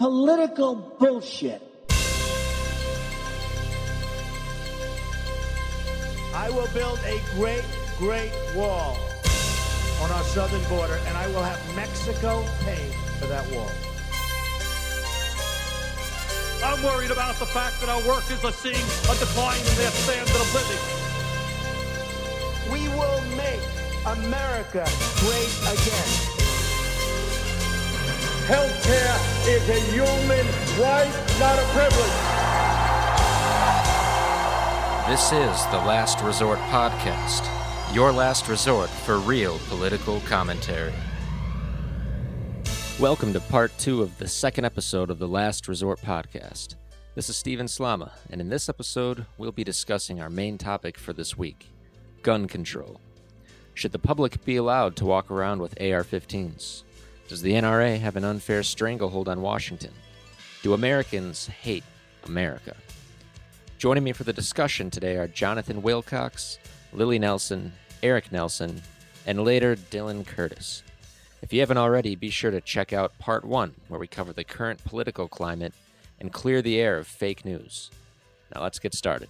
political bullshit. I will build a great, great wall on our southern border, and I will have Mexico pay for that wall. I'm worried about the fact that our workers are seeing a decline in their standard of living. We will make America great again. Healthcare is a human right, not a privilege. This is the Last Resort Podcast, your last resort for real political commentary. Welcome to part two of the second episode of the Last Resort Podcast. This is Steven Slama, and in this episode, we'll be discussing our main topic for this week gun control. Should the public be allowed to walk around with AR 15s? Does the NRA have an unfair stranglehold on Washington? Do Americans hate America? Joining me for the discussion today are Jonathan Wilcox, Lily Nelson, Eric Nelson, and later Dylan Curtis. If you haven't already, be sure to check out part one, where we cover the current political climate and clear the air of fake news. Now let's get started.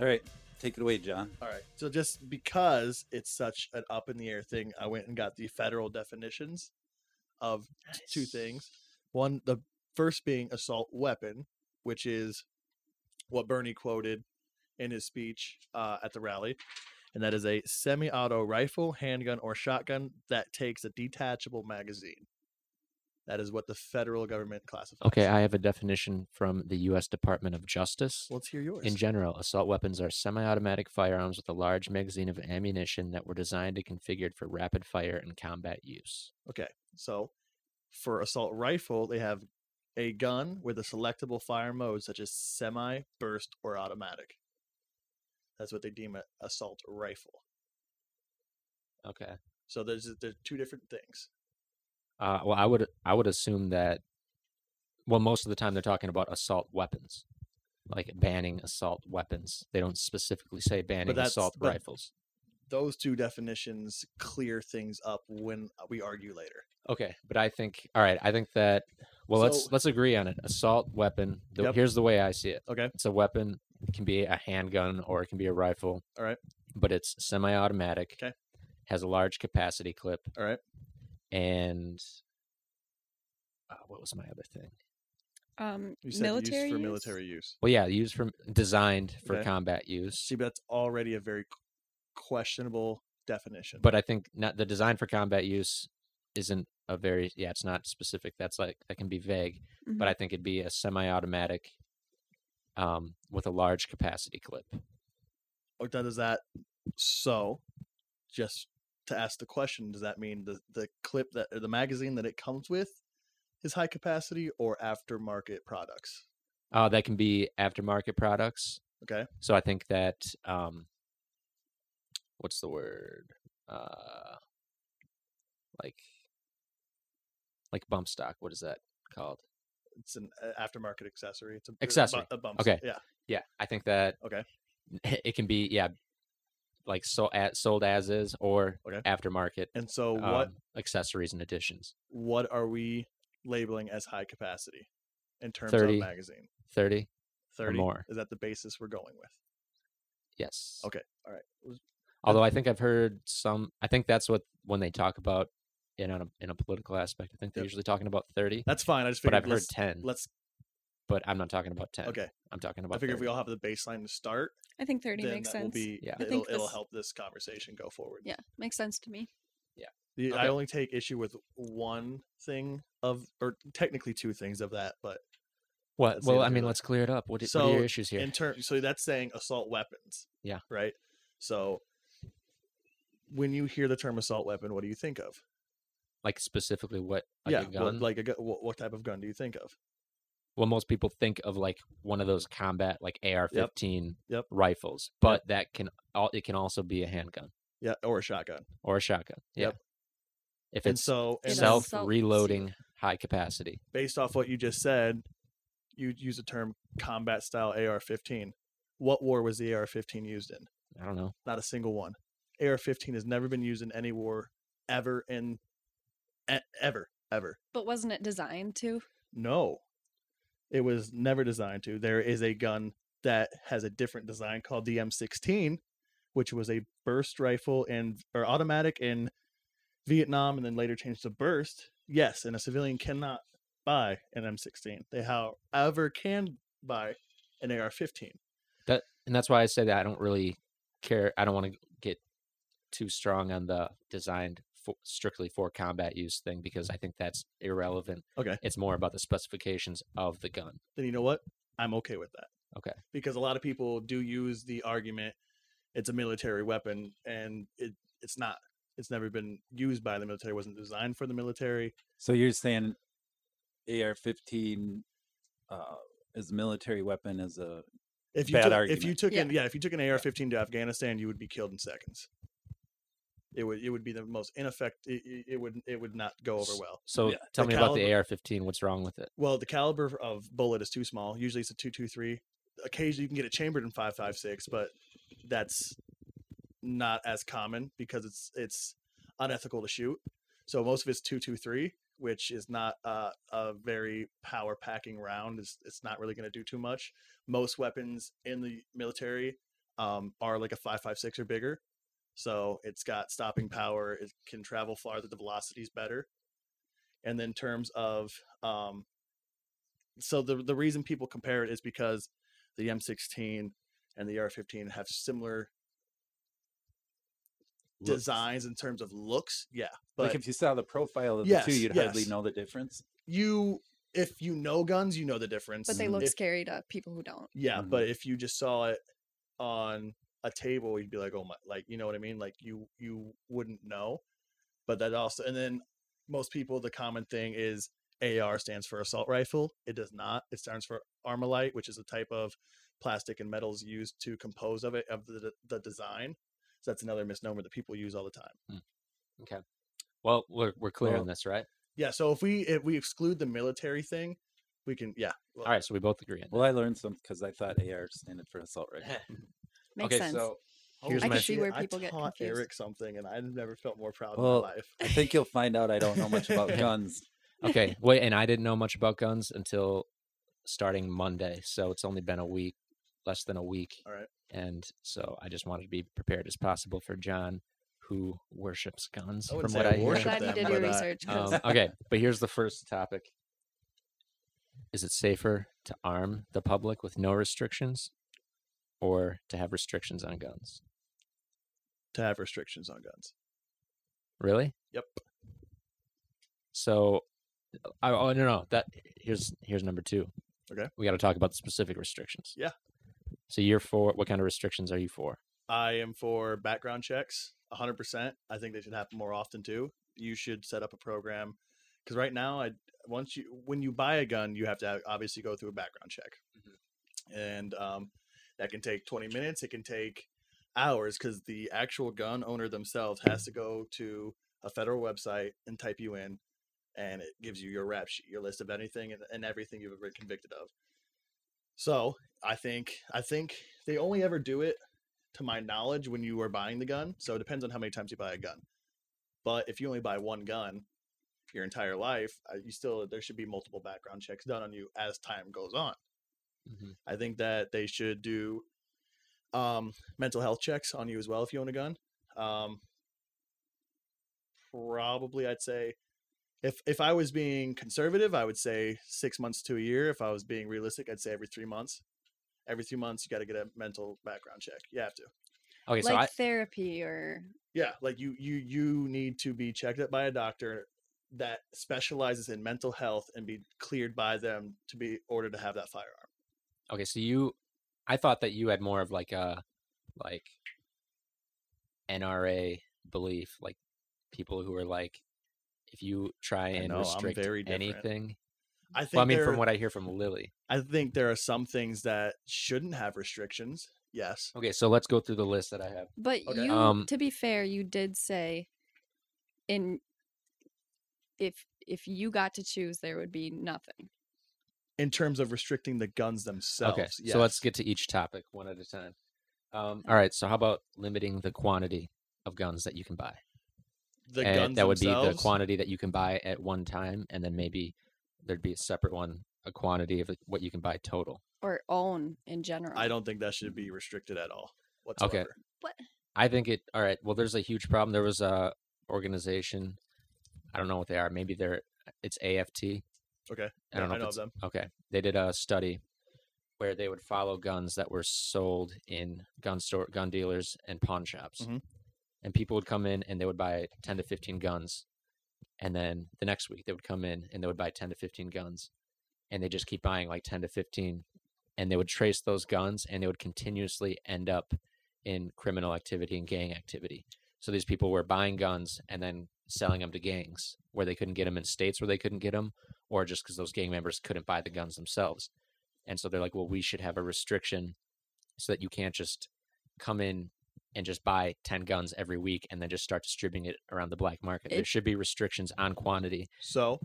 All right, take it away, John. All right. So just because it's such an up in the air thing, I went and got the federal definitions of two things. One, the first being assault weapon, which is what Bernie quoted in his speech uh, at the rally. And that is a semi auto rifle, handgun, or shotgun that takes a detachable magazine. That is what the federal government classifies. Okay, I have a definition from the U.S. Department of Justice. Let's hear yours. In general, assault weapons are semi automatic firearms with a large magazine of ammunition that were designed and configured for rapid fire and combat use. Okay, so for assault rifle, they have a gun with a selectable fire mode such as semi, burst, or automatic. That's what they deem an assault rifle. Okay. So there's there's two different things. Uh, well, I would I would assume that. Well, most of the time they're talking about assault weapons, like banning assault weapons. They don't specifically say banning assault rifles. Those two definitions clear things up when we argue later. Okay, but I think all right. I think that well, let's let's agree on it. Assault weapon. The, Yep. Here's the way I see it. Okay. It's a weapon. It can be a handgun or it can be a rifle. All right. But it's semi-automatic. Okay. Has a large capacity clip. All right. And uh, what was my other thing? Um, You said military use for use? military use. Well, yeah, used for designed for Okay. combat use. See, but that's already a very questionable definition. But I think not the design for combat use isn't a very yeah. It's not specific. That's like that can be vague. But Mhm. I think it'd be a semi-automatic, um, with a large capacity clip. or does that so just to ask the question does that mean the the clip that or the magazine that it comes with is high capacity or aftermarket products Uh, that can be aftermarket products. okay So I think that um, what's the word? Uh, like like bump stock. What is that called? it's an uh, aftermarket accessory it's a, Accessory. a, bump Okay. yeah Yeah, I think that Okay. it can be yeah, like so at, sold as is or Okay. aftermarket and so what um, accessories and additions. what are we labeling as high capacity in terms 30. of magazine Thirty. 30 more. is that the basis we're going with Yes. okay all right Although I think I've heard some. I think that's what when they talk about in a in a political aspect. I think they're Yep. usually talking about thirty. that's fine i just but figured I've heard ten. let's but I'm not talking about ten. okay I'm talking about. i about. figure if we all have the baseline to start I think 30 then makes that will sense. be Yeah. I it'll, think it'll help this conversation go forward Yeah, makes sense to me. The, I only take issue with one thing of, or technically two things of that, but What? Well, I mean, nor let's clear it up. What, i- what So, are your issues here? in terms, so that's saying assault weapons. Yeah. Right. So when you hear the term assault weapon, what do you think of? like specifically what? Like yeah. a gun. What, like a gu- what, what type of gun do you think of? well, most people think of like one of those combat like AR-15 Yep. rifles, but that can all it can also be a handgun Yeah, or a shotgun. or a shotgun. Yeah. Yep. If And it's so, and It then assaults self reloading high capacity. based off what you just said, you use the term combat style AR-15. What war was the AR-15 used in? I don't know. Not a single one. AR-15 has never been used in any war ever in e- ever ever. But wasn't it designed to? No, it was never designed to. There is a gun that has a different design called the M16, which was a burst rifle and or automatic in Vietnam, and then later changed to burst. Yes, and a civilian cannot buy an M16. They, however, can buy an AR-15. That and that's why I say that I don't really care. I don't want to get too strong on the designed for, strictly for combat use thing because I think that's irrelevant. Okay. It's more about the specifications of the gun. Then you know what? I'm okay with that. Okay. because a lot of people do use the argument it's a military weapon and it it's not it's never been used by the military it wasn't designed for the military So you're saying AR-15 uh, is a military weapon as a if you Bad took, if you took Yeah. an yeah if you took an AR-15 to Afghanistan you would be killed in seconds it would it would be the most ineffective it, it- would it would not go over well. So Yeah, tell me about the AR-15. What's wrong with it? well the caliber of bullet is too small. Usually it's a 223 occasionally you can get it chambered in 556 but that's not as common because it's it's unethical to shoot. So most of it's 223 which is not uh, a very power packing round. It's, it's not really going to do too much. Most weapons in the military um, are like a 556 or bigger so it's got stopping power it can travel farther the velocity's better and then in terms of um, so the the reason people compare it is because the M16 and the AR-15 have similar looks. designs in terms of looks. Yeah, but like if you saw the profile of Yes, the two, you'd hardly know the difference. you if you know guns, you know the difference. But they look If- scary to people who don't. Yeah, Mhm. but if you just saw it on a table, you'd be like, "Oh my!" Like you know what I mean? Like you you wouldn't know. But that also, and then most people, the common thing is AR stands for assault rifle. It does not. It stands for Armalite, which is a type of plastic and metals used to compose of it of the the design. So that's another misnomer that people use all the time. Hmm. Okay. Well, we're we're clear Well- on this, right? Yeah. So if we if we exclude the military thing, we can yeah. Well, All right. So we both agree on that. Well, I learned some because I thought AR standed for assault rifle. Makes okay. sense. So Here's I my can see where people I get confused. Eric something, and I've never felt more proud Well, in my life. I think you'll find out I don't know much about guns. okay. Wait, and I didn't know much about guns until starting Monday. So it's only been a week, less than a week. All right. And so I just wanted to be prepared as possible for John, who worships guns, I from wouldn't what I I hear. Glad you did your but, research. 'cause Um, okay, but here's the first topic. Is it safer to arm the public with no restrictions or to have restrictions on guns? to have restrictions on guns. Really? Yep. So, I, oh no, no, that here's here's number two. Okay. We got to talk about the specific restrictions. Yeah. So you're for what kind of restrictions are you for? I am for background checks, 100%. I think they should happen more often too. You should set up a program because right now, I once you when you buy a gun, you have to obviously go through a background check, and um, that can take 20 minutes. It can take hours because the actual gun owner themselves has to go to a federal website and type you in, and it gives you your rap sheet, your list of anything and, and everything you've ever been convicted of. So I think I think they only ever do it, to my knowledge, when you are buying the gun. So it depends on how many times you buy a gun. But if you only buy one gun your entire life, uh, you still there should be multiple background checks done on you as time goes on. Mhm. I think that they should do um, mental health checks on you as well if you own a gun. Um, probably, I'd say if if I was being conservative, I would say six months to a year. If I was being realistic, I'd say every three months. Every three months, you got to get a mental background check. You have to. Okay, so like I therapy or Yeah, like you you you need to be checked up by a doctor that specializes in mental health and be cleared by them to be ordered to have that firearm. Okay, so you I thought that you had more of like a like NRA belief, like people who are like if you try and know, restrict very anything. I think Well, I mean, there, from what I hear from Lily. I think there are some things that shouldn't have restrictions. Yes. Okay, so let's go through the list that I have. But Okay. you, Um, to be fair, you did say, in if if you got to choose, there would be nothing. In terms of restricting the guns themselves. Okay, so let's get to each topic one at a time. Um, all right, so how about limiting the quantity of guns that you can buy? the And guns that would be the quantity that you can buy at one time, and then maybe there'd be a separate one, a quantity of what you can buy total. or own in general. I don't think that should be restricted at all whatsoever. What? I think it. All right. Well, there's a huge problem. There was a organization. I don't know what they are. Maybe they're. It's AFT. Okay. I don't Yeah, know. of them. Okay. They did a study where they would follow guns that were sold in gun store, gun dealers, and pawn shops, Mhm. and people would come in and they would buy ten to fifteen guns, and then the next week they would come in and they would buy ten to fifteen guns, and they just keep buying like ten to fifteen, and they would trace those guns and they would continuously end up in criminal activity and gang activity. So these people were buying guns and then selling them to gangs where they couldn't get them in states where they couldn't get them, or just because those gang members couldn't buy the guns themselves. And so they're like, well, we should have a restriction so that you can't just come in and just buy 10 guns every week and then just start distributing it around the black market. there should be restrictions on quantity. So,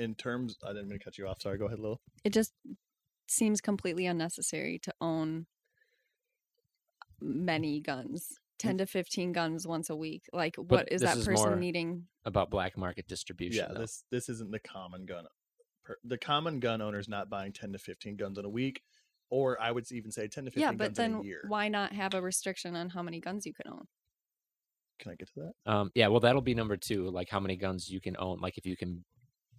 in terms, I didn't mean to cut you off. Sorry. Go ahead, Lil. it just seems completely unnecessary to own many guns 10 to 15 guns once a week like what is that is person needing About black market distribution. Yeah, though. this this isn't the common gun. The common gun owner is not buying ten to fifteen guns in a week, or I would even say ten to fifteen yeah but then a year. why not have a restriction on how many guns you can own Can I get to that? Um, yeah, well, that'll be number two. Like how many guns you can own. Like if you can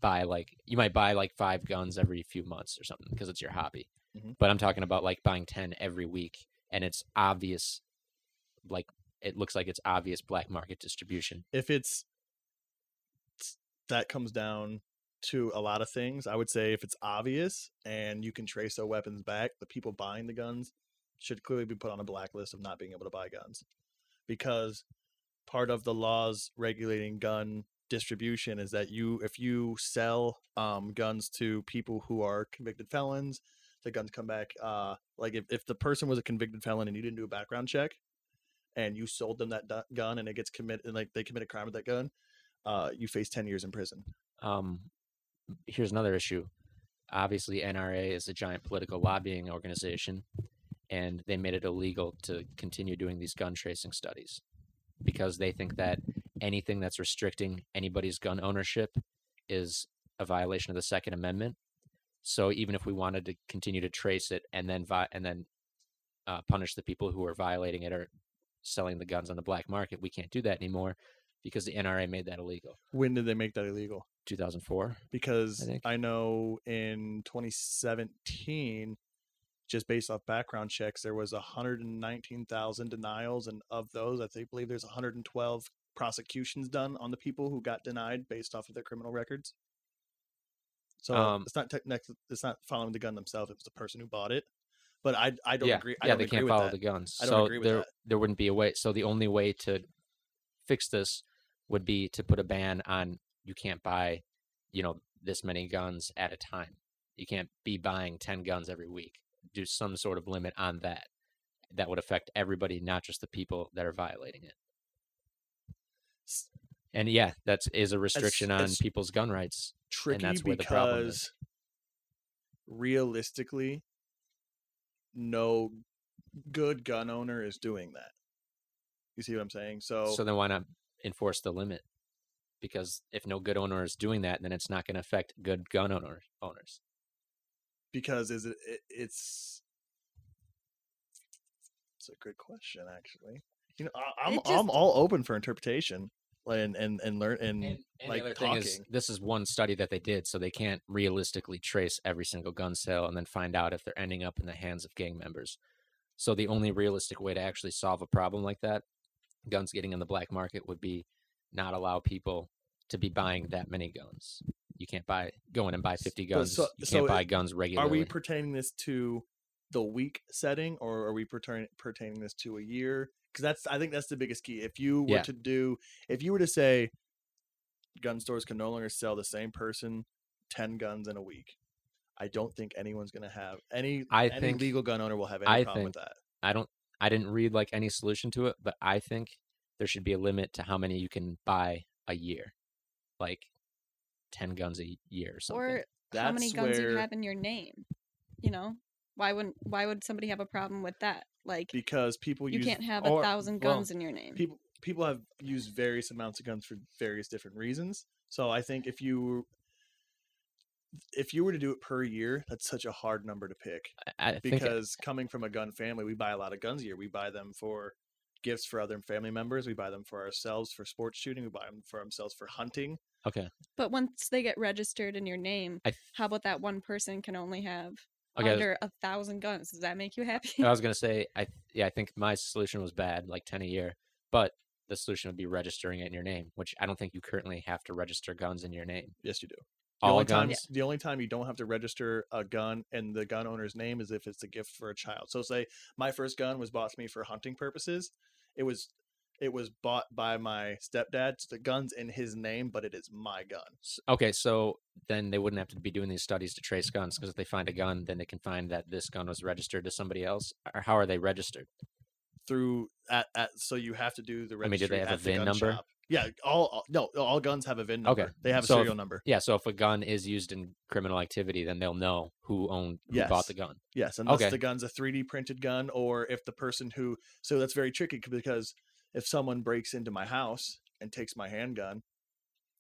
buy, like you might buy like five guns every few months or something because it's your hobby. Mhm. But I'm talking about like buying ten every week, and it's obvious. Like it looks like it's obvious black market distribution. If it's that comes down to a lot of things. I would say if it's obvious and you can trace their weapons back, the people buying the guns should clearly be put on a blacklist of not being able to buy guns, because part of the laws regulating gun distribution is that you if you sell um, guns to people who are convicted felons the guns come back uh, like if, if the person was a convicted felon and you didn't do a background check and you sold them that gun and it gets committed and like they commit a crime with that gun uh, you face 10 years in prison Um, here's another issue. Obviously, NRA is a giant political lobbying organization, and they made it illegal to continue doing these gun tracing studies because they think that anything that's restricting anybody's gun ownership is a violation of the Second Amendment. So even if we wanted to continue to trace it and then vi- and then uh, punish the people who are violating it or selling the guns on the black market, we can't do that anymore because the NRA made that illegal. when did they make that illegal 2004. because think. I, know in 2017 just based off background checks there was 119,000 denials and of those I think believe there's 112 prosecutions done on the people who got denied based off of their criminal records so Um, it's not technic- it's not following the gun themselves it was the person who bought it but I I don't yeah, agree I yeah, don't they agree can't with follow that. the guns. I don't so agree with there, that. there wouldn't be a way. So the only way to fix this would be to put a ban on you can't buy, you know, this many guns at a time. You can't be buying ten guns every week. Do some sort of limit on that. That would affect everybody, not just the people that are violating it. And yeah, that is a restriction on as- people's gun rights. tricky that's where the problem is. because realistically no good gun owner is doing that you see what i'm saying so, So then why not enforce the limit? Because if no good owner is doing that, then it's not going to affect good gun owners. Owners. because is it, it it's it's a good question actually you know I, i'm It i'm all open for interpretation and and and learn and, And, and like the other thing is, talking. this is one study that they did, so they can't realistically trace every single gun sale and then find out if they're ending up in the hands of gang members. So the only realistic way to actually solve a problem like that, guns getting in the black market, would be not allow people to be buying that many guns. You can't buy go in and buy fifty guns. so- you can't buy it- guns regularly. are we pertaining this to the week setting or are we pertaining pertaining this to a year because that's i think that's the biggest key if you were Yeah. to do if you were to say gun stores can no longer sell the same person 10 guns in a week i don't think anyone's going to have any I any think- legal gun owner will have any I problem with that I don't I didn't read like any solution to it, but I think there should be a limit to how many you can buy a year. Like 10 guns a year or something. or how many That's guns you have in your name you know why wouldn't why would somebody have a problem with that like because people you use can't have a or- thousand well, guns in your name people people have used various amounts of guns for various different reasons. So I think if you if you were to do it per year, that's such a hard number to pick I, I think because coming from a gun family, we buy a lot of guns a year. We buy them for gifts for other family members. We buy them for ourselves for sports shooting. We buy them for ourselves for hunting. okay. But once they get registered in your name, I th- how about that one person can only have Okay. Under a thousand guns? Does that make you happy? I was gonna say, I yeah, I think my solution was bad, like ten a year, but the solution would be registering it in your name, which I don't think you currently have to register guns in your name. Yes, you do. The All only time guns. the only time you don't have to register a gun in the gun owner's name is if it's a gift for a child. So say my first gun was bought to me for hunting purposes. It was it was bought by my stepdad. So the gun's in his name, but it is my gun. Okay, so then they wouldn't have to be doing these studies to trace guns because if they find a gun, then they can find that this gun was registered to somebody else. Or how are they registered? Through at, at so you have to do the I mean, do they have a the VIN number? shop. Yeah, all, all no, all guns have a VIN number. Okay, They have a so if- serial number. Yeah, so if a gun is used in criminal activity, then they'll know who owned who Yes. bought the gun. Yes, unless Okay. the gun's a 3D printed gun, or if the person who so that's very tricky because if someone breaks into my house and takes my handgun,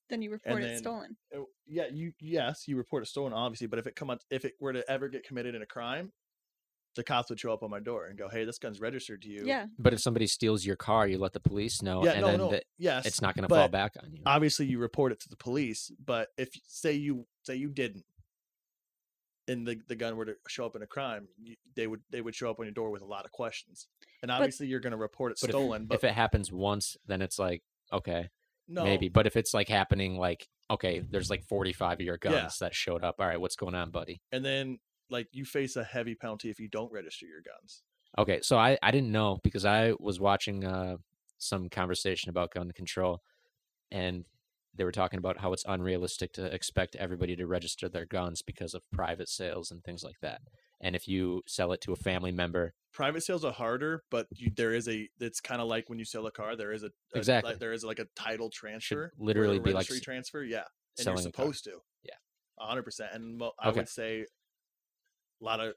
then you report it stolen. yeah, you yes, you report it stolen, obviously. But if it come out, if it were to ever get committed in a crime, the cops would show up on my door and go, "Hey, this gun's registered to you." Yeah. But if somebody steals your car, you let the police know, yeah, and no, then no, the- yes, it's not going to fall back on you. Obviously, you report it to the police, but if say you say you didn't, and the the gun were to show up in a crime, you, they would they would show up on your door with a lot of questions, and obviously you're going to report it But if- stolen. but if it happens once, then it's like okay, no, maybe. But if it's like happening, like okay, there's like 45 of your guns Yeah. that showed up. All right, what's going on, buddy? and then like you face a heavy penalty if you don't register your guns. Okay, so I I didn't know because I was watching uh some conversation about gun control, and they were talking about how it's unrealistic to expect everybody to register their guns because of private sales and things like that. And if you sell it to a family member, Private sales are harder, but you, there is a. It's kind of like when you sell a car. There is a, a Exactly. Like, there is like a title transfer, or literally be like transfer. Yeah, and you're supposed to. Yeah. hundred percent. And mo- I Okay. would say a lot of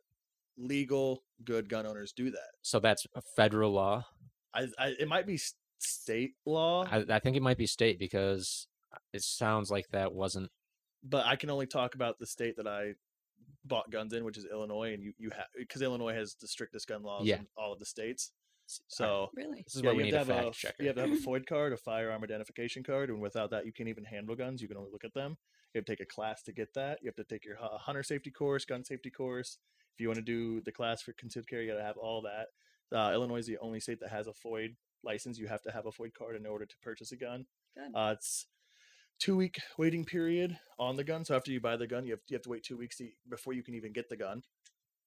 legal, good gun owners do that. so that's a federal law. I, I it might be state law, I, I think it might be state because it sounds like that wasn't but I can only talk about the state that I bought guns in, which is Illinois, and you you have because Illinois has the strictest gun laws Yeah. in all of the states. So Really? This is yeah, where we you need have a to have fact a checker. you have to have a FOID card, a firearm identification card, and without that, you can't even handle guns. You can only look at them. You have to take a class to get that. You have to take your hu- hunter safety course, gun safety course. If you want to do the class for concealed carry, you got to have all that. Uh, Illinois is the only state that has a FOID license. You have to have a FOID card in order to purchase a gun. Good. Uh, it's two week waiting period on the gun. So after you buy the gun, you have you have to wait two weeks to, before you can even get the gun.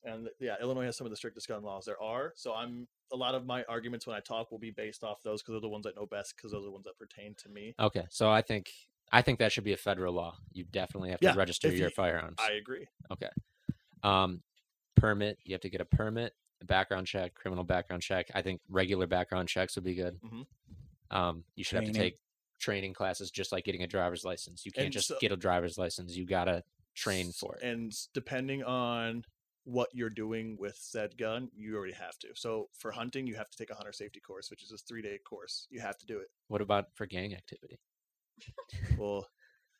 And yeah, Illinois has some of the strictest gun laws there are. So I'm a lot of my arguments when I talk will be based off those because they're the ones I know best because those are the ones that pertain to me. okay. So I think I think that should be a federal law. You definitely have to Yeah, register your you- firearms. I agree. Okay. Um, permit. You have to get a permit, a background check, criminal background check. I think regular background checks would be good. Mhm. Um, you should have to take training classes just like getting a driver's license. You can't And just so- get a driver's license. You gotta train for it. And depending on what you're doing with said gun, you already have to. So for hunting, you have to take a hunter safety course, which is a three day course. You have to do it. What about for gang activity? Well,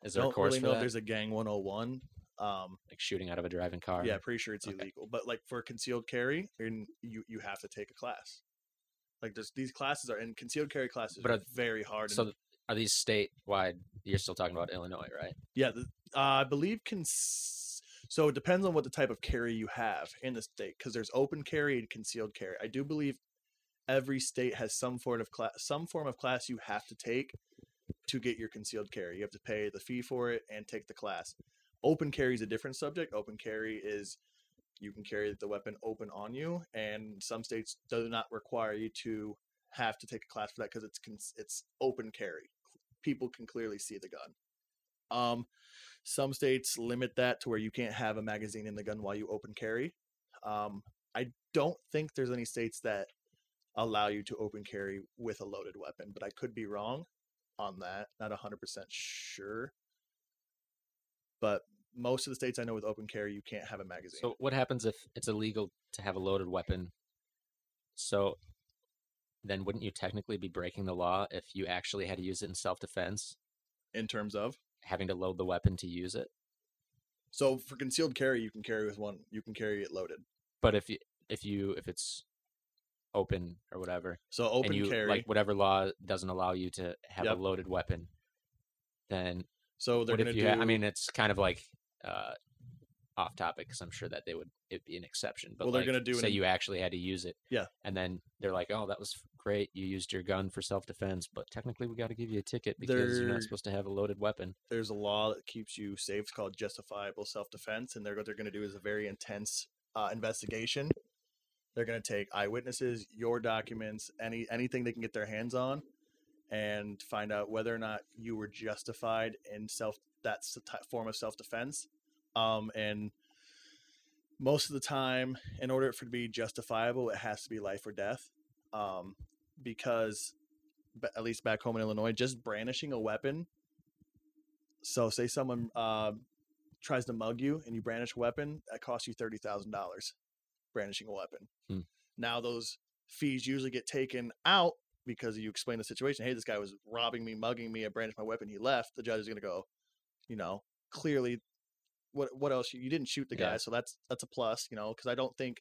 Is there a don't course really know if there's a gang 101. Um, like shooting out of a driving car? yeah, pretty sure it's Okay. illegal. But like for concealed carry, and you you have to take a class. Like there's these classes are and concealed carry classes But are are- very hard. So are these statewide? You're still talking about Illinois, right? yeah, the, uh, I believe cons- so it depends on what the type of carry you have in the state because there's open carry and concealed carry. I do believe every state has some form of class, some form of class you have to take to get your concealed carry. You have to pay the fee for it and take the class. Open carry is a different subject. Open carry is you can carry the weapon open on you, and some states do not require you to have to take a class for that because it's it's open carry. People can clearly see the gun. Um, some states limit that to where you can't have a magazine in the gun while you open carry. Um, I don't think there's any states that allow you to open carry with a loaded weapon, but I could be wrong on that. Not 100% sure. But most of the states I know with open carry, you can't have a magazine. So what happens if it's illegal to have a loaded weapon? So then wouldn't you technically be breaking the law if you actually had to use it in self defense, in terms of, having to load the weapon to use it? So for concealed carry, you can carry with one. You can carry it loaded. But if you if you if it's open or whatever, So open and you carry. like whatever law doesn't allow you to have Yep. a loaded weapon, then so they're if you? do. ha- I mean, it's kind of like uh, off topic because I'm sure that they would it'd be an exception. But Well, they're like, gonna do say in- you actually had to use it. Yeah. And then they're like, "Oh, that was great. You used your gun for self defense, but technically, we got to give you a ticket because you're not supposed to have a loaded weapon." there's a law that keeps you safe it's called justifiable self-defense and they're what they're going to do is a very intense uh, investigation they're going to take eyewitnesses your documents any anything they can get their hands on and find out whether or not you were justified in self that's the ty- form of self-defense um, and most of the time in order for it to be justifiable it has to be life or death um, because at least back home in illinois just brandishing a weapon so, say someone uh, tries to mug you and you brandish a weapon, that costs you thirty thousand dollars. Brandishing a weapon. Hmm. Now, those fees usually get taken out because you explain the situation. Hey, this guy was robbing me, mugging me. I brandished my weapon. He left. The judge is going to go, you know, clearly, what what else? You didn't shoot the guy, Yeah. so that's that's a plus. You know, because I don't think.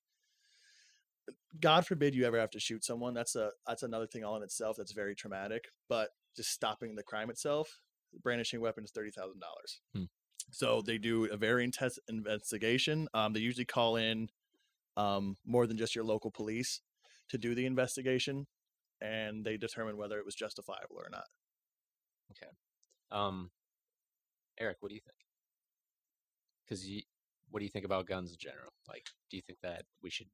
God forbid you ever have to shoot someone. That's a that's another thing all in itself. That's very traumatic. But just stopping the crime itself, brandishing a weapon is thirty thousand dollars. Hmm. So they do a very intense investigation. Um, they usually call in um, more than just your local police to do the investigation, and they determine whether it was justifiable or not. Okay. Um, Eric, what do you think? Because you, what do you think about guns in general? Like, do you think that we should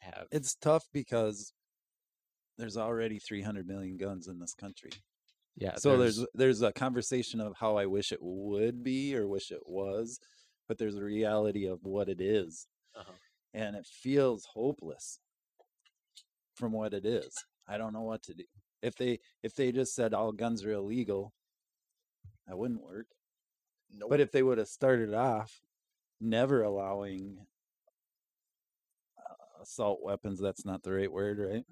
have? It's tough because there's already 300 million guns in this country. yeah. so there's there's a conversation of how I wish it would be or wish it was, but there's a reality of what it is, Uh-huh. and it feels hopeless from what it is. I don't know what to do. If they if they just said all guns are illegal, that wouldn't work. Nope. But if they would have started off never allowing uh, assault weapons, that's not the right word, right?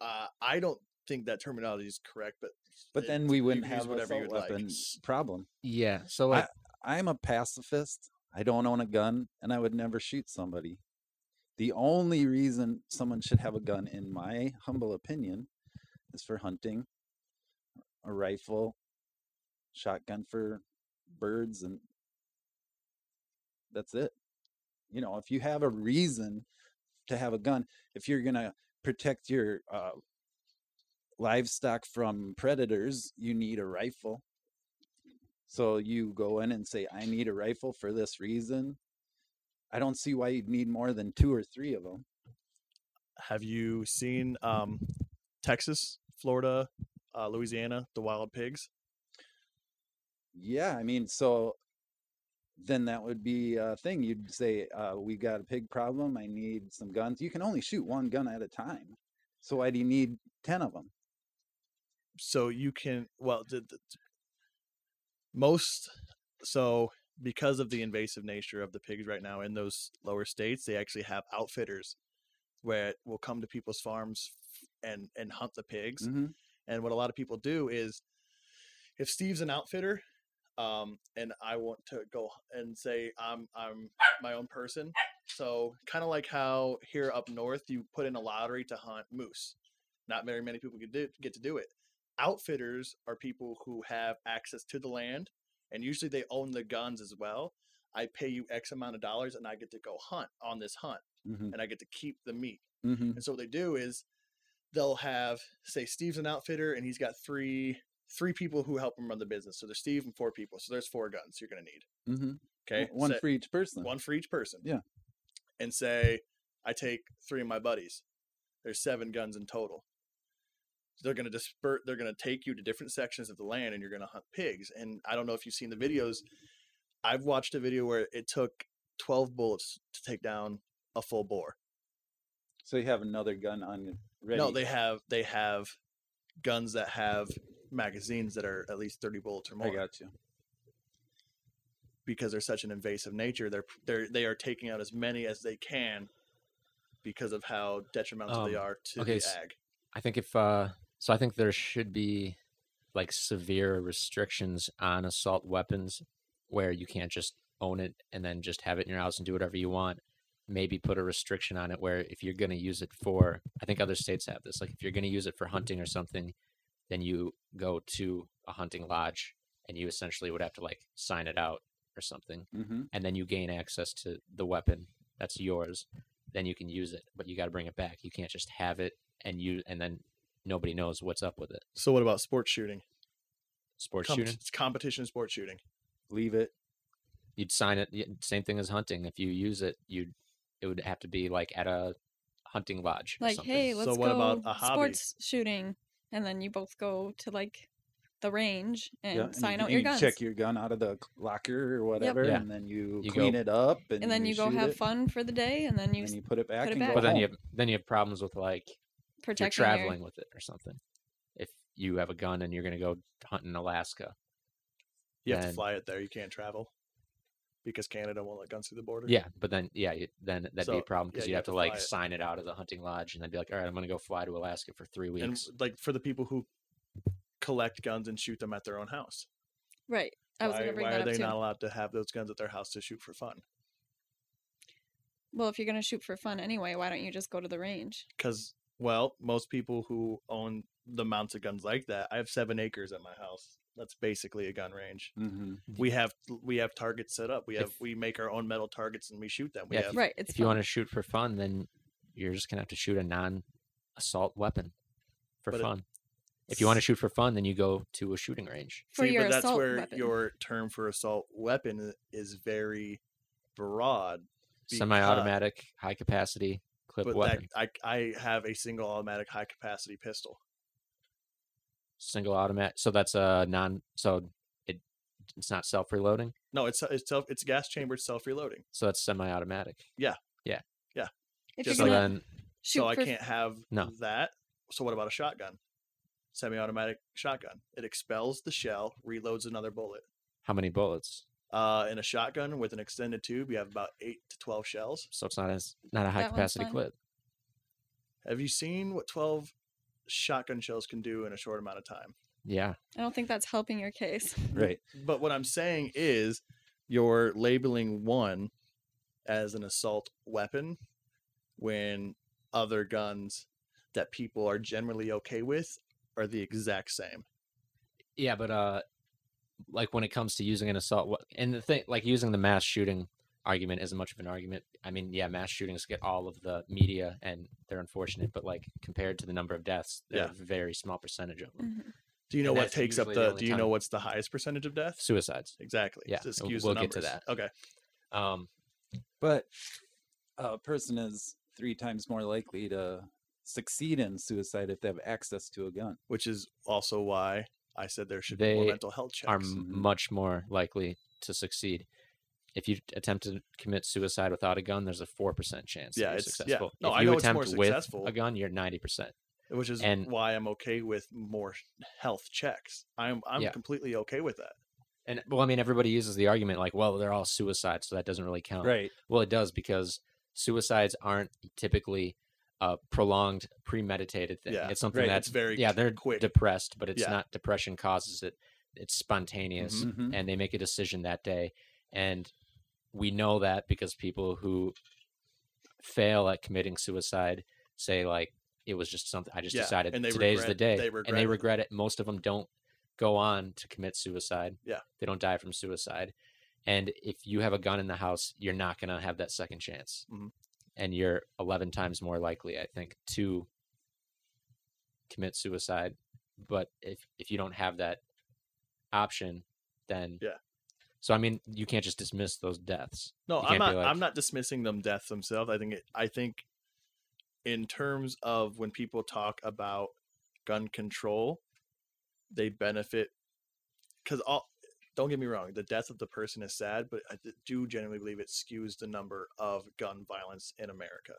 uh, I don't think that terminology is correct, but But it- then we wouldn't use have whatever a assault would like. problem. yeah. So like, I'm a pacifist. I don't own a gun, and I would never shoot somebody. The only reason someone should have a gun, in my humble opinion, is for hunting, a rifle, shotgun for birds, and that's it. You know, if you have a reason to have a gun, if you're gonna protect your uh, livestock from predators, you need a rifle. So you go in and say, I need a rifle for this reason. I don't see why you'd need more than two or three of them. have you seen um, Texas, Florida, uh, Louisiana, the wild pigs? Yeah, I mean, so then that would be a thing. You'd say, uh, we got a pig problem. I need some guns. You can only shoot one gun at a time. So why do you need 10 of them? so you can well the, the, most so because of the invasive nature of the pigs right now in those lower states they actually have outfitters where it will come to people's farms and and hunt the pigs Mhm. and what a lot of people do is if steve's an outfitter um and i want to go and say i'm i'm my own person. So kind of like how here up north you put in a lottery to hunt moose. Not very many people get, do, get to do it. Outfitters are people who have access to the land and usually they own the guns as well. I pay you x amount of dollars and i get to go hunt on this hunt Mhm. and i get to keep the meat. Mhm. and so what they do is they'll have say steve's an outfitter and he's got three three people who help him run the business so there's steve and four people so there's four guns you're going to need Mhm. okay One Say- for each person. one for each person Yeah. and say i take three of my buddies there's seven guns in total they're going to disperse they're going to take you to different sections of the land and you're going to hunt pigs and i don't know if you've seen the videos i've watched a video where it took 12 bullets to take down a full boar So you have another gun on ready. no they have they have guns that have magazines that are at least 30 bullets or more I got you. because they're such an invasive nature they're they're they are taking out as many as they can because of how detrimental they Um, are to okay, the ag I think if uh, so, I think there should be like severe restrictions on assault weapons where you can't just own it and then just have it in your house and do whatever you want. Maybe put a restriction on it where if you're going to use it for, I think other states have this. Like if you're going to use it for hunting or something, then you go to a hunting lodge and you essentially would have to like sign it out or something, Mm-hmm. and then you gain access to the weapon that's yours. Then you can use it, but you got to bring it back. You can't just have it and you and then nobody knows what's up with it. So what about sports shooting? Sports Com- shooting. It's competition sports shooting. Leave it. you'd sign it. Same thing as hunting. If you use it, you'd it would have to be like at a hunting lodge. or Like, something. hey, So let's what go about a hobby? sports shooting, and then you both go to like the range and Yeah, and sign you, out your you guns. check your gun out of the locker or whatever, Yeah. and then you, You clean go- it up, and, and then you go have it, fun for the day, and then you and s- you put it back it and back. go but then you have then you have problems with like if you're protecting your- traveling with it or something. If you have a gun and you're gonna go hunt in Alaska, You have to fly it there. You can't travel because Canada won't let guns through the border. yeah, but then yeah, then that'd be a problem because you you'd have have to to like it. sign it out of the hunting lodge and then be like, all right, I'm gonna go fly to Alaska for three weeks. and like for the people who collect guns and shoot them at their own house. Right. I was why bring why that are up they too. not allowed to have those guns at their house to shoot for fun? Well, if you're going to shoot for fun anyway, why don't you just go to the range? Because well, most people who own the mounted guns like that, I have seven acres at my house. That's basically a gun range. hmm We have we have targets set up. We have If- we make our own metal targets and we shoot them. We Yeah, if have you- Right. It's if you want to shoot for fun, then you're just gonna have to shoot a non-assault weapon for But it- fun. If you want to shoot for fun, then you go to a shooting range. for See, your but that's where weapon. your term for assault weapon is very broad. because- Semi-automatic, high capacity clip But weapon. that I I have a single automatic high capacity pistol. Single automatic. So that's a non. So it it's not self reloading. No, it's it's self it's gas chambered self reloading. So that's semi automatic. Yeah. Yeah. Yeah. If just you're So gonna then so I for can't have No. that. So what about a shotgun? Semi-automatic shotgun. It expels the shell, reloads another bullet. how many bullets? Uh, in a shotgun with an extended tube, you have about eight to twelve shells. So it's not as not a high That capacity clip. Have you seen what twelve shotgun shells can do in a short amount of time? Yeah. I don't think that's helping your case. Right. But what I'm saying is, you're labeling one as an assault weapon when other guns that people are generally okay with are the exact same. Yeah, but uh, like when it comes to using an assault, and the thing, like using the mass shooting argument isn't much of an argument. I mean, yeah, mass shootings get all of the media and they're unfortunate, but like compared to the number of deaths, they're Yeah. a very small percentage of them. Mhm. Do you know And what takes up the the? Do you know what's the highest percentage of deaths? Suicides. Exactly. Yeah, to we'll- we'll the get to numbers. that. Okay. Um, But a person is three times more likely to succeed in suicide if they have access to a gun. Which is also why I said there should be more mental health checks. are m- much more likely to succeed. If you attempt to commit suicide without a gun, there's a four percent chance that Yeah, you're it's- yeah. successful. No, if I you know it's attempt more with successful. a gun, you're ninety percent. which is and- why I'm okay with more health checks. I'm I'm Yeah. completely okay with that. And well, I mean, everybody uses the argument like, well, they're all suicides, so that doesn't really count. Right. Well, it does because suicides aren't typically a prolonged, premeditated thing. Yeah, It's something right, that's it's very yeah, they're quick. depressed, but it's Yeah. not depression causes it. It's spontaneous, Mhm. and they make a decision that day. And we know that because people who fail at committing suicide say like it was just something I just Yeah, decided today's the day, they and they regret it. Most of them don't go on to commit suicide. Yeah. they don't die from suicide. And if you have a gun in the house, you're not going to have that second chance. Mhm. And you're 11 times more likely, I think, to commit suicide. But if if you don't have that option, then Yeah. So I mean, you can't just dismiss those deaths. No, I'm can't like- I'm not dismissing them deaths themselves. I think. It, I think, in terms of when people talk about gun control, they benefit because all. Don't get me wrong. The death of the person is sad, but I do genuinely believe it skews the number of gun violence in America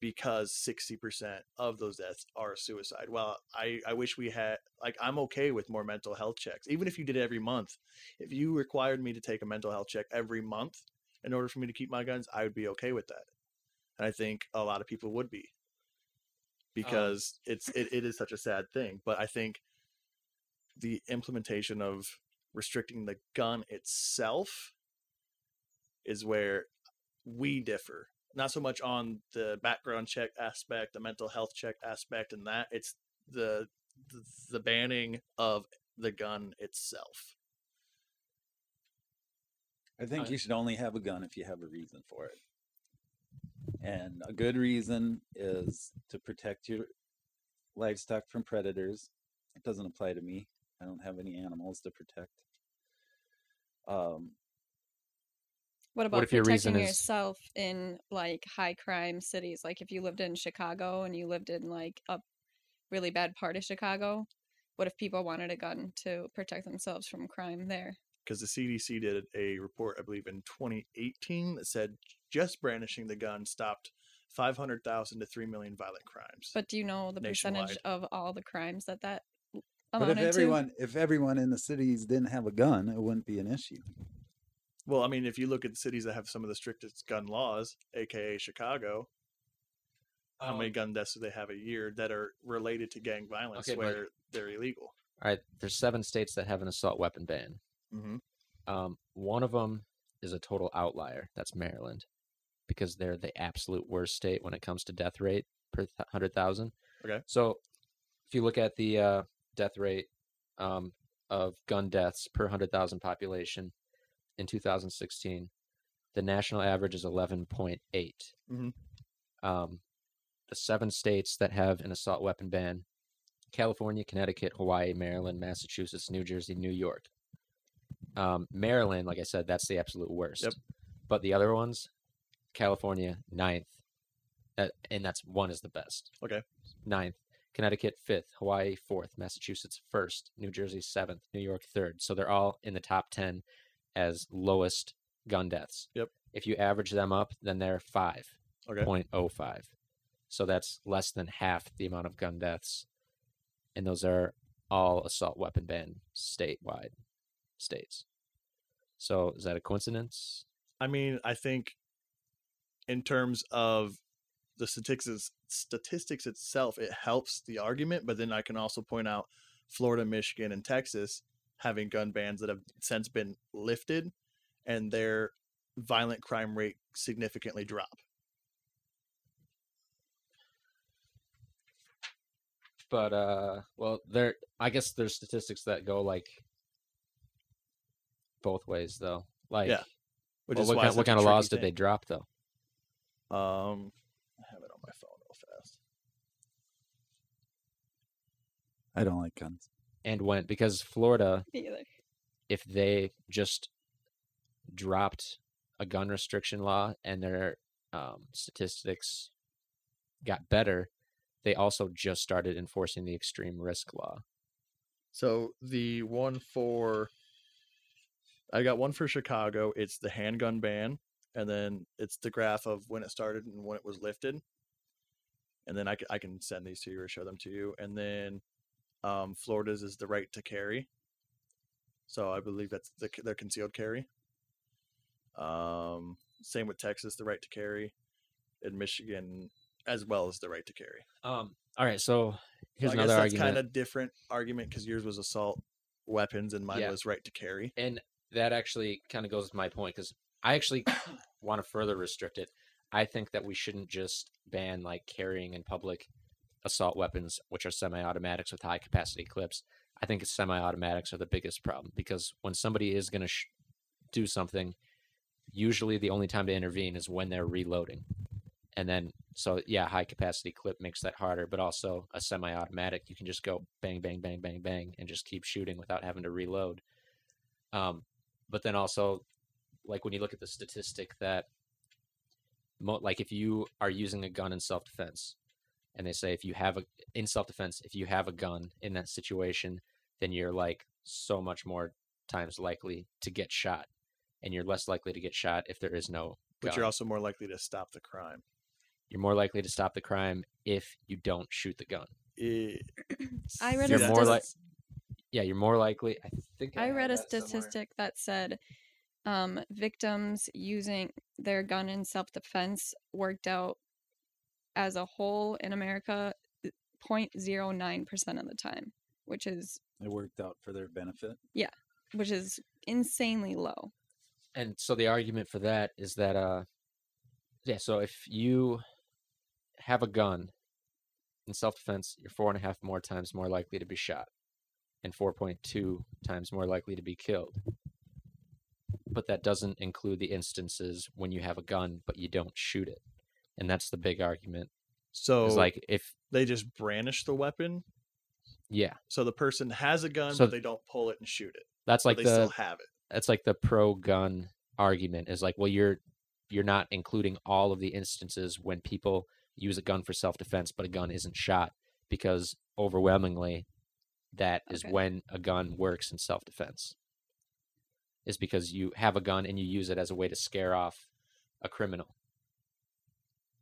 because 60% of those deaths are suicide. Well, I, I wish we had, like, I'm okay with more mental health checks, even if you did it every month. If you required me to take a mental health check every month in order for me to keep my guns, I would be okay with that. And I think a lot of people would be um. because it's it, it is such a sad thing. But I think the implementation of restricting the gun itself is where we differ. Not so much on the background check aspect, the mental health check aspect, and that it's the the, banning of the gun itself. I think Uh, you should only have a gun if you have a reason for it. And a good reason is to protect your livestock from predators. It doesn't apply to me. I don't have any animals to protect. Um, What about if your reason protecting is- yourself in like high crime cities? Like if you lived in Chicago and you lived in like a really bad part of Chicago, what if people wanted a gun to protect themselves from crime there? because the CDC did a report, I believe, in 2018 that said just brandishing the gun stopped 500,000 to 3 million violent crimes. But do you know the percentage of all the crimes that that but if everyone if everyone in the cities didn't have a gun, it wouldn't be an issue. Well, I mean, if you look at the cities that have some of the strictest gun laws, aka Chicago, how Um, many gun deaths do they have a year that are related to gang violence Okay, but- where they're illegal? All right, there's seven states that have an assault weapon ban. Mm-hmm. Um, one of them is a total outlier. That's Maryland, because they're the absolute worst state when it comes to death rate per hundred thousand. Okay. So, if you look at the uh, death rate um, of gun deaths per hundred thousand population in 2016, the national average is 11.8. Mhm. Um, the seven states that have an assault weapon ban: California, Connecticut, Hawaii, Maryland, Massachusetts, New Jersey, New York. Um, Maryland, like I said, that's the absolute worst. Yep. But the other ones, California ninth, uh, and that's one is the best. Okay. Ninth, Connecticut fifth, Hawaii fourth, Massachusetts first, New Jersey seventh, New York third. So they're all in the top ten as lowest gun deaths. Yep. If you average them up, then they're five Okay. point oh five. So that's less than half the amount of gun deaths, and those are all assault weapon ban statewide states. So is that a coincidence? I mean, I think in terms of the statistics statistics itself, it helps the argument, but then I can also point out Florida, Michigan, and Texas having gun bans that have since been lifted and their violent crime rate significantly drop. But uh, well, there. I guess there's statistics that go like both ways, though. Like, Yeah, Which well, is what why kind, it's what kind of laws tricky did they drop, though? Um, I have it on my phone real fast. I don't like guns. And went because Florida, if they just dropped a gun restriction law and their um, statistics got better, they also just started enforcing the extreme risk law. So the one for I got one for Chicago. It's the handgun ban, and then it's the graph of when it started and when it was lifted. And then I can, I can send these to you or show them to you. And then um, Florida's is the right to carry. So I believe that's the, their concealed carry. Um, same with Texas, the right to carry, and Michigan as well as the right to carry. Um, all right, so here's so another that's argument. kind of different argument because yours was assault weapons and mine Yeah. was right to carry. and that actually kind of goes with my point because I actually want to further restrict it. I think that we shouldn't just ban like carrying in public assault weapons, which are semi-automatics with high capacity clips. I think semi-automatics are the biggest problem because when somebody is going to sh- do something, usually the only time to intervene is when they're reloading. And then, so yeah, high capacity clip makes that harder, but also a semi automatic, you can just go bang, bang, bang, bang, bang, and just keep shooting without having to reload. Um, but then also, like when you look at the statistic that, mo- like if you are using a gun in self defense, and they say if you have a in self defense, if you have a gun in that situation, then you're like so much more times likely to get shot, and you're less likely to get shot if there is no. But gun. you're also more likely to stop the crime. you're more likely to stop the crime if you don't shoot the gun. Eh, I read You're a more statis- like- Yeah, you're more likely. I think I have read a that somewhere. statistic that said um, victims using their gun in self defense worked out as a whole in America 0.09% of the time, which is It worked out for their benefit. Yeah, which is insanely low. and so the argument for that is that uh yeah so if you have a gun in self-defense you're four and a half more times more likely to be shot and 4.2 times more likely to be killed but that doesn't include the instances when you have a gun but you don't shoot it and that's the big argument So is like if they just brandish the weapon. yeah So the person has a gun, So- but they don't pull it and shoot it. that's like they the still have it. that's like the pro gun argument is like well you're you're not including all of the instances when people use a gun for self-defense but a gun isn't shot because overwhelmingly that is Okay. when a gun works in self-defense is because you have a gun and you use it as a way to scare off a criminal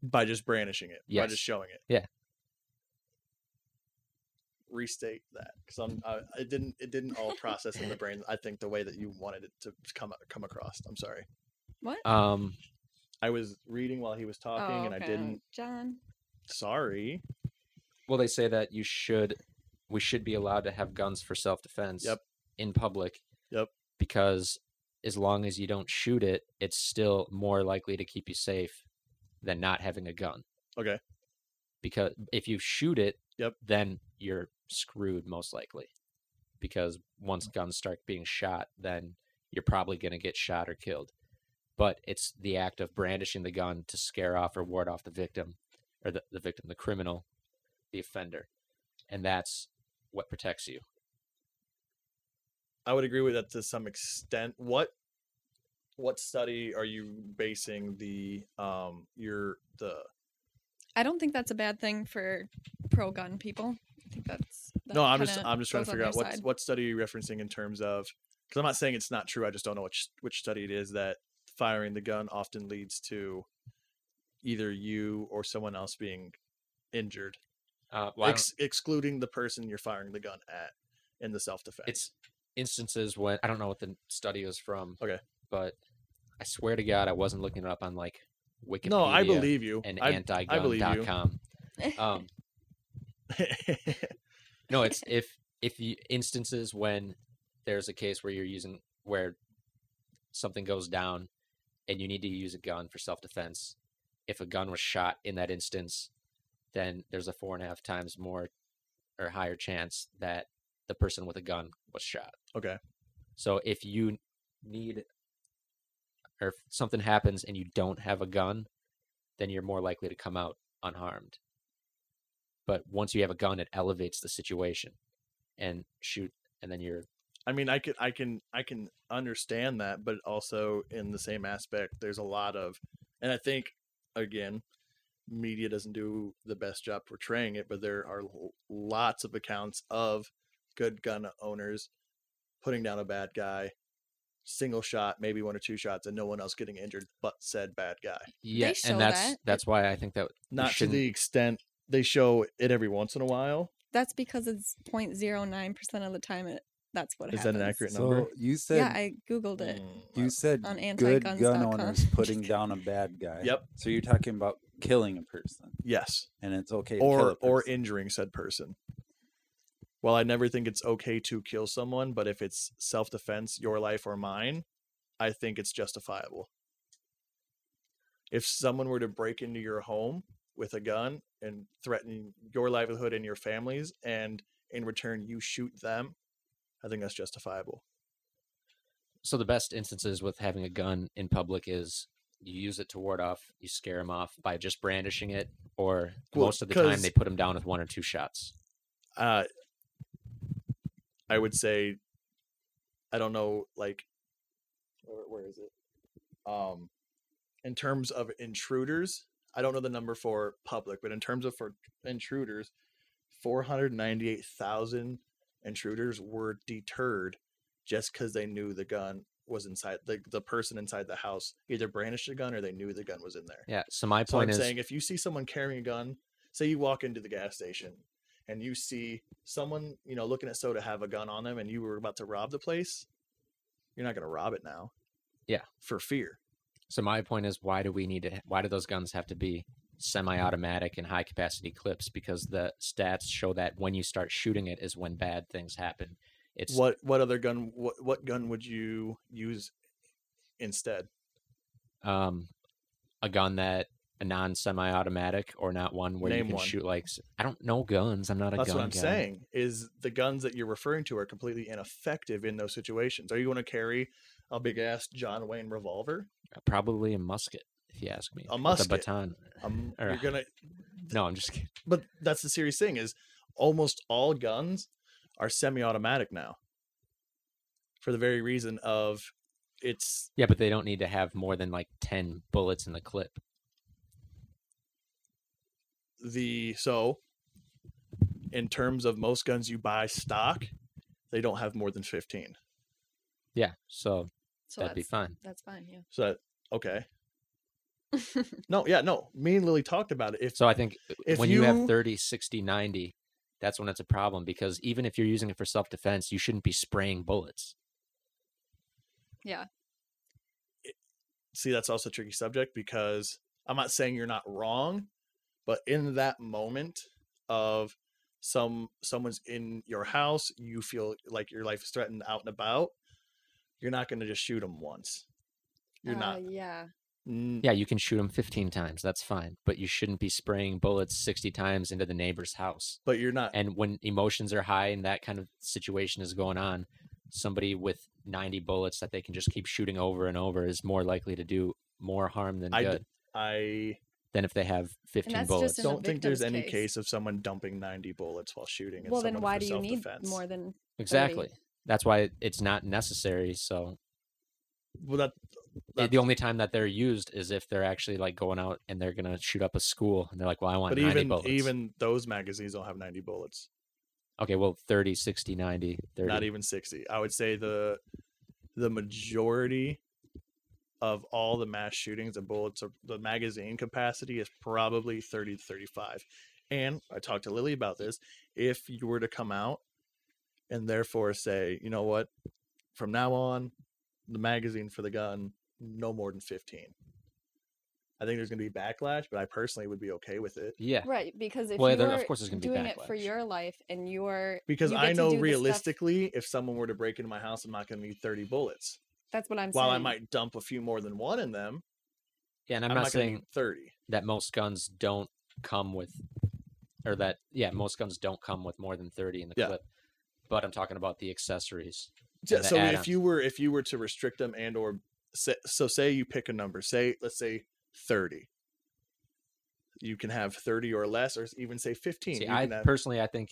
by just brandishing it, by just showing it. Yeah. Restate that because I'm. I, it didn't. It didn't all process in the brain. I think the way that you wanted it to come come across. I'm sorry. What? um I was reading while he was talking, oh, and I didn't. John. Sorry. well they say that you should we should be allowed to have guns for self-defense Yep. in public Yep. because as long as you don't shoot it it's still more likely to keep you safe than not having a gun Okay. because if you shoot it Yep. then you're screwed most likely because once mm. guns start being shot then you're probably going to get shot or killed but it's the act of brandishing the gun to scare off or ward off the victim or the, the victim the criminal the offender and that's what protects you I would agree with that to some extent. What what study are you basing the um your the I don't think that's a bad thing for pro gun people. I think that's that no i'm just i'm just trying to figure out what side. what study you're you referencing in terms of because i'm not saying it's not true i just don't know which which study it is that firing the gun often leads to either you or someone else being injured uh, well, ex- excluding the person you're firing the gun at in the self-defense it's instances when I don't know what the study is from. Okay. But I swear to God, I wasn't looking it up on like Wikipedia no i believe you and I, antigun.com. Um, no, it's if if you instances when there's a case where you're using where something goes down and you need to use a gun for self defense. If a gun was shot in that instance, then there's a four and a half times more or higher chance that the person with a gun was shot. okay So if you need or if something happens and you don't have a gun, then you're more likely to come out unharmed. But once you have a gun, it elevates the situation and shoot, and then you're I mean, I can, I can, I can understand that, but also in the same aspect, there's a lot of, and I think, again, media doesn't do the best job portraying it, but there are lots of accounts of good gun owners putting down a bad guy, single shot, maybe one or two shots, and no one else getting injured but said bad guy. yeah, show and that's that. that's why I think that Not to the extent they show it every once in a while. That's because it's 0.09 percent of the time it that's what Is that an accurate number? So you said Yeah, I googled it. Mm, you said on good gun owners putting down a bad guy. Yep. So you're talking about killing a person, yes. and it's okay to kill or a or injuring said person. Well, I never think it's okay to kill someone, but if it's self defense, your life or mine, I think it's justifiable. If someone were to break into your home with a gun and threaten your livelihood and your family's, and in return you shoot them, I think that's justifiable. so the best instances with having a gun in public is you use it to ward off, you scare them off by just brandishing it, or Well, most of the time they put them down with one or two shots. uh I would say I don't know like where, where is it? Um in terms of intruders, I don't know the number for public, but in terms of for intruders, 498,000 intruders were deterred just cuz they knew the gun was inside the the person inside the house either brandished a gun or they knew the gun was in there. Yeah. So my point So I'm point is, saying if you see someone carrying a gun, say you walk into the gas station and you see someone, you know, looking at soda have a gun on them and you were about to rob the place, you're not going to rob it now. Yeah. For fear. So my point is, why do we need to? Why do those guns have to be semi-automatic and high-capacity clips? Because the stats show that when you start shooting it is when bad things happen. It's What what other gun what what gun would you use instead? Um, a gun that a non-semi-automatic or not one where Name you can one. shoot like I don't know guns. I'm not a That's gun what I'm guy. saying. Is the guns that you're referring to are completely ineffective in those situations? Are you going to carry a big ass John Wayne revolver? Probably a musket, if you ask me. A with a baton. Um, Or- you're gonna. No, I'm just kidding. But that's the serious thing. Is almost all guns are semi-automatic now. For the very reason of it's Yeah, but they don't need to have more than like ten bullets in the clip. The so in terms of most guns you buy stock, they don't have more than 15. Yeah, so So that'd be fine. That's fine. Yeah. So that okay. No, yeah, no. Me and Lily talked about it. If So I think uh, If when you, have you- 30, 60, 90, that's when it's a problem because even if you're using it for self-defense, you shouldn't be spraying bullets. Yeah. see that's also a tricky subject because I'm not saying you're not wrong, but in that moment of some someone's in your house, you feel like your life is threatened out and about, you're not going to just shoot them once. You're Uh, not. Yeah. Yeah, you can shoot them 15 times. That's fine. But you shouldn't be spraying bullets 60 times into the neighbor's house. But you're not. And when emotions are high and that kind of situation is going on, somebody with 90 bullets that they can just keep shooting over and over is more likely to do more harm than I d- good I than if they have 15 bullets. in the don't think there's victim's any case. case of someone dumping 90 bullets while shooting. At Well, then why for do you need self-defense. more than? Exactly. That's why it's not necessary. So Well, that the- that's- the only time that they're used is if they're actually like going out and they're gonna shoot up a school and they're like, "Well, I want but 90 even bullets." even those magazines don't have 90 bullets. okay, well, 30, 60, 90, 30. not even 60 i would say the the majority of all the mass shootings and bullets of the magazine capacity is probably 30 to 35 and i talked to lily about this. If you were to come out and therefore say you know what? From now on the magazine for the gun no more than 15 i think there's going to be backlash but i personally would be okay with it. Yeah. Right, because if Well, you there- are of course there's gonna be doing it for your life and you're because you i know do the stuff- realistically if someone were to break into my house i'm not going to need 30 bullets that's what I'm while saying. While I might dump a few more than one in them, Yeah, and I'm, I'm, not, not, saying 30. that most guns don't come with, or that yeah, most guns don't come with more than 30 in the Yeah. clip. But I'm talking about the accessories. Yeah, the so if add-ons. you were if you were to restrict them and or say, so say you pick a number, say let's say 30. You can have 30 or less or even say 15. See, I can have- personally, I think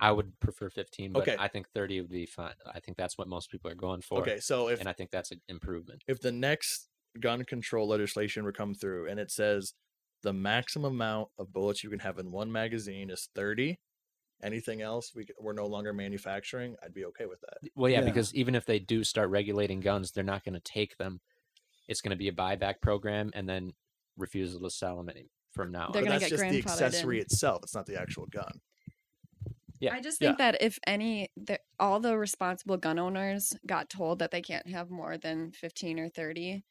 I would prefer 15, but Okay. I think 30 would be fine. I think that's what most people are going for. okay, so if and I think that's an improvement. if the next gun control legislation would come through and it says the maximum amount of bullets you can have in one magazine is 30, anything else we, we're no longer manufacturing, I'd be okay with that. Well, yeah, Yeah. because even if they do start regulating guns, they're not going to take them. It's going to be a buyback program and then refusal to sell them any, from now They're on. But gonna that's get just the accessory in. itself. It's not the actual gun. Yeah. I just Yeah. think that if any, the, all the responsible gun owners got told that they can't have more than 15 or 30,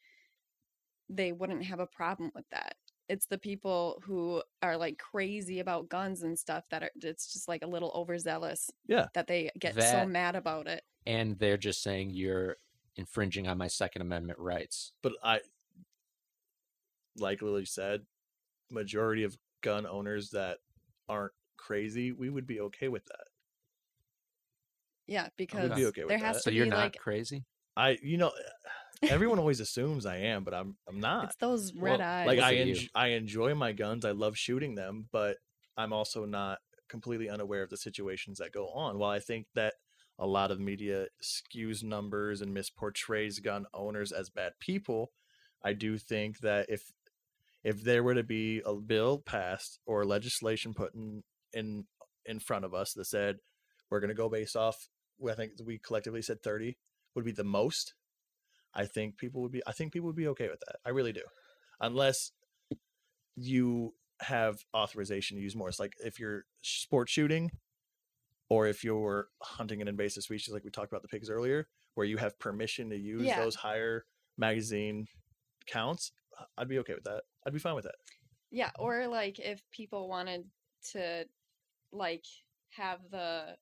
they wouldn't have a problem with that. It's the people who are like crazy about guns and stuff that are, it's just like a little overzealous. Yeah. That they get so mad about it. And they're just saying you're infringing on my Second Amendment rights. but I, like Lily said, majority of gun owners that aren't crazy, we would be okay with that. Yeah. Because be okay there has that. to So be you're not like, crazy? I, you know, eh, everyone always assumes I am, but I'm, I'm not. it's those red Well, eyes. like I, for you. enj- I enjoy my guns. I love shooting them, but I'm also not completely unaware of the situations that go on. While I think that a lot of media skews numbers and misportrays gun owners as bad people, I do think that if if there were to be a bill passed or legislation put in in, in front of us that said we're going to go based off, I think we collectively said 30 would be the most. I think people would be. I think people would be okay with that. I really do, unless you have authorization to use more. It's like if you're sport shooting, or if you're hunting an invasive species, like we talked about the pigs earlier, where you have permission to use Yeah. those higher magazine counts. I'd be okay with that. I'd be fine with that. Yeah, or like if people wanted to like have the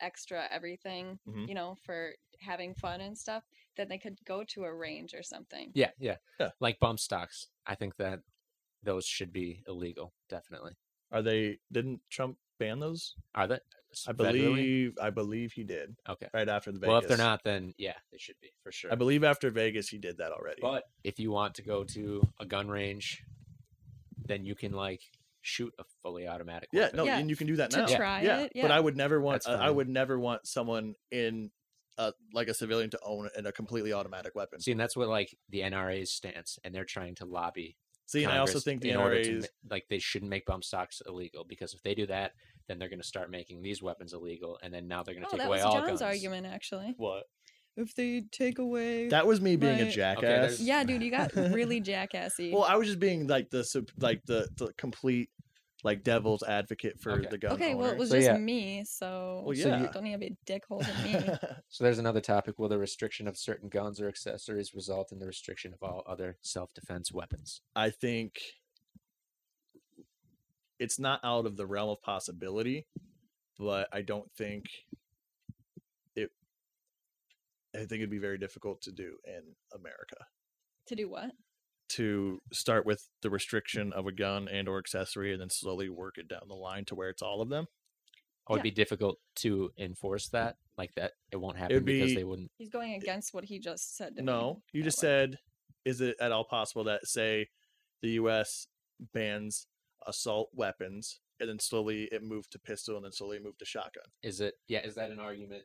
extra everything, Mhm. you know, for having fun and stuff, then they could go to a range or something. Yeah, yeah, Yeah. Like bump stocks. I think that those should be illegal. Definitely. Are they? Didn't Trump ban those? Are they? I Federally? believe. I believe he did. Okay. Right after the Vegas. Well, if they're not, then yeah, they should be for sure. I believe after Vegas he did that already. But if you want to go to a gun range, then you can like shoot a fully automatic. yeah, weapon. no, Yeah, and you can do that to now. try yeah, it, but. I would never want. Uh, I would never want someone in, uh, like a civilian to own in a completely automatic weapon. See, and that's what like the NRA's stance, and they're trying to lobby. See, and I also think the in order to like they shouldn't make bump stocks illegal because if they do that, then they're going to start making these weapons illegal, and then now they're going to Oh, take that away was all John's guns. argument, actually. what? If they take away, That was me being a jackass. there's- yeah, dude, you got really jackassy. Well, I was just being like the like the, the complete like devil's advocate for Okay. the gun. okay, well, it was So, just yeah. me, so, Well, so yeah. you don't have a dick holding me. So there's another topic: Will the restriction of certain guns or accessories result in the restriction of all other self-defense weapons? I think it's not out of the realm of possibility, but I don't think it. I think it'd be very difficult to do in America to do what? to start with the restriction of a gun and or accessory, and then slowly work it down the line to where it's all of them. Or it'd Yeah. be difficult to enforce that, like that. It won't happen It'd because be- they wouldn't. He's going against what he just said. To me. No, you oh, just way. said, is it at all possible that say the U.S. bans assault weapons and then slowly it moved to pistol and then slowly it moved to shotgun? Is it? Yeah. Is that an argument?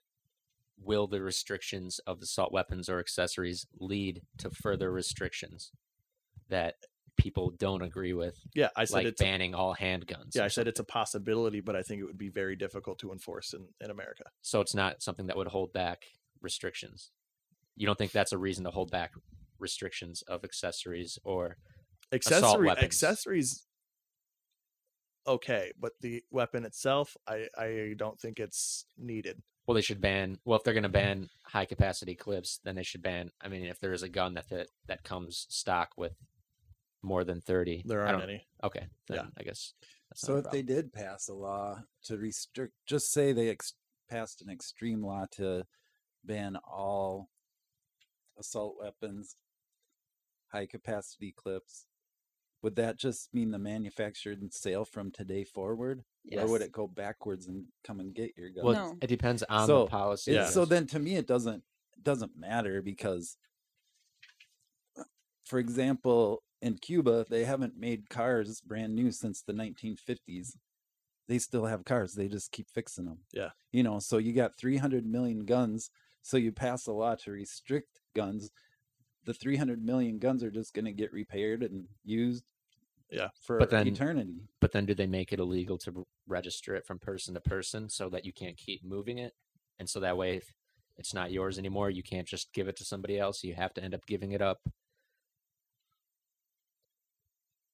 Will the restrictions of assault weapons or accessories lead to further restrictions that people don't agree with, Yeah, I said like it's a- banning all handguns? yeah, I said it's a possibility, but I think it would be very difficult to enforce in, in America. So it's not something that would hold back restrictions. You don't think that's a reason to hold back restrictions of accessories or Accessory weapons. accessories, okay, but the weapon itself, I I don't think it's needed. Well they should ban well if they're going to mm-hmm. ban high capacity clips then they should ban i mean if there is a gun that that, that comes stock with more than 30 There aren't any. okay then Yeah. i guess So if they did pass a law to restrict, just say they ex- passed an extreme law to ban all assault weapons, high capacity clips, would that just mean the manufactured and sale from today forward, or would it go backwards and come and get your gun? well No. it depends on So, the policy It- Yeah. So then, to me, it doesn't it doesn't matter because, uh, for example, in Cuba, they haven't made cars brand new since the 1950s. They still have cars. They just keep fixing them. Yeah. You know, so you got 300 million guns. So you pass a law to restrict guns. The 300 million guns are just going to get repaired and used. Yeah. For But then- eternity. but then do they make it illegal to register it from person to person so that you can't keep moving it and so that way if it's not yours anymore you can't just give it to somebody else you have to end up giving it up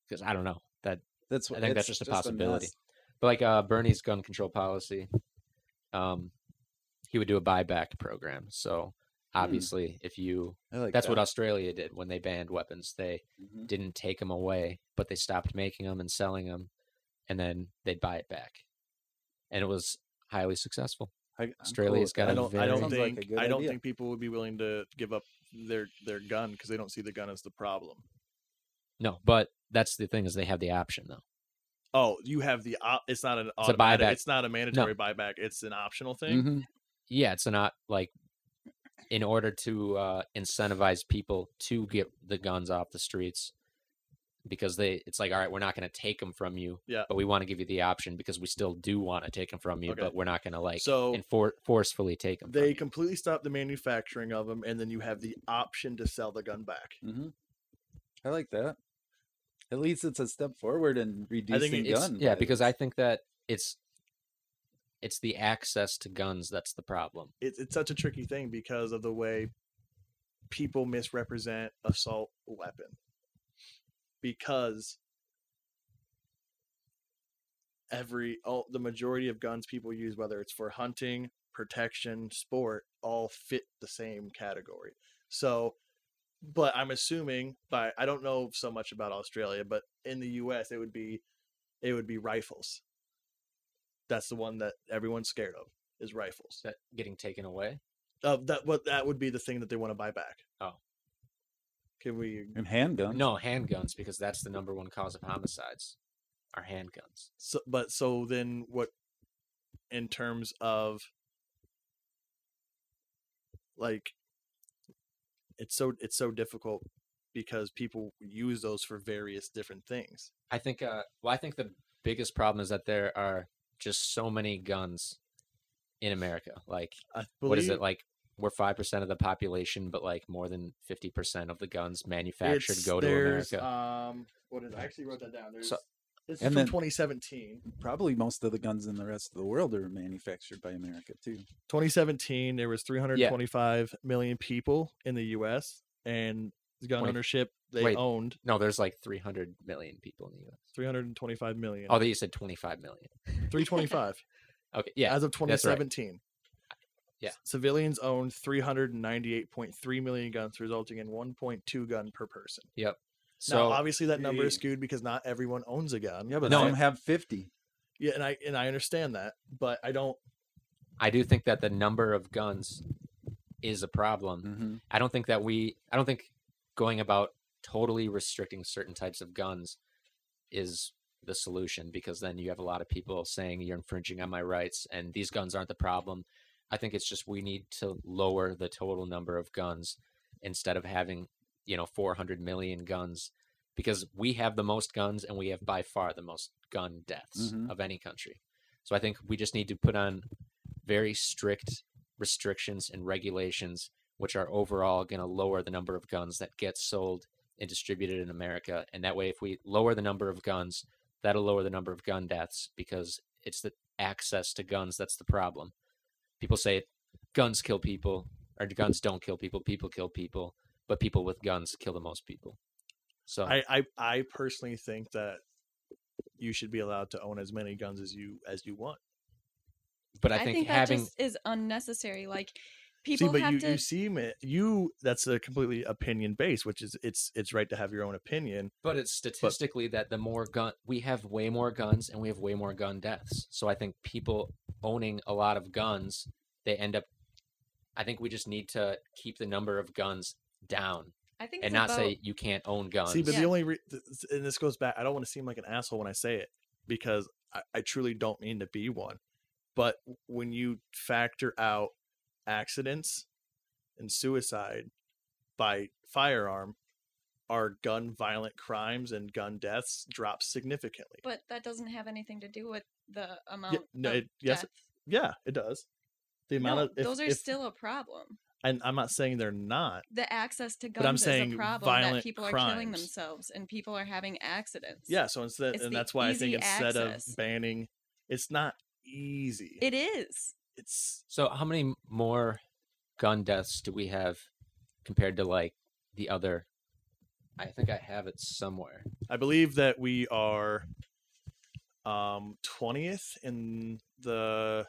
because i don't know that That's I think that's just a possibility. mess. But like uh, Bernie's gun control policy, um, he would do a buyback program. So obviously, if you like that's what. Australia did when they banned weapons. They Mhm. didn't take them away, but they stopped making them and selling them, and then they'd buy it back, and it was highly successful. I, I'm Australia's cool got with a I that. don't. I don't Sounds like think. a good I don't idea. think people would be willing to give up their their gun because they don't see the gun as the problem. No, but that's the thing is they have the option though. Oh, you have the. Op- it's not an. It's a automatic- buyback. It's not a mandatory buyback. It's an optional thing. Mhm. Yeah, it's not like in order to uh, incentivize people to get the guns off the streets because they it's like all right we're not going to take them from you Yeah. but we want to give you the option because we still do want to take them from you Okay. but we're not going to like So enfor- forcefully take them they completely stop the manufacturing of them, and then you have the option to sell the gun back. hmm I like that. At least it's a step forward in reducing it's, gun. yeah because i think that it's it's the access to guns that's the problem It's it's such a tricky thing because of the way people misrepresent assault weapon. Because every all the majority of guns people use, whether it's for hunting, protection, sport, all fit the same category. So but I'm assuming by I don't know so much about Australia, but in the US it would be it would be rifles. That's the one that everyone's scared of is rifles. that getting taken away Uh, that what that would be the thing that they want to buy back. Oh. Can we? And handguns. No, handguns because that's the number one cause of homicides. Are handguns. So, but so then what? In terms of like, it's so it's so difficult because people use those for various different things. I think. Uh, well, I think the biggest problem is that there are just so many guns in America. Like, I what is it like? We're five percent of the population, but like more than fifty percent of the guns manufactured it's- go to there's, America. Um, what is? I actually wrote that down. There's. So- this is and from then- 2017. Probably most of the guns in the rest of the world are manufactured by America too. 2017, there was 325 million people in the U.S. and gun Twenty- ownership they Wait. owned no, there's like three hundred million people in the U.S. 325 million. Oh, they you said twenty-five million. 325 Okay, yeah, as of that's right. 2017. Yeah. Civilians owned 398.3 million guns, resulting in 1.2 gun per person. Yep. So now, obviously, that number is skewed because not everyone owns a gun. Yeah, but No. some have fifty. yeah, and I and I understand that, but I don't. I do think that the number of guns is a problem. Mm-hmm. I don't think that we I don't think going about totally restricting certain types of guns is the solution because then you have a lot of people saying you're infringing on my rights and these guns aren't the problem. I think it's just we need to lower the total number of guns instead of having, you know, 400 million guns because we have the most guns and we have by far the most gun deaths Mhm. of any country. So I think we just need to put on very strict restrictions and regulations which are overall going to lower the number of guns that get sold and distributed in America. And that way, if we lower the number of guns, that'll lower the number of gun deaths because it's the access to guns that's the problem. People say guns kill people, or guns don't kill people, people kill people, but people with guns kill the most people. So, I, I I personally think that you should be allowed to own as many guns as you as you want. but I think, that having just is unnecessary. Like people see, but have you to. you seem it you that's a completely opinion based, which is it's it's right to have your own opinion. But it's statistically that the more gun we have way more guns and we have way more gun deaths. So I think people owning a lot of guns, they end up I think we just need to keep the number of guns down I think and not about, say you can't own guns. See, but the only re- th- th- and this goes back. I don't want to seem like an asshole when I say it because I, I truly don't mean to be one. But when you factor out accidents and suicide by firearm, our gun violent crimes and gun deaths drop significantly. but that doesn't have anything to do with the amount. Yeah, no, of it, yes, yeah, it does. The amount No, of if, those are if- still a problem. and I'm not saying they're not. The access to guns But I'm is saying a problem that people are killing themselves and people are having accidents. Yeah, so instead, It's and that's why I think instead access. of banning, it's not easy. it is. It's So how many more gun deaths do we have compared to like the other I think I have it somewhere. I believe that we are um 20th in the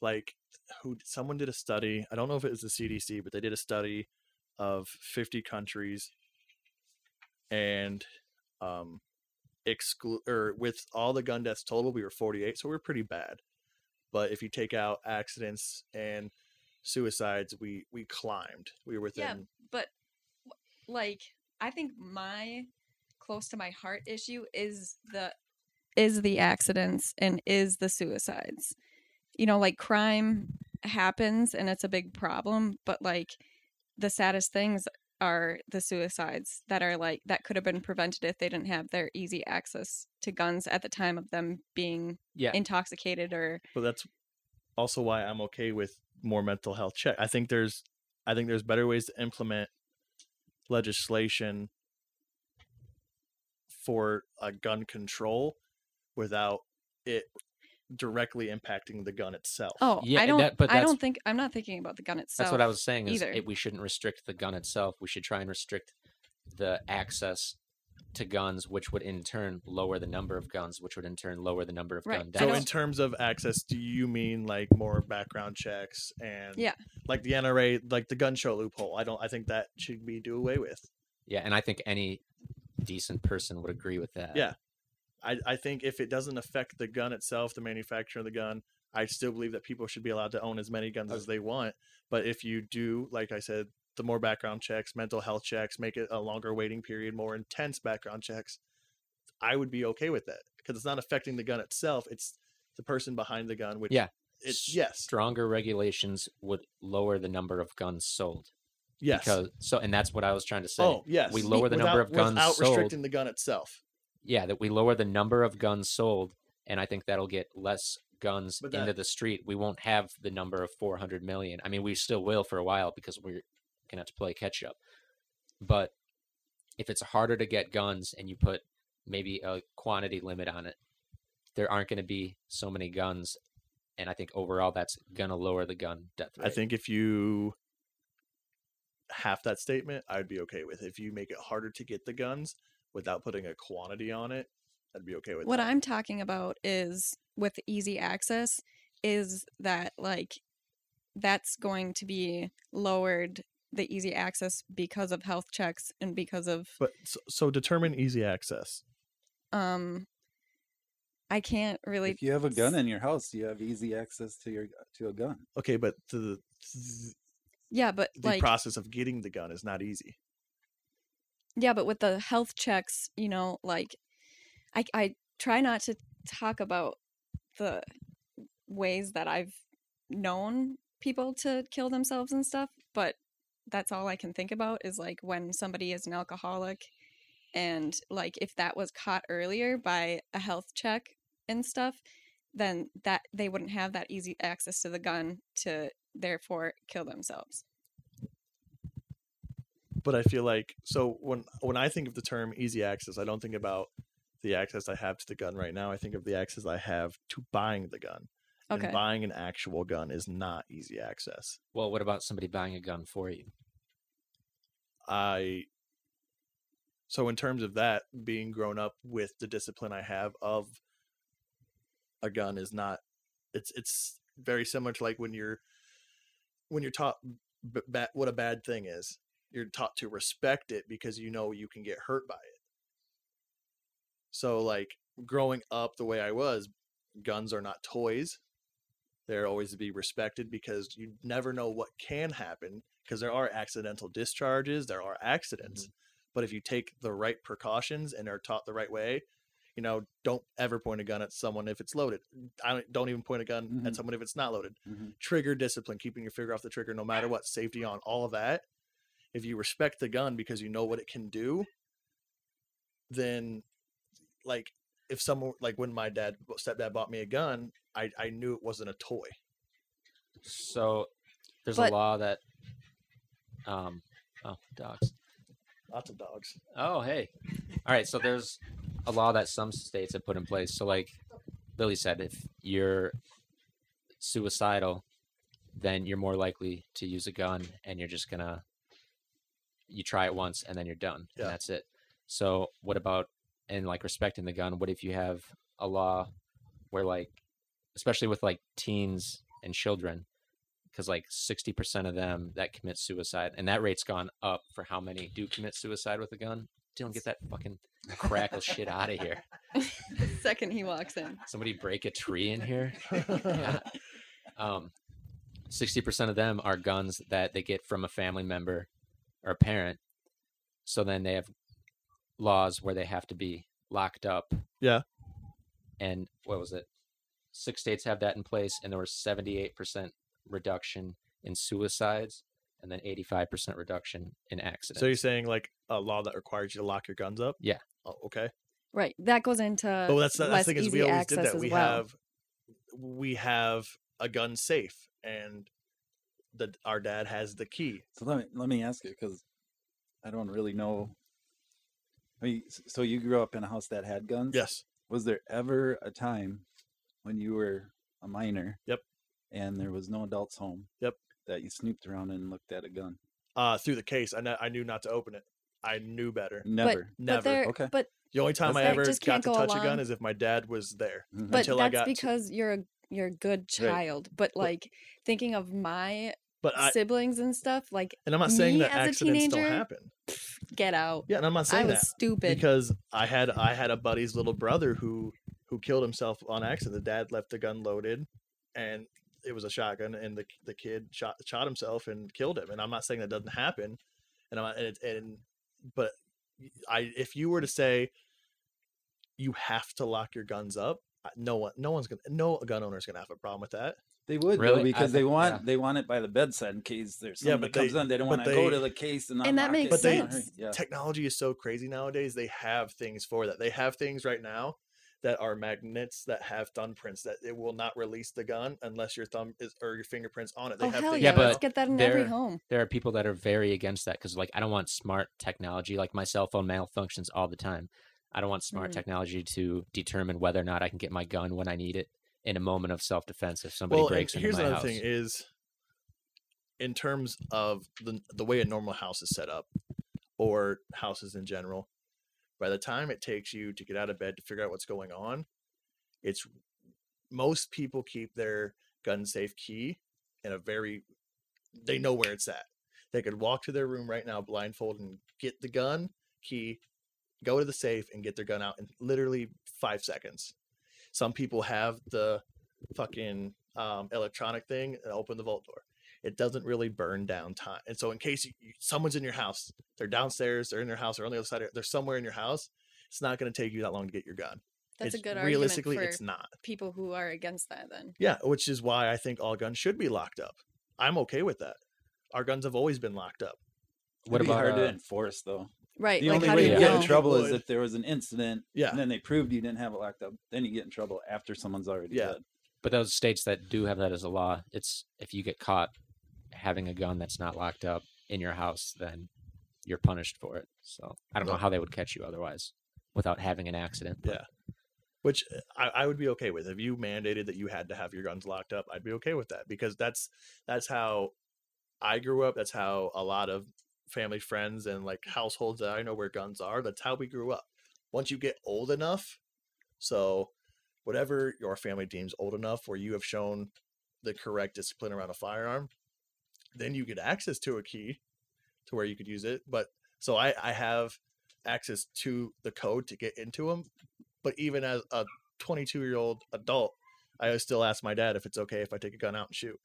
like who someone did a study. I don't know if it was the CDC, but they did a study of 50 countries and um exclude or with all the gun deaths total we were 48, so we're pretty bad. But if you take out accidents and suicides, we we climbed. We were within Yeah, but like I think my close to my heart issue is the is the accidents and is the suicides. You know, like crime happens and it's a big problem, but like the saddest things are the suicides that are like that could have been prevented if they didn't have their easy access to guns at the time of them being Yeah. intoxicated or but that's also why I'm okay with more mental health check. I think there's I think there's better ways to implement legislation for a gun control without it directly impacting the gun itself. Oh, Yeah, I don't that- but I don't think I'm not thinking about the gun itself. That's what I was saying is either. it, we shouldn't restrict the gun itself. We should try and restrict the access to guns, which would in turn lower the number of guns, which would in turn lower the number of Right. gun I So in terms of access, do you mean like more background checks and Yeah. like the NRA, like the gun show loophole? I don't. I think that should be do away with. Yeah, and I think any decent person would agree with that. Yeah. I, I think if it doesn't affect the gun itself, the manufacturer of the gun, I still believe that people should be allowed to own as many guns Uh, as they want. But if you do, like I said, the more background checks, mental health checks, make it a longer waiting period, more intense background checks, I would be okay with that because it's not affecting the gun itself. It's the person behind the gun. Which Yeah. it's yes, Stronger regulations would lower the number of guns sold. yes. Because so, and that's what I was trying to say. oh yes, we lower the number of guns without sold. restricting the gun itself. Yeah, that we lower the number of guns sold, and I think that'll get less guns But into the street. We won't have the number of 400 million. I mean, we still will for a while because we're gonna have to play catch up. But if it's harder to get guns and you put maybe a quantity limit on it, there aren't going to be so many guns, and I think overall that's gonna lower the gun death rate. I think if you half that statement, I'd be okay with. If you make it harder to get the guns without putting a quantity on it, I'd be okay with what that. I'm talking about is with easy access is that like that's going to be lowered the easy access because of health checks and because of But so, so determine easy access. um I can't really If you have a gun in your house, you have easy access to your to a gun. Okay, but the the yeah but like process of getting the gun is not easy. Yeah but with the health checks you know like I I try not to talk about the ways that I've known people to kill themselves and stuff but that's all I can think about is like when somebody is an alcoholic and like if that was caught earlier by a health check and stuff then that they wouldn't have that easy access to the gun to therefore kill themselves But I feel like so when when I think of the term easy access, I don't think about the access I have to the gun right now. I think of the access I have to buying the gun. okay And buying an actual gun is not easy access. well, what about somebody buying a gun for you? I so in terms of that being grown up with the discipline I have of a gun is not it's it's very similar to like when you're when you're taught b- ba- what a bad thing is you're taught to respect it because you know you can get hurt by it so like growing up the way I was guns are not toys they're always to be respected because you never know what can happen because there are accidental discharges, there are accidents. But if you take the right precautions and are taught the right way, you know, don't ever point a gun at someone if it's loaded. I don't, don't even point a gun Mhm. at someone if it's not loaded. Mhm. Trigger discipline, keeping your finger off the trigger, no matter what, safety on all of that. If you respect the gun because you know what it can do, then like if someone like when my dad stepdad bought me a gun, I I knew it wasn't a toy. So there's But- a law that um oh dogs. Lots of dogs. Oh hey. All right, so there's a law that some states have put in place. So like Billy said, if you're suicidal, then you're more likely to use a gun and you're just gonna you try it once and then you're done. Yeah. And that's it. So what about and like respecting the gun, what if you have a law where like especially with like teens and children, because like 60% of them that commit suicide, and that rate's gone up for how many do commit suicide with a gun. Dylan, get that fucking crackle shit out of here. the second he walks in Somebody break a tree in here. Yeah. Um, 60% of them are guns that they get from a family member or a parent. So then they have laws where they have to be locked up. Yeah. And what was it? Six states have that in place, and there was 78% reduction in suicides and then 85% reduction in accidents. So you're saying like a law that requires you to lock your guns up? Yeah. Oh, okay. right that goes into But that's the that's less the thing is we always did that. We well. have we have a gun safe, and the our dad has the key. So let me let me ask you because I don't really know. I mean, so you grew up in a house that had guns. Yes. Was there ever a time when you were a minor? Yep. And there was no adults home. Yep. That you snooped around and looked at a gun. Uh, through the case, I kn- I knew not to open it. I knew better. Never. but Never. there, Okay. but The only time I ever got to go touch a gun is if my dad was there. Mhm. but until I that's to- because you're a you're a good child but like thinking of my But I siblings and stuff like and I'm not saying that accidents don't teenager, happen. get out Yeah, and I'm not saying i was that stupid because I had I had a buddy's little brother who who killed himself on accident. The dad left the gun loaded, and it was a shotgun, and the the kid shot shot himself and killed him. And I'm not saying that doesn't happen, and I'm not, and, it, and but I if you were to say you have to lock your guns up, no one no one's gonna no gun owner's gonna have a problem with that. They would Really? though, I because they want yeah. they want it by the bedside in case there's Yeah, somebody but comes they- in. They don't want to go to the case and And that makes it. But they- in a hurry. yeah. Technology is so crazy nowadays. They have things for that. They have things right now that are magnets that have thumbprints that it will not release the gun unless your thumb is or your fingerprints on it. They oh have hell things yeah! Yeah, now- let's get that in every home. there are people that are very against that because like i don't want smart technology like my cell phone malfunctions all the time i don't want smart Mhm. technology to determine whether or not i can get my gun when i need it in a moment of self-defense if somebody well, breaks into here's my another house. thing is in terms of the the way a normal house is set up or houses in general by the time it takes you to get out of bed to figure out what's going on it's most people keep their gun safe key in a very they know where it's at. They could walk to their room right now blindfolded and get the gun key go to the safe and get their gun out in literally five seconds some people have the fucking um, electronic thing and open the vault door. It doesn't really burn down time. And so, in case you, you- someone's in your house, they're downstairs, they're in their house, or on the other side, they're somewhere in your house. It's not going to take you that long to get your gun. That's a It's- good argument realistically, for it's not. people who are against that. Then Yeah, which is why I think all guns should be locked up. I'm okay with that. Our guns have always been locked up. what It'd be about hard to uh, enforce though. Right, The like only how way you you get know? in trouble is if there was an incident Yeah. and then they proved you didn't have it locked up. Then you get in trouble after someone's already Yeah. dead. but those states that do have that as a law it's if you get caught having a gun that's not locked up in your house then you're punished for it so i don't know how they would catch you otherwise without having an accident but- Yeah. Which uh, I, I would be okay with if you mandated that you had to have your guns locked up. I'd be okay with that because that's that's how I grew up. That's how a lot of family friends and like mm. households that I know where guns are. That's how we grew up. Once you get old enough, so whatever your family deems old enough, where you have shown the correct discipline around a firearm, then you get access to a key to where you could use it. But so I, I have access to the code to get into them. But even as a 22 year old adult, I still ask my dad if it's okay if I take a gun out and shoot.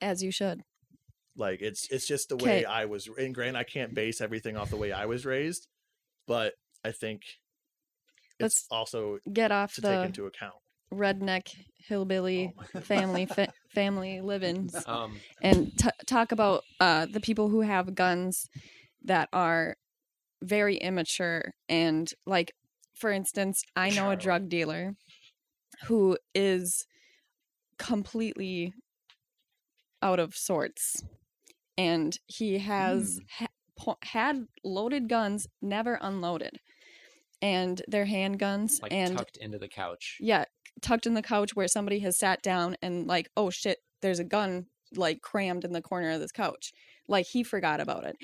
As you should. Like it's it's just the way I was. And granted, I can't base everything off the way I was raised, but I think it's Let's also Get off to take into account. redneck hillbilly family fa- family livings um and t- talk about uh, the people who have guns that are very immature and like for instance i know a drug dealer who is completely out of sorts and he has mm. ha- po- had loaded guns never unloaded and they're handguns like and tucked into the couch. Yeah tucked in the couch where somebody has sat down and like oh shit there's a gun like crammed in the corner of this couch. Like he forgot about it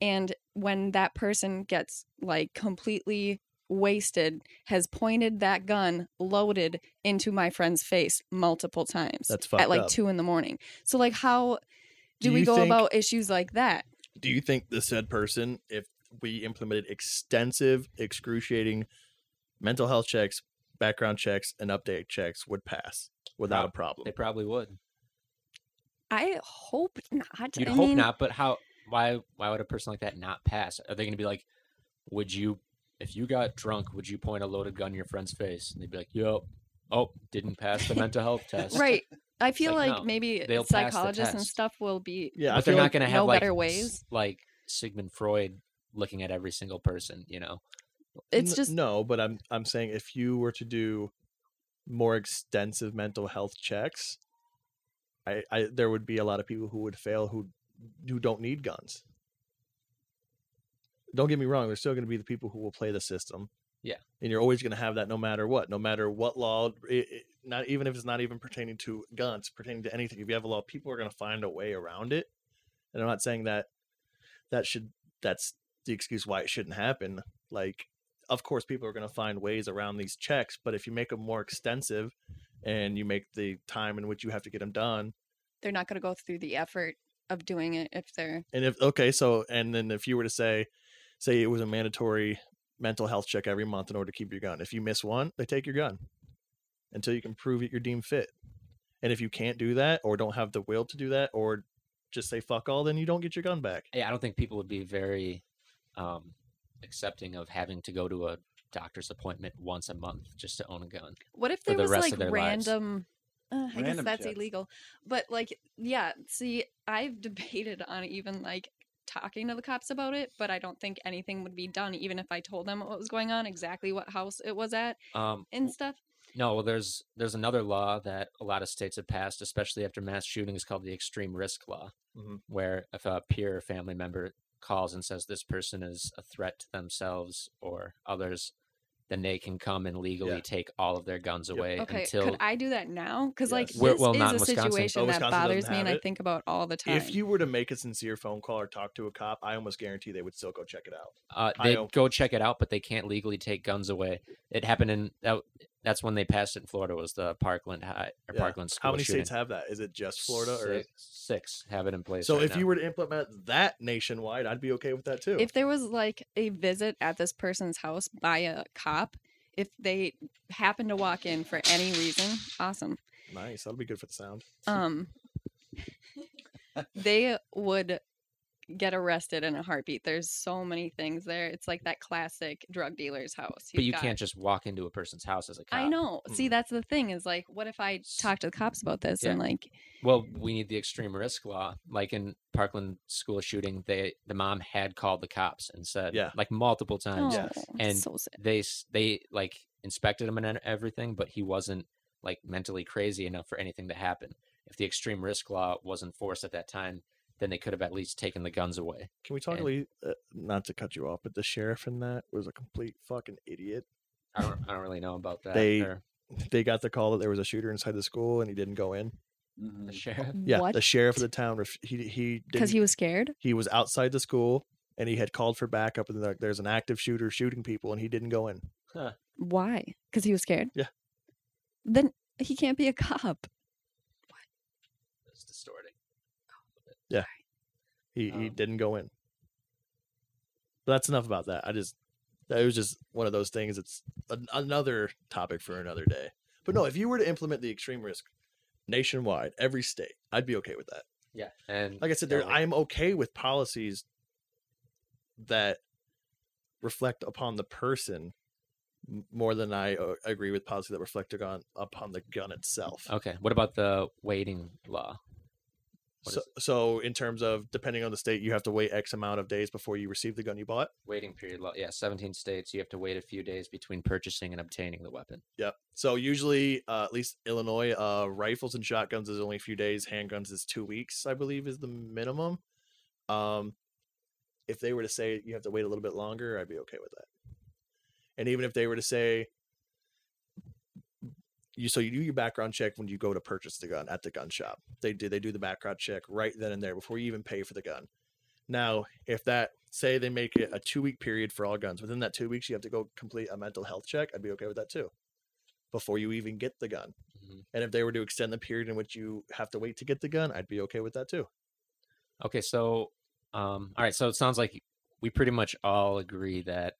and when that person gets like completely wasted has pointed that gun loaded into my friend's face multiple times That's fucked at like up. two in the morning. So like how do, Do we go think- about issues like that Do you think the said person, if we implemented extensive, excruciating mental health checks, background checks, and update checks, would pass without a problem? they probably would i hope not You'd I hope mean, not, but how? Why? Why would a person like that not pass? Are they going to be like, would you, if you got drunk, would you point a loaded gun in your friend's face? And they'd be like, "Yep, oh, didn't pass the mental health test." right i feel like, like, no, maybe they'll pass the psychologists and stuff will be Yeah, I but they're not like going to have no like better ways. like Sigmund Freud looking at every single person. You know, it's N- just no, but I'm I'm saying if you were to do more extensive mental health checks, I, I there would be a lot of people who would fail who who don't need guns. Don't get me wrong. There's still going to be the people who will play the system. Yeah. and you're always going to have that no matter what, no matter what law. Not even if it's not even pertaining to guns, pertaining to anything. If you have a law, people are going to find a way around it. And I'm not saying that that should that's the excuse why it shouldn't happen. Like of course people are going to find ways around these checks but if you make them more extensive and you make the time in which you have to get them done they're not going to go through the effort of doing it if they're and if okay so and then if you were to say say it was a mandatory mental health check every month in order to keep your gun if you miss one they take your gun until you can prove that you're deemed fit And if you can't do that, or don't have the will to do that, or just say fuck all, then you don't get your gun back. Yeah, I don't think people would be very um, accepting of having to go to a doctor's appointment once a month just to own a gun. What if there the was rest like of their lives. random? Uh, I guess that's checks. illegal. But like, yeah. See, I've debated on even like talking to the cops about it, but I don't think anything would be done, even if I told them what was going on, exactly what house it was at, Um, and stuff. No, well, there's there's another law that a lot of states have passed, especially after mass shootings, called the extreme risk law, Mhm. where if a peer or family member calls and says this person is a threat to themselves or others, then they can come and legally Yeah. take all of their guns Yep. away Okay, until. could I do that now? Because like this We're- well, not is a Wisconsin. situation Oh, that Wisconsin bothers me, and have I think about all the time. If you were to make a sincere phone call or talk to a cop, I almost guarantee they would still go check it out. Uh, they go check it out, but they can't legally take guns away. It happened in that. That's when they passed it in Florida. Was the Parkland High or Yeah. Parkland school How many shooting. states have that? Is it just Florida or Six, six have it in place. So right if now. you were to implement that nationwide, I'd be okay with that too. if there was like a visit at this person's house by a cop, if they happen to walk in for any reason, awesome. nice, that'll be good for the sound. Um, they would get arrested in a heartbeat. There's so many things there. It's like that classic drug dealer's house. but You've you got- can't just walk into a person's house as a cop. I know. See, Mm. that's the thing. Is like, what if I talk to the cops about this and like, Well, we need the extreme risk law. Like in Parkland school shooting, they the mom had called the cops and said, Yeah. like multiple times. oh, Yes. it's And so. They they like inspected him and e- everything, but he wasn't like mentally crazy enough for anything to happen. If the extreme risk law wasn't enforced at that time, then they could have at least taken the guns away. Can we talk And- a little, uh, not to cut you off, but the sheriff in that was a complete fucking idiot. I don't I don't really know about that. They- or They got the call that there was a shooter inside the school and he didn't go in. Mhm. the sheriff. Yeah, what? the sheriff of the town, ref- he he Because he was scared. he was outside the school and he had called for backup and like, there's an active shooter shooting people and he didn't go in. Why? Because he was scared. Yeah. Then he can't be a cop. It's distorting. He he Um, didn't go in. But that's enough about that. I just that was just one of those things. It's an, another topic for another day. But no, if you were to implement the extreme risk nationwide, every state, I'd be okay with that. Yeah, and Like I said, there I'm okay with policies that reflect upon the person more than I uh, agree with policies that reflect on upon the gun itself. Okay. What about the waiting law? So, so in terms of depending on the state, you have to wait X amount of days before you receive the gun you bought. waiting period? Yeah, 17 states. You have to wait a few days between purchasing and obtaining the weapon. Yep. So usually, uh, at least Illinois, uh, rifles and shotguns is only a few days. Handguns is two weeks, I believe, is the minimum. Um, if they were to say you have to wait a little bit longer, I'd be okay with that. And even if they were to say you, so you do your background check when you go to purchase the gun at the gun shop. They do they do the background check right then and there before you even pay for the gun. Now, if that say they make it a two week period for all guns, within that two weeks you have to go complete a mental health check, I'd be okay with that too before you even get the gun. Mhm. And if they were to extend the period in which you have to wait to get the gun, I'd be okay with that too. Okay, so um all right, so it sounds like we pretty much all agree that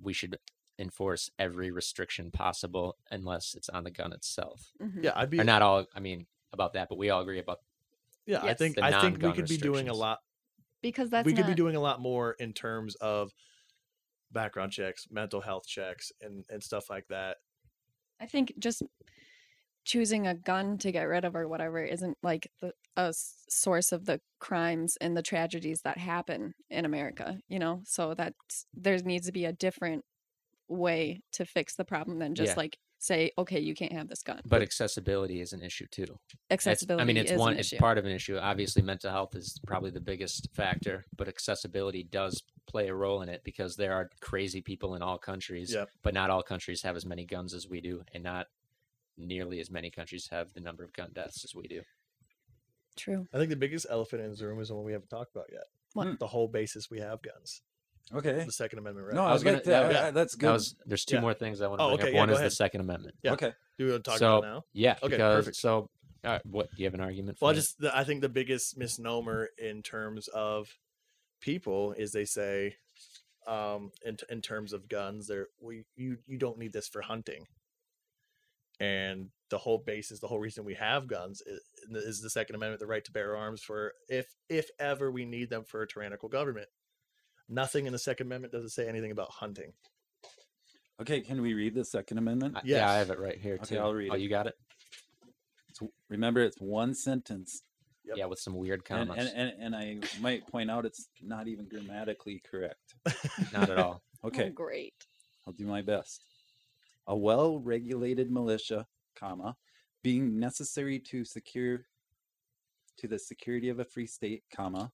we should enforce every restriction possible unless it's on the gun itself. Mhm. Yeah, I'd be Or not all I mean about that, but we all agree about yeah, I think The I think we could be doing a lot Because that's we could be doing a lot more in terms of background checks, mental health checks and and stuff like that. I think just choosing a gun to get rid of or whatever isn't like the a s- source of the crimes and the tragedies that happen in America, you know? So that there needs to be a different way to fix the problem than just Yeah. like say, okay, you can't have this gun. but accessibility is an issue too. It's- accessibility I mean, it's is one it's part of an issue. Obviously, mental health is probably the biggest factor, but accessibility does play a role in it because there are crazy people in all countries, Yep. but not all countries have as many guns as we do and not nearly as many countries have the number of gun deaths as we do. True. I think the biggest elephant in the room is the one we haven't talked about yet. What? Hmm. The whole basis we have guns. Okay. The Second Amendment right. No, I I was was gonna- like that that. was- uh, that's good. That was there's two Yeah. more things I want to Oh, bring okay, up. yeah, One go is the. Second Amendment. Yeah. Okay. Do we want to talk so about now? yeah, Okay, because perfect. so all right, what do you have an argument for? Well, I just the, I think the biggest misnomer in terms of people is they say, um, in in terms of guns, there we you you don't need this for hunting, and the whole basis, the whole reason we have guns is, is the Second Amendment, the right to bear arms for if if ever we need them for a tyrannical government. Nothing in the Second Amendment doesn't say anything about hunting. Okay, can we read the Second Amendment? I- Yeah, I have it right here Okay, too. I'll read oh, it. you got it? It's, remember, it's one sentence, Yep. Yeah, with some weird and, commas. and, and and I might point out it's not even grammatically correct. Not at all. Oh, Okay, great. I'll do my best. A well-regulated militia, comma, being necessary to secure to the security of a free state, comma,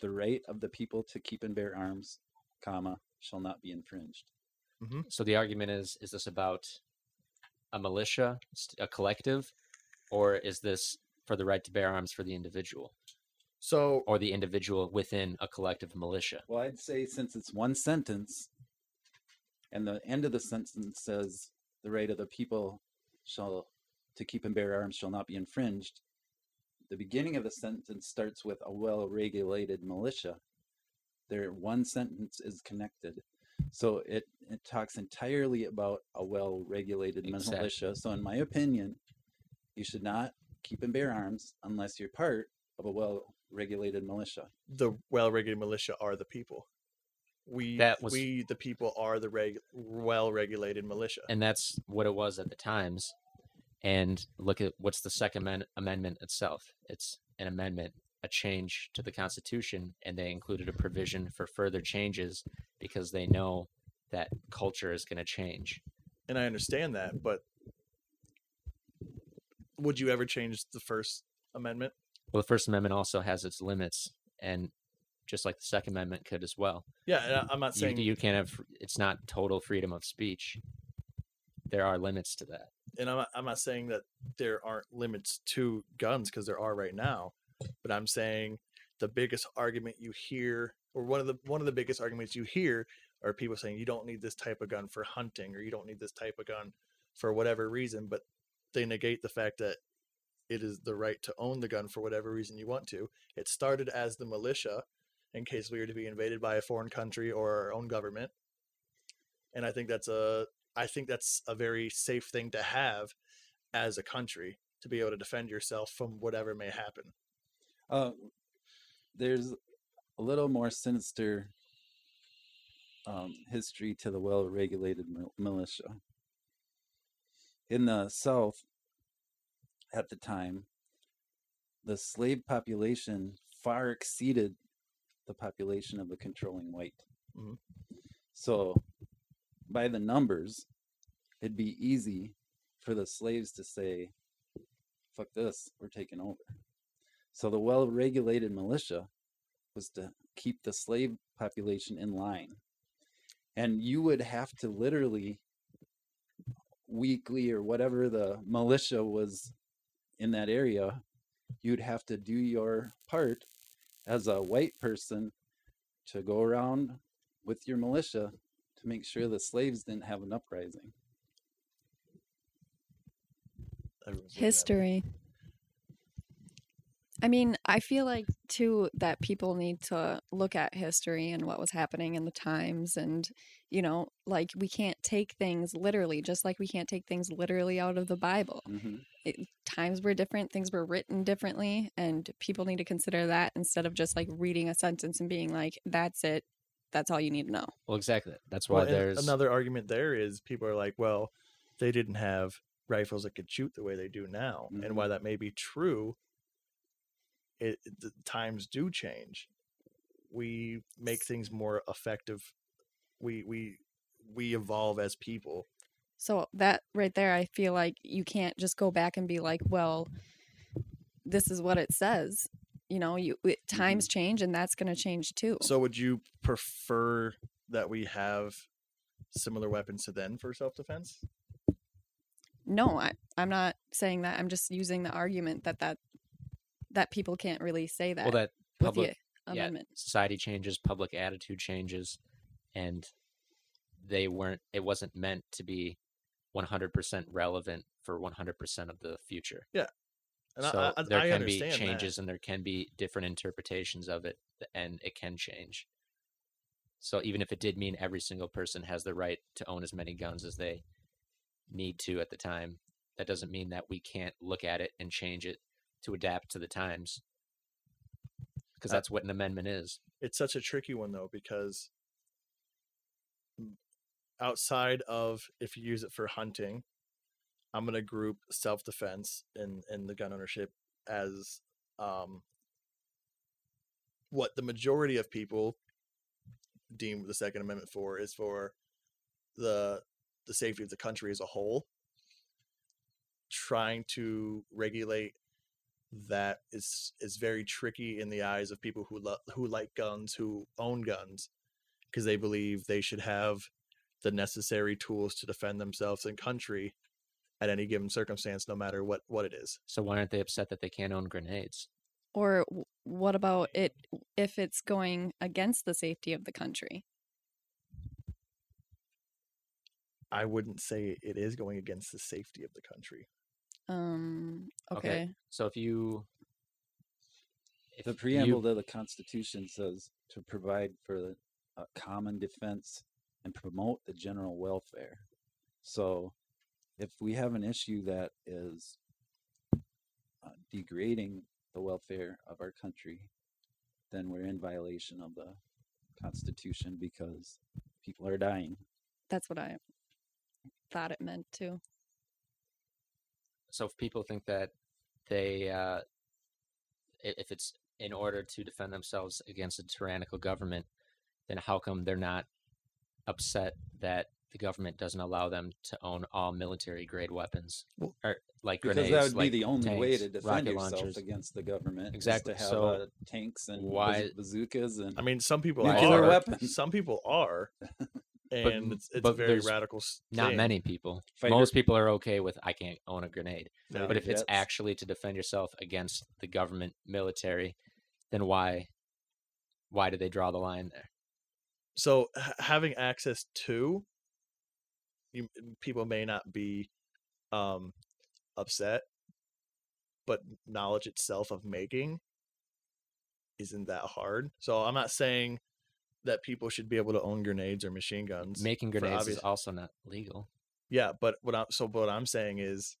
the right of the people to keep and bear arms, comma, shall not be infringed. Mm-hmm. So the argument is: is this about a militia, a collective, or is this for the right to bear arms for the individual, So or the individual within a collective militia? Well, I'd say since it's one sentence, and the end of the sentence says, "The right of the people shall to keep and bear arms shall not be infringed." The beginning of the sentence starts with a well-regulated militia. There, one sentence is connected, so it it talks entirely about a well-regulated Exactly. militia. So, in my opinion, you should not keep and bear arms unless you're part of a well-regulated militia. the well-regulated militia are the people. We That was- we the people are the reg, well-regulated militia. and that's what it was at the times. And look at what's the Second Amen- Amendment itself. It's an amendment, a change to the Constitution, and they included a provision for further changes because they know that culture is going to change. and I understand that, but would you ever change the First Amendment? Well, the First Amendment also has its limits, and just like the Second Amendment could as well. Yeah, I'm not You, saying you can't have. It's not total freedom of speech. There are limits to that. And I'm I'm not saying that there aren't limits to guns because there are right now, but I'm saying the biggest argument you hear, or one of the one of the biggest arguments you hear, are people saying you don't need this type of gun for hunting, or you don't need this type of gun for whatever reason, but they negate the fact that it is the right to own the gun for whatever reason you want to. It started as the militia in case we were to be invaded by a foreign country or our own government. And I think that's a I think that's a very safe thing to have as a country to be able to defend yourself from whatever may happen. Uh, there's a little more sinister um, history to the well-regulated militia. In the South, at the time, the slave population far exceeded the population of the controlling white. Mhm. So, by the numbers, it'd be easy for the slaves to say, fuck this, we're taking over. So the well regulated militia was to keep the slave population in line. And you would have to literally weekly or whatever the militia was in that area, you'd have to do your part as a white person to go around with your militia to make sure the slaves didn't have an uprising. Everyone's doing that. History. I mean, I feel like too that people need to look at history and what was happening in the times and you know, like we can't take things literally just like we can't take things literally out of the Bible. hmm It, times were different, things were written differently and people need to consider that instead of just like reading a sentence and being like that's it. That's all you need to know. Well, exactly. That's why Well, there's another argument there is people are like, well, they didn't have rifles that could shoot the way they do now. Mhm. And while that may be true, it the times do change. We make things more effective. We we we evolve as people. So that right there, I feel like you can't just go back and be like, well, this is what it says. You know, you it, times mm-hmm. change and that's going to change too. So would you prefer that we have similar weapons to then for self defense? no, I, I'm not saying that. I'm just using the argument that that that people can't really say that, well that public the yeah, amendment. society changes, public attitude changes, and they weren't. It wasn't meant to be 100% relevant for 100% of the future. And so I, I, there I can be understand that. changes, and there can be different interpretations of it, and it can change. So even if it did mean every single person has the right to own as many guns as they need to at the time, that doesn't mean that we can't look at it and change it to adapt to the times. Because Uh, that's what an amendment is. it's such a tricky one though because outside of if you use it for hunting i'm going to group self-defense and and the gun ownership as um what the majority of people deem the second amendment for is for the the safety of the country as a whole. Trying to regulate that is is very tricky in the eyes of people who lo- who like guns, who own guns, because they believe they should have the necessary tools to defend themselves and country at any given circumstance, no matter what what it is. So why aren't they upset that they can't own grenades? Or what about it if it's going against the safety of the country? I wouldn't say it is going against the safety of the country. Um. Okay. Okay. So if you if The you- preamble to the Constitution says to provide for the uh, common defense and promote the general welfare. So, if we have an issue that is uh, degrading the welfare of our country, then we're in violation of the Constitution because people are dying. That's what I thought it meant too. so if people think that they uh if it's in order to defend themselves against a tyrannical government then how come they're not upset that the government doesn't allow them to own all military grade weapons Well, or like Because grenades that would like be the only way tanks, to defend rocket yourself launchers. against the government. Exactly. To have So uh, tanks and why- bazookas and I mean, some people Nuclear are. weapons. Some people are, and it's, it's a very radical. s- not many people Fighter- most people are okay with i can't own a grenade No. but if it's actually to defend yourself against the government military then why why do they draw the line there so having access to you, people may not be um upset but knowledge itself of making isn't that hard. So i'm not saying that people should be able to own grenades or machine guns making grenades obvious- is also not legal. Yeah but what i'm so what i'm saying is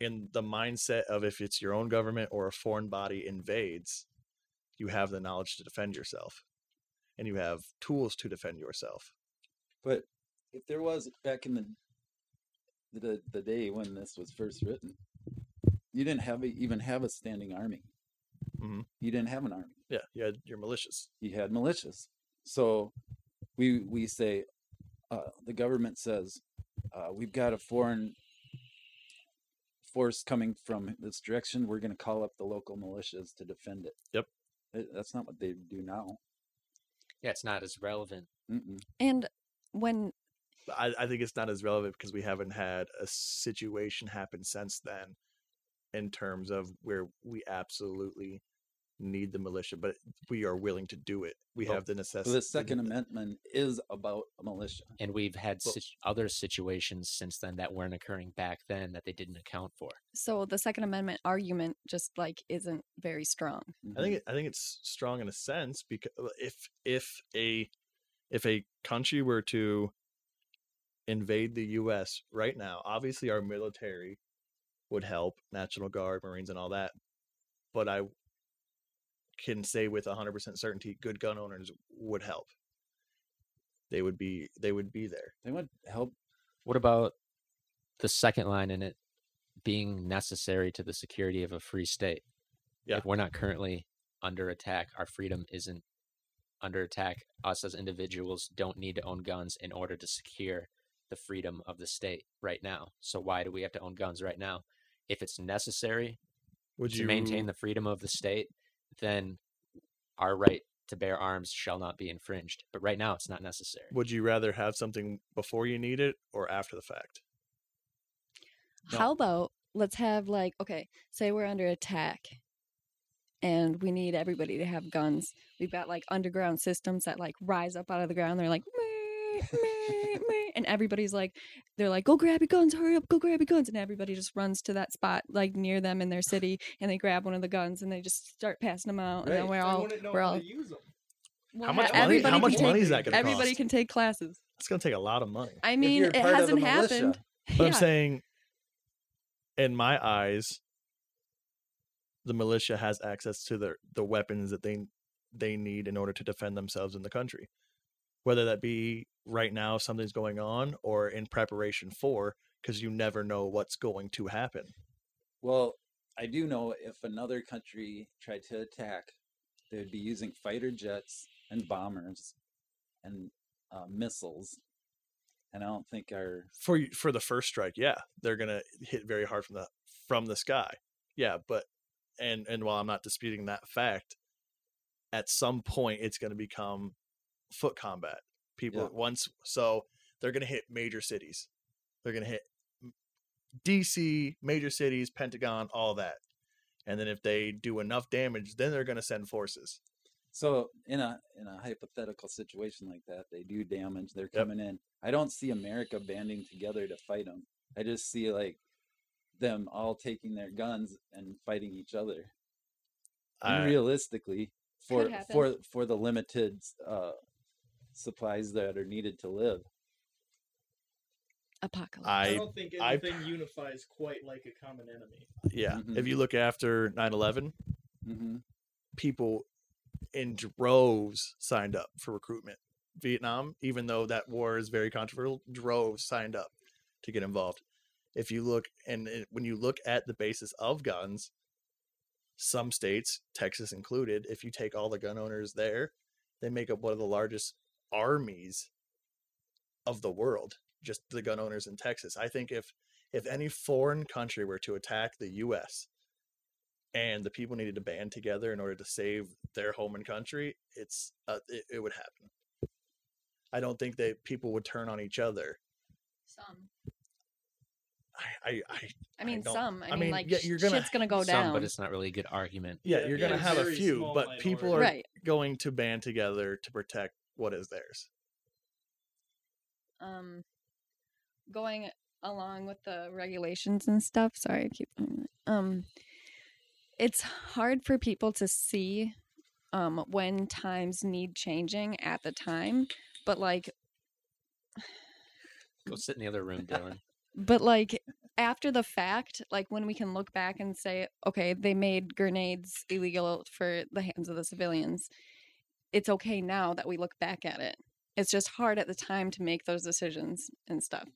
in the mindset of if it's your own government or a foreign body invades you have the knowledge to defend yourself and you have tools to defend yourself. But if there was back in the the the day when this was first written, you didn't have a, even have a standing army. Mhm. You didn't have an army. Yeah, you had your militias. You had militias. So we we say uh, the government says uh, we've got a foreign force coming from this direction. We're going to call up the local militias to defend it. Yep. Uh, That's not what they do now. yeah it's not as relevant Mm-mm. And when But I, I think it's not as relevant because we haven't had a situation happen since then in terms of where we absolutely need the militia, but we are willing to do it. We Well, have the necessity. the Second Amendment is about a militia. and we've had Well- sit- other situations since then that weren't occurring back then that they didn't account for so the Second Amendment argument just like isn't very strong. I think mm-hmm. it, I think it's strong in a sense because if if a if a country were to invade the U.S. right now, obviously our military would help, National Guard, Marines, and all that. But I can say with 100% certainty, good gun owners would help. They would be they would be there. they would help. what about the second line in it being necessary to the security of a free state Yeah. if we're not currently under attack our freedom isn't under attack us as individuals don't need to own guns in order to secure the freedom of the state right now so why do we have to own guns right now if it's necessary Would to you maintain the freedom of the state, then our right to bear arms shall not be infringed. But right now, it's not necessary. would you rather have something before you need it or after the fact? No. How about let's have like okay, say we're under attack and we need everybody to have guns. We've got like underground systems that like rise up out of the ground. They're like and everybody's like they're like go grab your guns, hurry up, go grab your guns and everybody just runs to that spot like near them in their city and they grab one of the guns and they just start passing them out and then we're all we're all How much money? How much can money take- is that going to take? Everybody cost? can take classes. It's going to take a lot of money. I mean, it part of the hasn't happened. But I'm saying in my eyes, the militia has access to the the weapons that they they need in order to defend themselves in the country, whether that be right now something's going on or in preparation for, because you never know what's going to happen. Well, I do know if another country tried to attack, they would be using fighter jets and bombers and uh, missiles. And I don't think our For for the first strike, yeah, they're gonna hit very hard from the from the sky. Yeah, but and and while I'm not disputing that fact, at some point it's gonna become foot combat. People Yeah. once so they're gonna hit major cities. They're gonna hit DC, major cities, Pentagon, all that. And then if they do enough damage, then they're gonna send forces. So in a in a hypothetical situation like that, they do damage. They're coming in. I don't see America banding together to fight them. I just see like them all taking their guns and fighting each other. And I- realistically, for for for the limited uh, supplies that are needed to live. Apocalypse. I don't think I- anything unifies quite like a common enemy. yeah. Mhm. If you look after 9-11, hmm people in droves signed up for recruitment. Vietnam, even though that war is very controversial, droves signed up to get involved. If you look and it- when you look at the basis of guns, some states, Texas included, if you take all the gun owners there, they make up one of the largest armies of the world. Just the gun owners in Texas. I think if if any foreign country were to attack the U.S and the people needed to band together in order to save their home and country, it's uh, it, it would happen. I don't think that people would turn on each other. some. I, I, I I mean, don't- some. I, I mean, mean, like yeah, sh- you're gonna- shit's gonna go Some, down. but it's not really a good argument. yeah, Yeah, you're yeah, gonna have a few, small but people are right. going to band together to protect what is theirs. um going along with the regulations and stuff sorry i keep um it's hard for people to see um when times need changing at the time but like Go sit in the other room, Dylan. but like after the fact like when we can look back and say okay they made grenades illegal for the hands of the civilians it's okay now that we look back at it it's just hard at the time to make those decisions and stuff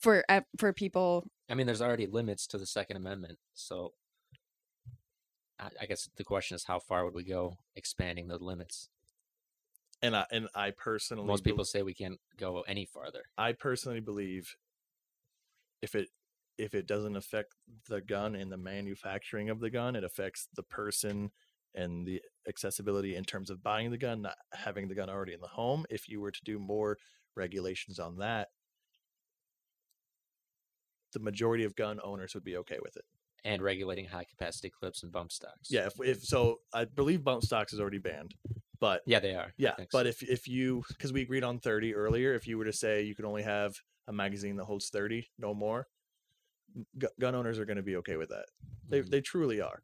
for uh, for people I mean, there's already limits to the Second Amendment, so I, I guess the question is how far would we go expanding the limits? And I and I personally Most bel- people say we can't go any farther. I personally believe if it if it doesn't affect the gun and the manufacturing of the gun, it affects the person and the accessibility in terms of buying the gun, not having the gun already in the home. If you were to do more regulations on that, the majority of gun owners would be okay with it. And regulating high capacity clips and bump stocks. Yeah, if, if so, I believe bump stocks is already banned, but yeah, they are. Yeah, but so. if if you because we agreed on thirty earlier, if you were to say you can only have a magazine that holds thirty, no more, gun owners are going to be okay with that. They Mhm. they truly are.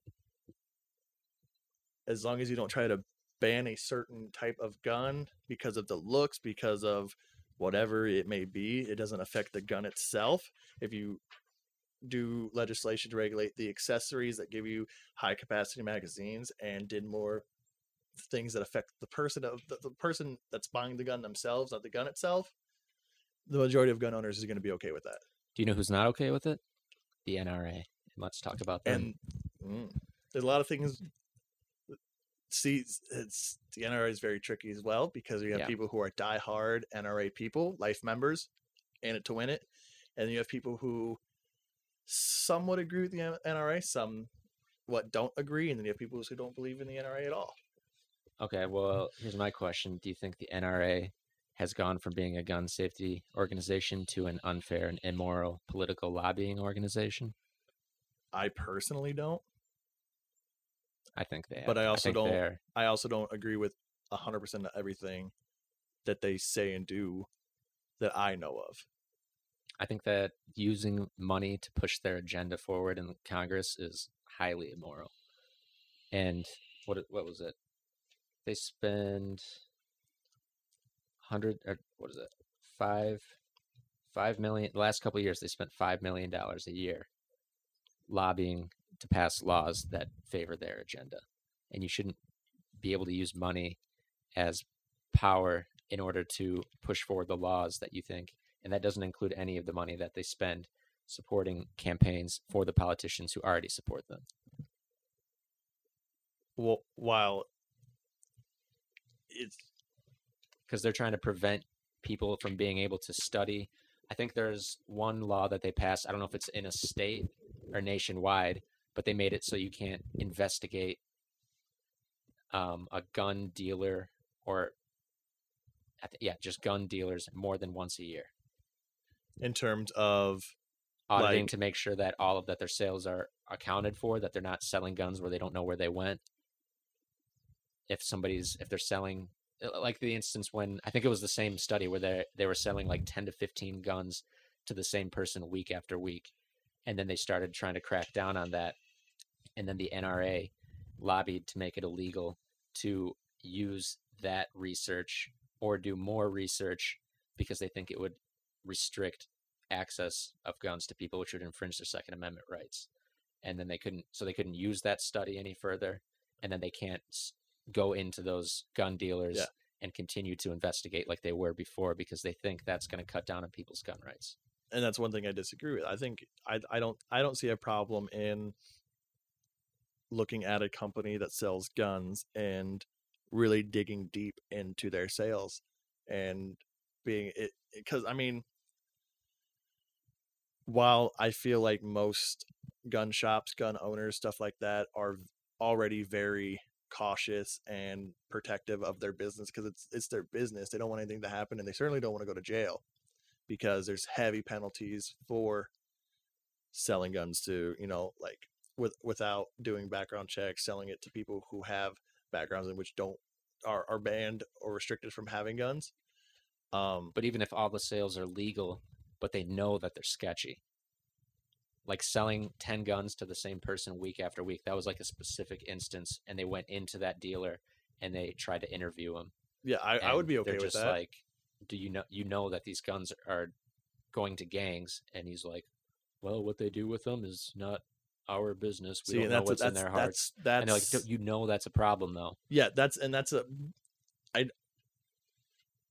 As long as you don't try to ban a certain type of gun because of the looks, because of whatever it may be, it doesn't affect the gun itself. If you do legislation to regulate the accessories that give you high capacity magazines and did more things that affect the person of the, the person that's buying the gun themselves, not the gun itself, the majority of gun owners is going to be okay with that. Do you know who's not okay with it? The NRA. Let's talk about them. And mm, there's a lot of things. See, it's the NRA is very tricky as well because you have Yeah. people who are diehard NRA people, life members, in it to win it, and you have people who somewhat agree with the NRA, some what don't agree, and then you have people who don't believe in the NRA at all. Okay, well, here's my question. Do you think the NRA has gone from being a gun safety organization to an unfair and immoral political lobbying organization? I personally don't. I think they. But I also think don't- they're- I also don't agree with 100% of everything that they say and do that I know of. I think that using money to push their agenda forward in Congress is highly immoral. And what what was it? They spend hundred or what is it? Five Five million. The last couple of years, they spent five million dollars a year lobbying to pass laws that favor their agenda, and you shouldn't be able to use money as power in order to push forward the laws that you think, and that doesn't include any of the money that they spend supporting campaigns for the politicians who already support them. Well, while it's because they're trying to prevent people from being able to study. I think there's one law that they passed. I don't know if it's in a state or nationwide, but they made it so you can't investigate um, a gun dealer or, I thi- yeah, just gun dealers more than once a year. in terms of Auditing Like- to make sure that all of that their sales are accounted for, that they're not selling guns where they don't know where they went. If somebody's if they're selling uh, like the instance when I think it was the same study where they they were selling like 10 to 15 guns to the same person week after week and then they started trying to crack down on that and then the mm-hmm. NRA lobbied to make it illegal to use that research or do more research because they think it would restrict access of guns to people which would infringe their second amendment rights and then they couldn't so they couldn't use that study any further and then they can't go into those gun dealers Yeah. and continue to investigate like they were before because they think that's going to cut down on people's gun rights and that's one thing I disagree with. I think I I don't I don't see a problem in looking at a company that sells guns and really digging deep into their sales and being it because I mean while I feel like most gun shops, gun owners, stuff like that are already very cautious and protective of their business because it's it's their business. They don't want anything to happen and they certainly don't want to go to jail because there's heavy penalties for selling guns to you know like with without doing background checks selling it to people who have backgrounds in which don't are, are banned or restricted from having guns. Um but even if all the sales are legal but they know that they're sketchy. Like selling 10 guns to the same person week after week that was like a specific instance and they went into that dealer and they tried to interview him. Yeah i, I would be okay they're with just that. like do you know you know that these guns are going to gangs? And he's like well what they do with them is not our business we See, don't know what's that's in their hearts. that's that's and like you know that's a problem though? Yeah that's and that's a i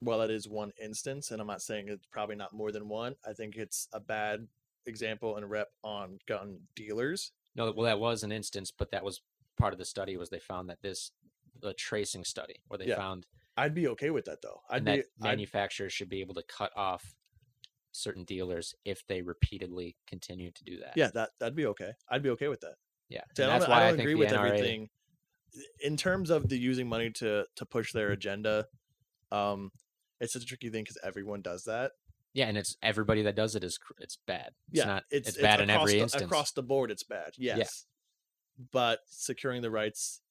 well that is one instance and i'm not saying it's probably not more than one i think it's a bad example and rep on gun dealers. No well that was an instance but that was part of the study was they found that this the tracing study where they Yeah. found i'd be okay with that though. I'd and be that I'd, manufacturers should be able to cut off certain dealers if they repeatedly continue to do that. yeah that that'd be okay i'd be okay with that yeah. And I that's why I, don't think agree with NRA, everything in terms of the using money to to push their agenda um it's such a tricky thing because everyone does that Yeah, and it's everybody that does it is it's bad. It's yeah not. it's, It's, bad in every the, instance. across the board it's bad yes but securing the rights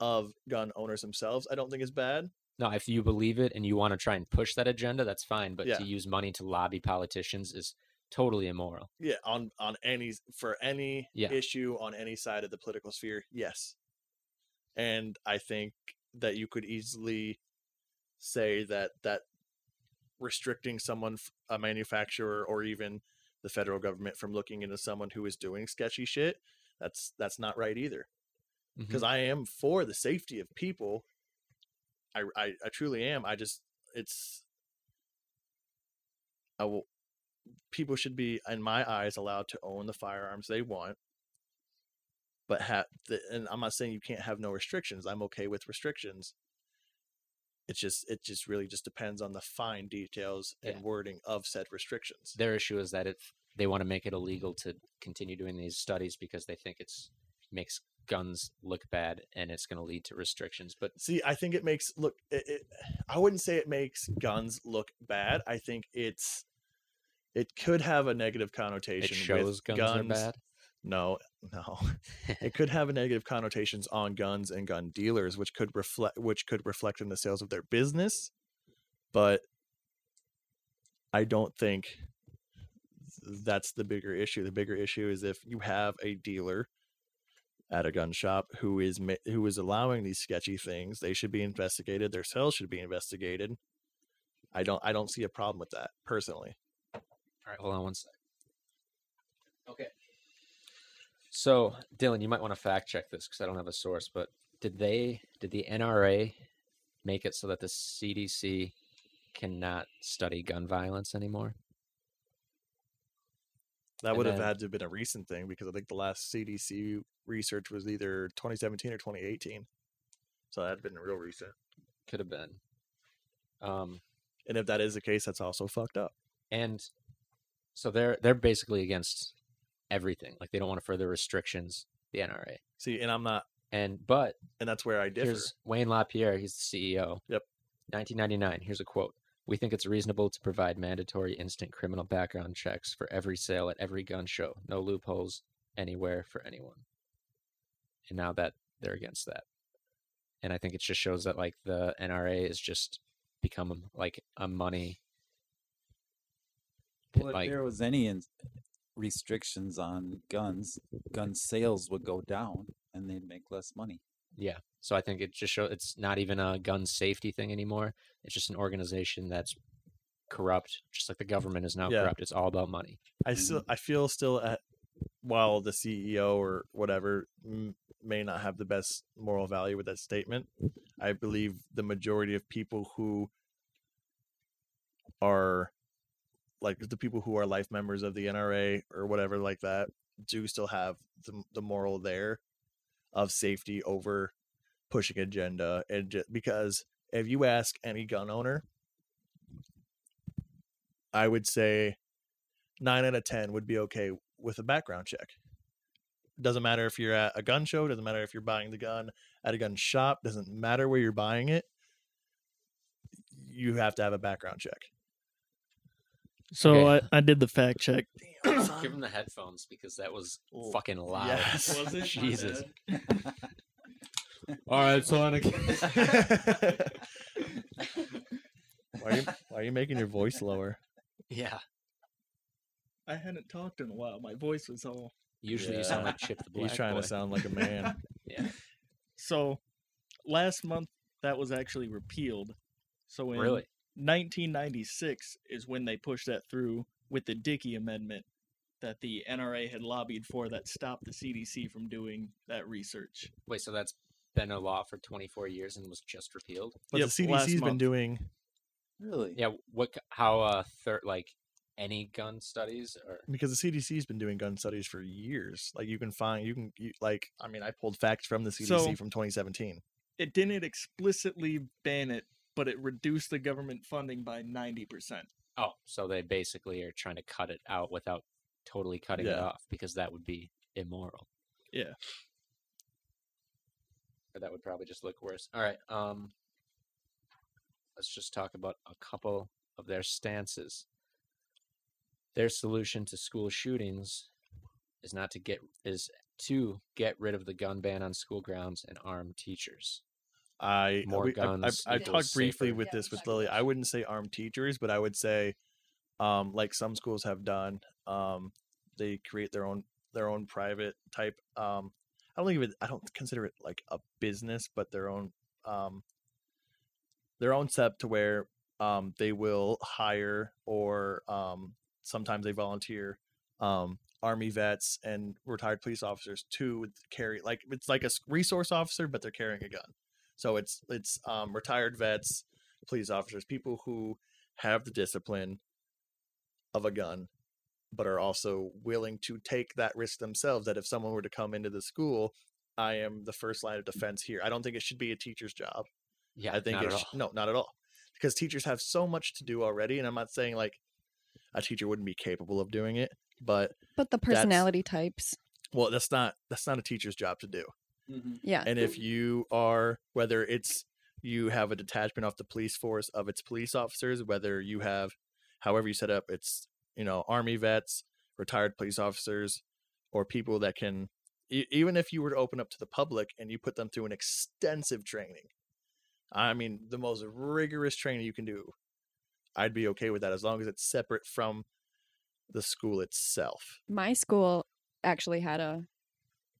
of gun owners themselves i don't think is bad No, if you believe it and you want to try and push that agenda, that's fine. But Yeah. to use money to lobby politicians is totally immoral. yeah on on any for any Yeah. issue on any side of the political sphere yes and i think that you could easily say that that restricting someone a manufacturer or even the federal government from looking into someone who is doing sketchy shit that's that's not right either because mm-hmm. i am for the safety of people I, I i truly am i just it's I will, people should be in my eyes allowed to own the firearms they want. But have the, and i'm not saying you can't have no restrictions i'm okay with restrictions. It's just it just really just depends on the fine details and Yeah. wording of said restrictions. Their issue is that if they want to make it illegal to continue doing these studies because they think it's makes guns look bad and it's going to lead to restrictions. But see i think it makes look it, it, i wouldn't say it makes guns look bad i think it's it could have a negative connotation it shows with guns, guns are bad. no no it could have a negative connotations on guns and gun dealers which could reflect which could reflect in the sales of their business but i don't think that's the bigger issue the bigger issue is if you have a dealer at a gun shop who is who is allowing these sketchy things they should be investigated their sales should be investigated i don't i don't see a problem with that personally All right, hold on one sec. Okay. So, Dylan, you might want to fact check this because I don't have a source, but did they, did the NRA make it so that the CDC cannot study gun violence anymore? That would have had to have been a recent thing because I think the last CDC research was either 2017 or 2018. So that had been real recent. Could have been. Um, And if that is the case, that's also fucked up. and so they're they're basically against everything. Like they don't want to further restrictions. The NRA. See, and I'm not, And but and that's where I differ. Here's Wayne LaPierre. He's the CEO. Yep. 1999. Here's a quote. We think it's reasonable to provide mandatory instant criminal background checks for every sale at every gun show. No loopholes anywhere for anyone. And now that they're against that. And I think it just shows that like the NRA is just become like a money Well, if like there was any in- restrictions on guns, gun sales would go down and they'd make less money. Yeah. So I think it just show it's not even a gun safety thing anymore. It's just an organization that's corrupt, just like the government is now Yeah. corrupt. It's all about money. I still, mm-hmm. I feel still at, while the CEO or whatever m- may not have the best moral value with that statement, I believe the majority of people who are like the people who are life members of the NRA or whatever like that do still have the, the moral there of safety over pushing agenda and ju- because if you ask any gun owner I would say nine out of ten would be okay with a background check. Doesn't matter if you're at a gun show, doesn't matter if you're buying the gun at a gun shop, doesn't matter where you're buying it. You have to have a background check. So Okay. I, I did the fact check. Give him the headphones because that was Oh, fucking loud. yes. Was it? Jesus. All right, Sonic. Why are you why are you making your voice lower? Yeah. I hadn't talked in a while. My voice was all. Usually you sound Yeah. like Chip the Black He's trying Boy. to sound like a man. Yeah. So last month that was actually repealed. So in Really? 1996 is when they pushed that through with the Dickey Amendment that the NRA had lobbied for that stopped the CDC from doing that research. Wait, so that's been a law for 24 years and was just repealed? But Yep, the CDC's been doing Really? Yeah. What? How? Uh, third like any gun studies or because the CDC's been doing gun studies for years. Like you can find you can you, like I mean I pulled facts from the CDC So- from 2017. It didn't explicitly ban it, but it reduced the government funding by 90%. oh, so they basically are trying to cut it out without totally cutting it off because that would be immoral. Yeah. Or that would probably just look worse. All right. Um. Let's just talk about a couple of their stances. Their solution to school shootings is not to get is to get rid of the gun ban on school grounds and arm teachers. I More we- I- I- guns I, equals talked briefly with Yeah, this with Lily. I wouldn't say arm teachers, but I would say, um, like some schools have done, um, they create their own their own private type. Um, I don't think of it. I don't consider it like a business, but their own um, their own step to where um, they will hire or um, sometimes they volunteer um, army vets and retired police officers to carry like it's like a resource officer, but they're carrying a gun. So it's it's um, retired vets, police officers, people who have the discipline of a gun, but are also willing to take that risk themselves. That if someone were to come into the school, I am the first line of mm. defense here. I don't think it should be a teacher's job. Yeah, I think not it sh- no, not at all, because teachers have so much to do already. And I'm not saying like a teacher wouldn't be capable of doing it, but But the personality types. well, that's not that's not a teacher's job to do. Mm-hmm. Yeah. And if you are, whether it's you have a detachment off the police force of its police officers, whether you have, however you set up, it's, you know, army vets, retired police officers, or people that can, e- even if you were to open up to the public and you put them through an extensive training, I mean, the most rigorous training you can do, I'd be okay with that as long as it's separate from the school itself. My school actually had a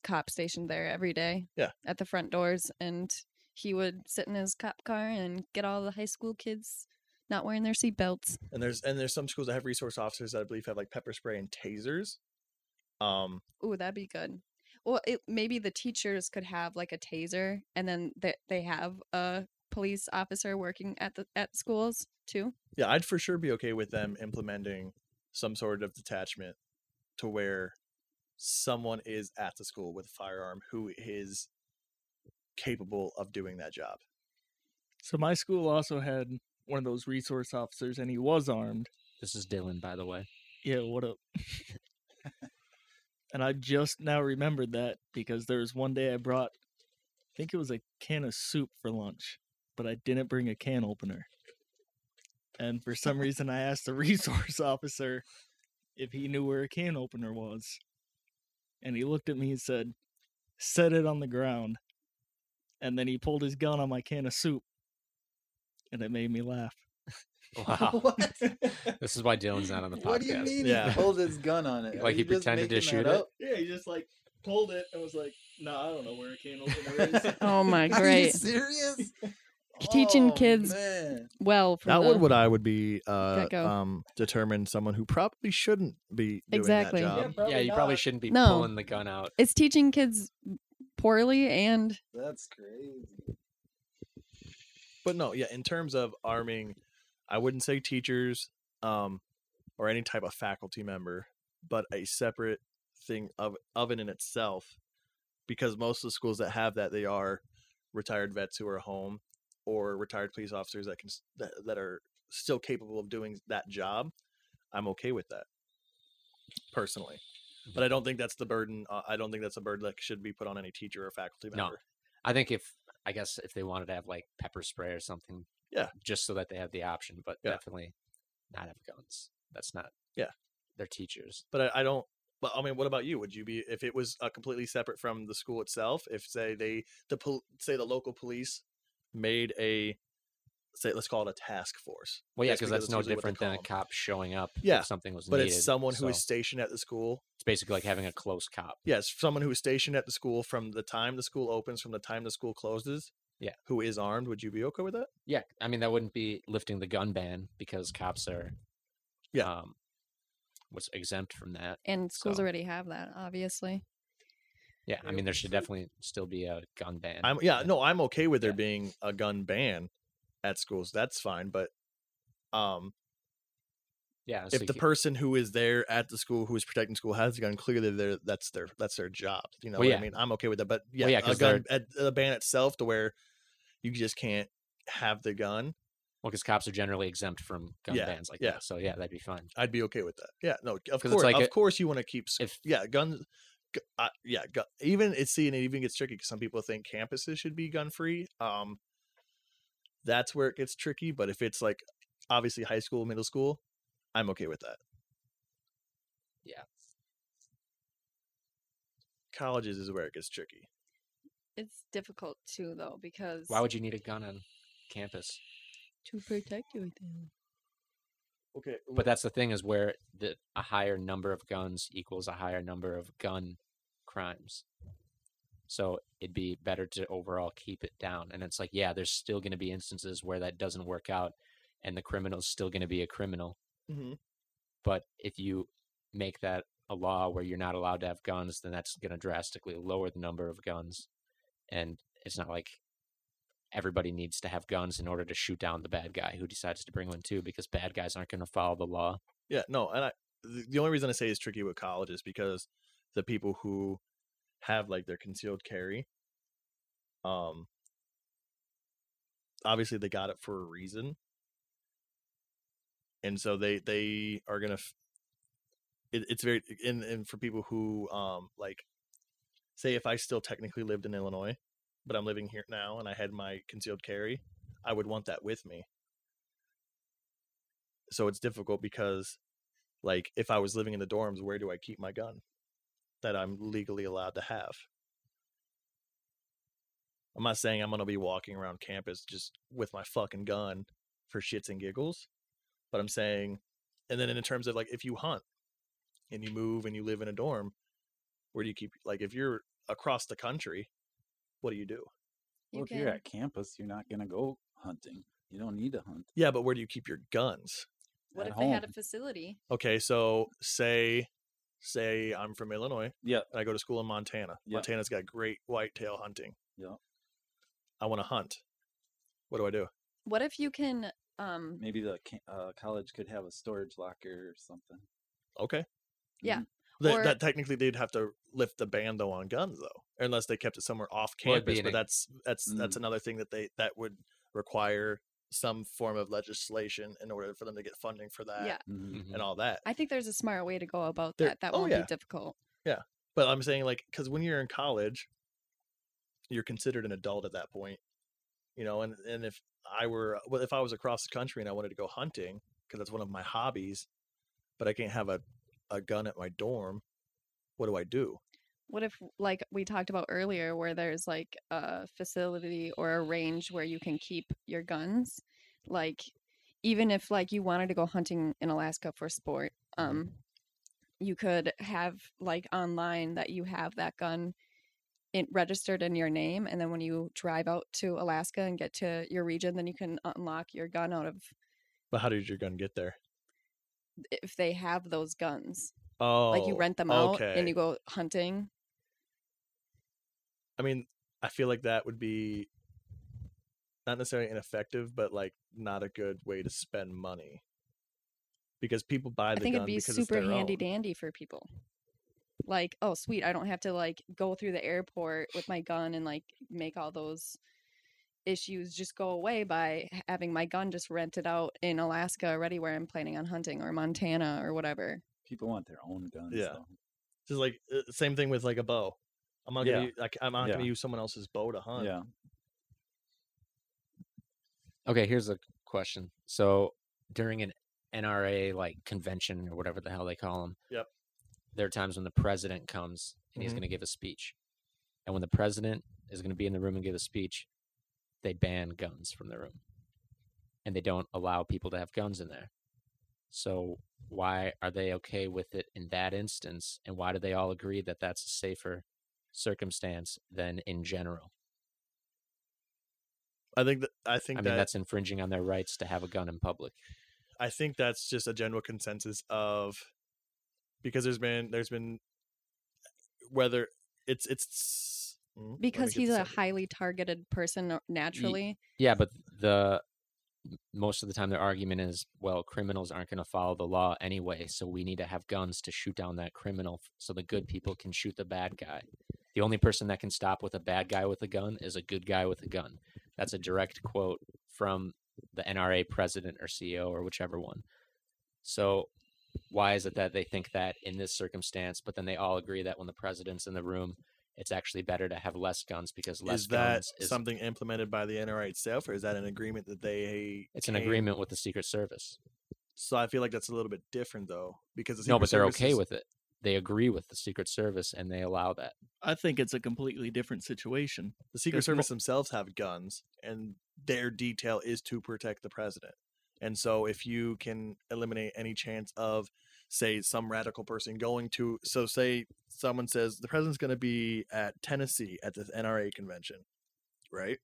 cop stationed there every day. Yeah. At the front doors and he would sit in his cop car and get all the high school kids not wearing their seatbelts. and there's and there's some schools that have resource officers that I believe have like pepper spray and tasers. Um, Ooh, that'd be good. Well, it, maybe the teachers could have like a taser, and then they they have a police officer working at the at schools too. yeah, I'd for sure be okay with them implementing some sort of detachment to where someone is at the school with a firearm who is capable of doing that job. So my school also had one of those resource officers, and he was armed. This is Dylan, by the way. Yeah, what up? and I just now remembered that because there was one day I brought, I think it was a can of soup for lunch, but I didn't bring a can opener. And for some reason, I asked the resource officer if he knew where a can opener was. And he looked at me and said, Set it on the ground. And then he pulled his gun on my can of soup. And it made me laugh. Wow. This is why Dylan's not on the podcast. What do you mean Yeah. he pulled his gun on it? Like Are he pretended to shoot it? up? Yeah, he just like pulled it and was like, "No, I don't know where a can opener is." Oh my, Are you great! serious? Teaching Oh, kids man. Well, from That the, would what I would be uh um determine someone who probably shouldn't be doing Exactly. that job. yeah, you probably shouldn't be No. pulling the gun out. it's teaching kids poorly and That's crazy. But no, yeah, in terms of arming, I wouldn't say teachers um or any type of faculty member, but a separate thing of of it in itself because most of the schools that have that they are retired vets who are home or retired police officers that can that, that are still capable of doing that job. I'm okay with that personally. But I don't think that's the burden. Uh, I don't think that's a burden that should be put on any teacher or faculty member. No. member. I think if I guess if they wanted to have like pepper spray or something, Yeah. just so that they have the option, but Yeah. definitely not have guns. That's not. Yeah. they're teachers. But I, I don't. But I mean, what about you? Would you be if it was uh, completely separate from the school itself? If say they the pol- say the local police made a say let's call it a task force. Well, yeah, because that's no usually what they different than a cop showing up. Yeah, if something was But needed. it's someone who is so stationed at the school. It's basically like having a close cop. Yes, someone who is stationed at the school from the time the school opens, from the time the school closes. Yeah. Who is armed? Would you be okay with that? Yeah, I mean that wouldn't be lifting the gun ban because cops are. Yeah. Um, what's exempt from that? and schools So- already have that, obviously. Yeah, I mean there should definitely still be a gun ban. I'm yeah, no, I'm okay with there Yeah. being a gun ban at schools. That's fine, but um Yeah, so if the person who is there at the school who is protecting school has a gun, clearly they're, that's their that's their job. You know Well, what I mean? I'm okay with that. But yeah, yeah, a gun at a ban itself to where you just can't have the gun. well, because cops are generally exempt from gun Yeah, bans like yeah. that. So yeah, that'd be fine. I'd be okay with that. Yeah, no, of course, like of a- course, you want to keep if- yeah guns. Uh, yeah, even it's see, and it even gets tricky because some people think campuses should be gun free. Um, that's where it gets tricky. But if it's like obviously high school, middle school, I'm okay with that. Yeah. Colleges is where it gets tricky. It's difficult too, though, because Why would you need a gun on campus? to protect you. then. Okay, But that's the thing is where the a higher number of guns equals a higher number of gun crimes. So it'd be better to overall keep it down. And it's like, yeah, there's still going to be instances where that doesn't work out, and the criminal's still going to be a criminal. Mhm. But if you make that a law where you're not allowed to have guns, then that's going to drastically lower the number of guns. And it's not like everybody needs to have guns in order to shoot down the bad guy who decides to bring one too, because bad guys aren't going to follow the law. Yeah, no, and I the the only reason I say it's tricky with college is because the people who have like their concealed carry, um, obviously they got it for a reason, and so they they are gonna. F- it, it's very and and for people who um like, say if I still technically lived in Illinois, but I'm living here now and I had my concealed carry, I would want that with me. So it's difficult because like if I was living in the dorms, where do I keep my gun that I'm legally allowed to have? I'm not saying I'm going to be walking around campus just with my fucking gun for shits and giggles, but I'm saying and then in terms of like if you hunt and you move and you live in a dorm, where do you keep like if you're across the country, what do you do? You Well, if you're at campus, you're not gonna go hunting. You don't need to hunt. Yeah, but where do you keep your guns? What At if they had a facility? Okay, so say say I'm from Illinois Yeah. and I go to school in Montana. Yeah. Montana's got great whitetail hunting. Yeah. I want to hunt. What do I do? What if you can um Maybe the uh, college could have a storage locker or something. Okay. Yeah. Mhm. That, Or- that technically they'd have to lift the ban though on guns though, unless they kept it somewhere off Well, it'd be campus. but ex- that's that's that's Mm. another thing that they that would require some form of legislation in order for them to get funding for that yeah. Mhm. Mhm. and all that. I think there's a smart way to go about There- that. That oh, won't yeah. be difficult. Yeah. But I'm saying like because when you're in college, you're considered an adult at that point, you know. And and if I were well, if I was across the country and I wanted to go hunting because that's one of my hobbies, but I can't have a a gun at my dorm, what do I do? What if, like we talked about earlier, where there's like a facility or a range where you can keep your guns? Like, even if like you wanted to go hunting in Alaska for sport, um, you could have like online that you have that gun in, registered in your name, and then when you drive out to Alaska and get to your region, then you can unlock your gun out of But how did your gun get there? if they have those guns. Oh, like you oh, rent them out okay. and you go hunting. I mean, I feel like that would be not necessarily ineffective, but like not a good way to spend money because people buy the I think it'd be super handy own. dandy for people. Like, oh sweet, I don't have to like go through the airport with my gun and like make all those issues just go away by having my gun just rented out in Alaska already where I'm planning on hunting or Montana or whatever. People want their own guns. Yeah. though. Just like uh, same thing with like a bow. I'm not gonna Yeah. use, like I'm not Yeah. gonna use someone else's bow to hunt. Yeah. Okay, here's a question. So during an NRA like convention or whatever the hell they call them, Yep. there are times when the president comes and he's Mhm. going to give a speech, and when the president is going to be in the room and give a speech, they ban guns from the room, and they don't allow people to have guns in there. So why are they okay with it in that instance, and why do they all agree that that's a safer circumstance than in general? I think that I think I mean, that that's infringing on their rights to have a gun in public. I think that's just a general consensus of because there's been there's been whether it's it's mm, let me Because he's a highly targeted person naturally. Yeah, but the most of the time their argument is, well, criminals aren't going to follow the law anyway, so we need to have guns to shoot down that criminal so the good people can shoot the bad guy. The only person that can stop with a bad guy with a gun is a good guy with a gun. That's a direct quote from the NRA president or CEO or whichever one. So why is it that they think that in this circumstance, but then they all agree that when the president's in the room, it's actually better to have less guns because less is that guns is something implemented by the NRA itself, or is that an agreement that they? it's an agreement with the Secret Service. So I feel like that's a little bit different though, because the No, but they're Service okay is- with it. They agree with the Secret Service and they allow that. I think it's a completely different situation. the Secret There's mo- Service themselves have guns, and their detail is to protect the president. And so, if you can eliminate any chance of, say, some radical person going to, so say someone says the president's going to be at Tennessee at this NRA convention, right?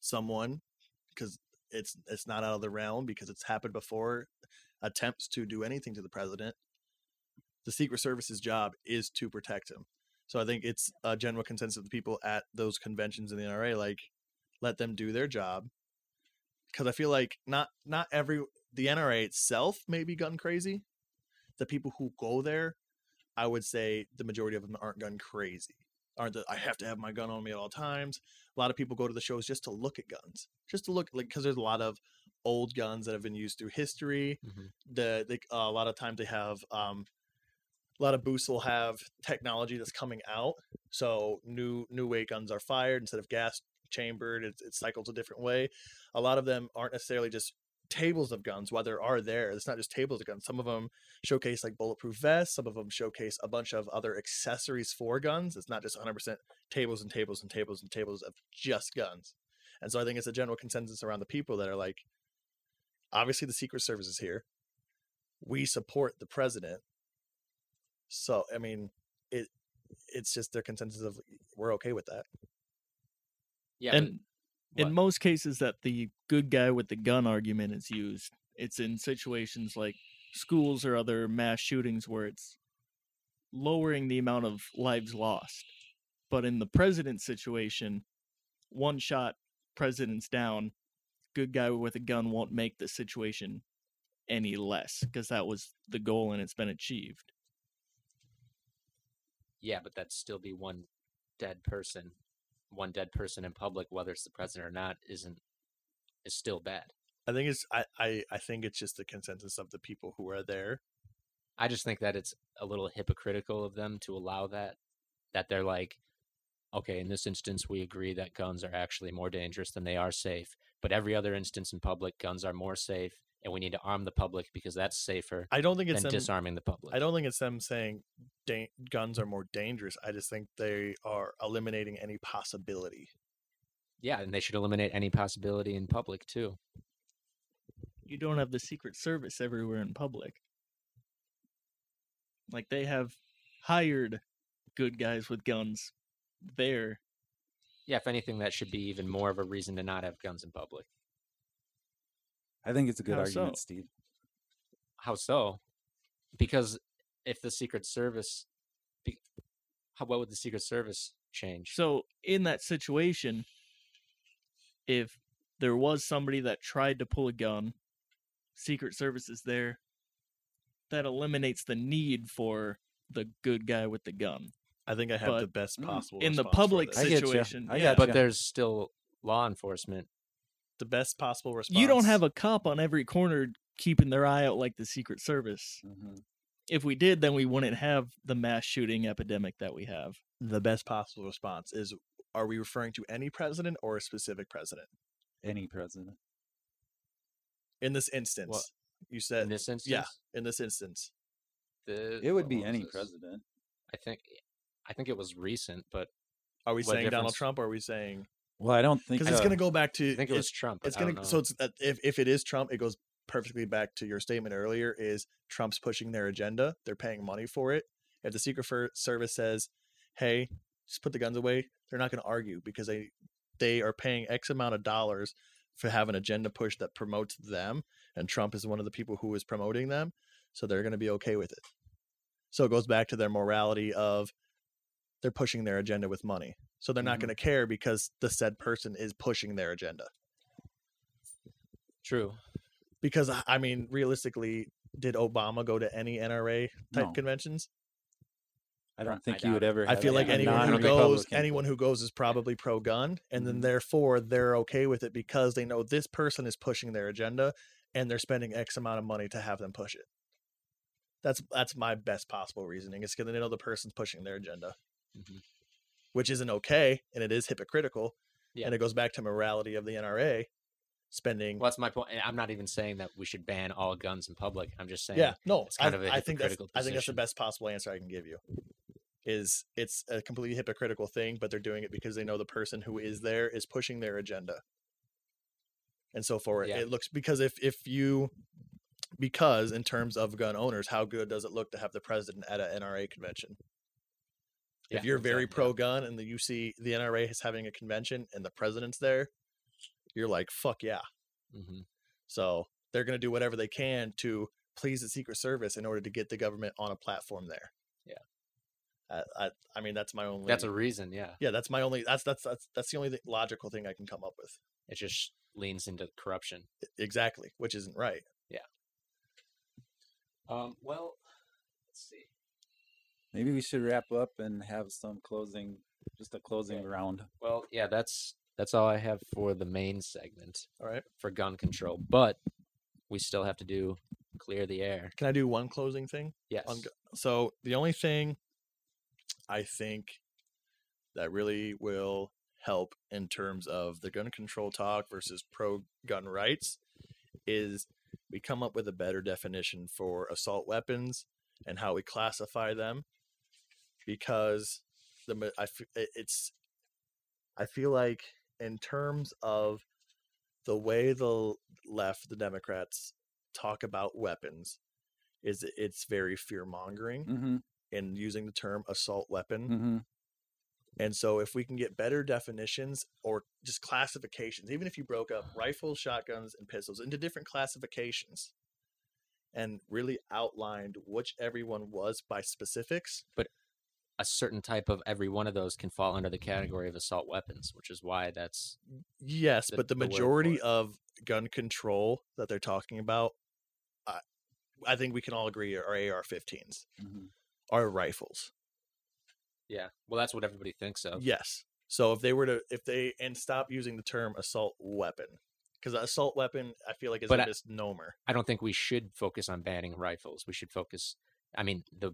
Someone, because it's it's not out of the realm because it's happened before, attempts to do anything to the president. The Secret Service's job is to protect him. So I think it's a general consensus of the people at those conventions in the NRA, like let them do their job. Because I feel like not not every the NRA itself may be gun crazy. The people who go there, I would say the majority of them aren't gun crazy. Aren't the I have to have my gun on me at all times. A lot of people go to the shows just to look at guns, just to look like because there's a lot of old guns that have been used through history. Mhm. The they, uh, a lot of times they have um, a lot of booths will have technology that's coming out. So new new weight guns are fired instead of gas chambered. It, it cycles a different way. A lot of them aren't necessarily just tables of guns. While there are there, it's not just tables of guns. Some of them showcase like bulletproof vests. Some of them showcase a bunch of other accessories for guns. It's not just 100% tables and tables and tables and tables of just guns. And so I think it's a general consensus around the people that are like, obviously the Secret Service is here. We support the president. So I mean, it it's just their consensus of we're okay with that. Yeah, and in most cases that the good guy with the gun argument is used, it's in situations like schools or other mass shootings where it's lowering the amount of lives lost. But in the president situation, one shot, president's down, good guy with a gun won't make the situation any less because that was the goal and it's been achieved. Yeah, but that'd still be one dead person. One dead person in public, whether it's the president or not, isn't is still bad. I think it's I, I I think it's just the consensus of the people who are there. I just think that it's a little hypocritical of them to allow that. That they're like, okay, in this instance, we agree that guns are actually more dangerous than they are safe. But every other instance in public, guns are more safe, and we need to arm the public because that's safer I don't think it's than them, disarming the public. I don't think it's them saying da- guns are more dangerous. I just think they are eliminating any possibility. Yeah, and they should eliminate any possibility in public too. You don't have the Secret Service everywhere in public. Like they have hired good guys with guns there. Yeah, if anything, that should be even more of a reason to not have guns in public. I think it's a good How argument, so? Steve. How so? Because if the Secret Service, be, how what would the Secret Service change? So in that situation, if there was somebody that tried to pull a gun, Secret Service is there. That eliminates the need for the good guy with the gun. I think I have the best mm, possible in the public this. I get ya. situation, I yeah. but ya. there's still law enforcement. The best possible response. You don't have a cop on every corner keeping their eye out like the Secret Service. Mhm. If we did, then we wouldn't have the mass shooting epidemic that we have. the best possible response is are we referring to any president or a specific president? Any president. In this instance, you said In this instance, yeah, in this instance. the, It would be any this? president. I think, I think it was recent, but Are we What saying Donald? Trump or are we saying Well, I don't think because it's going to go back to I think it was it's- Trump. it's going to know. so it's that if if it is Trump, it goes perfectly back to your statement earlier. Is Trump's pushing their agenda? They're paying money for it. If the Secret Service says, "Hey, just put the guns away," they're not going to argue because they they are paying X amount of dollars for have an agenda push that promotes them, and Trump is one of the people who is promoting them, so they're going to be okay with it. So it goes back to their morality of they're pushing their agenda with money. So they're not Mhm. going to care because the said person is pushing their agenda. True. Because I- I mean, realistically, did Obama go to any NRA type No. conventions? I don't I think you would doubt it. ever. I feel like anyone who goes, anyone who goes is probably pro gun, and then Mhm. therefore they're okay with it because they know this person is pushing their agenda, and they're spending X amount of money to have them push it. That's that's my best possible reasoning. It's because they know the person's pushing their agenda, Mhm. Which isn't okay, and it is hypocritical, Yeah. and it goes back to morality of the NRA spending. Well, that's my point. and I'm not even saying that we should ban all guns in public. I'm just saying. Yeah, no, it's kind I, of I think that's I think that's the best possible answer I can give you. Is it's a completely hypocritical thing, but they're doing it because they know the person who is there is pushing their agenda, and so for it, Yeah. it looks because if if you because in terms of gun owners, how good does it look to have the president at a NRA convention? Yeah, if you're very pro gun and the you see the NRA is having a convention and the president's there, you're like fuck yeah. Mhm. So they're going to do whatever they can to please the Secret Service in order to get the government on a platform there. Yeah. I, I, I mean, that's my only. That's a reason. Yeah. yeah. That's my only. That's that's that's that's the only th- logical thing I can come up with. It just leans into corruption. Exactly, which isn't right. Yeah. Um. Well, let's see. Maybe we should wrap up and have some closing, just a closing Okay. round. Well, yeah. That's that's all I have for the main segment All right. for gun control. But we still have to do clear the air. Can I do one closing thing? Yes. on gu- so the only thing I think that really will help in terms of the gun control talk versus pro gun rights is we come up with a better definition for assault weapons and how we classify them because the I it's I feel like in terms of the way the left the Democrats talk about weapons is it's very fear mongering Mm-hmm. in using the term assault weapon Mm-hmm. And so, if we can get better definitions or just classifications, even if you broke up rifles, shotguns, and pistols into different classifications and really outlined which everyone was by specifics, A certain type of every one of those can fall under the category of assault weapons, which is why that's yes, The- but the the majority of gun control that they're talking about, I, I think we can all agree are AR 15s, Mhm. are rifles. yeah. Well, that's what everybody thinks of. Yes. So if they were to, if they, and stop using the term assault weapon, because assault weapon, I feel like is But a I- misnomer. I don't think we should focus on banning rifles. We should focus. I mean, the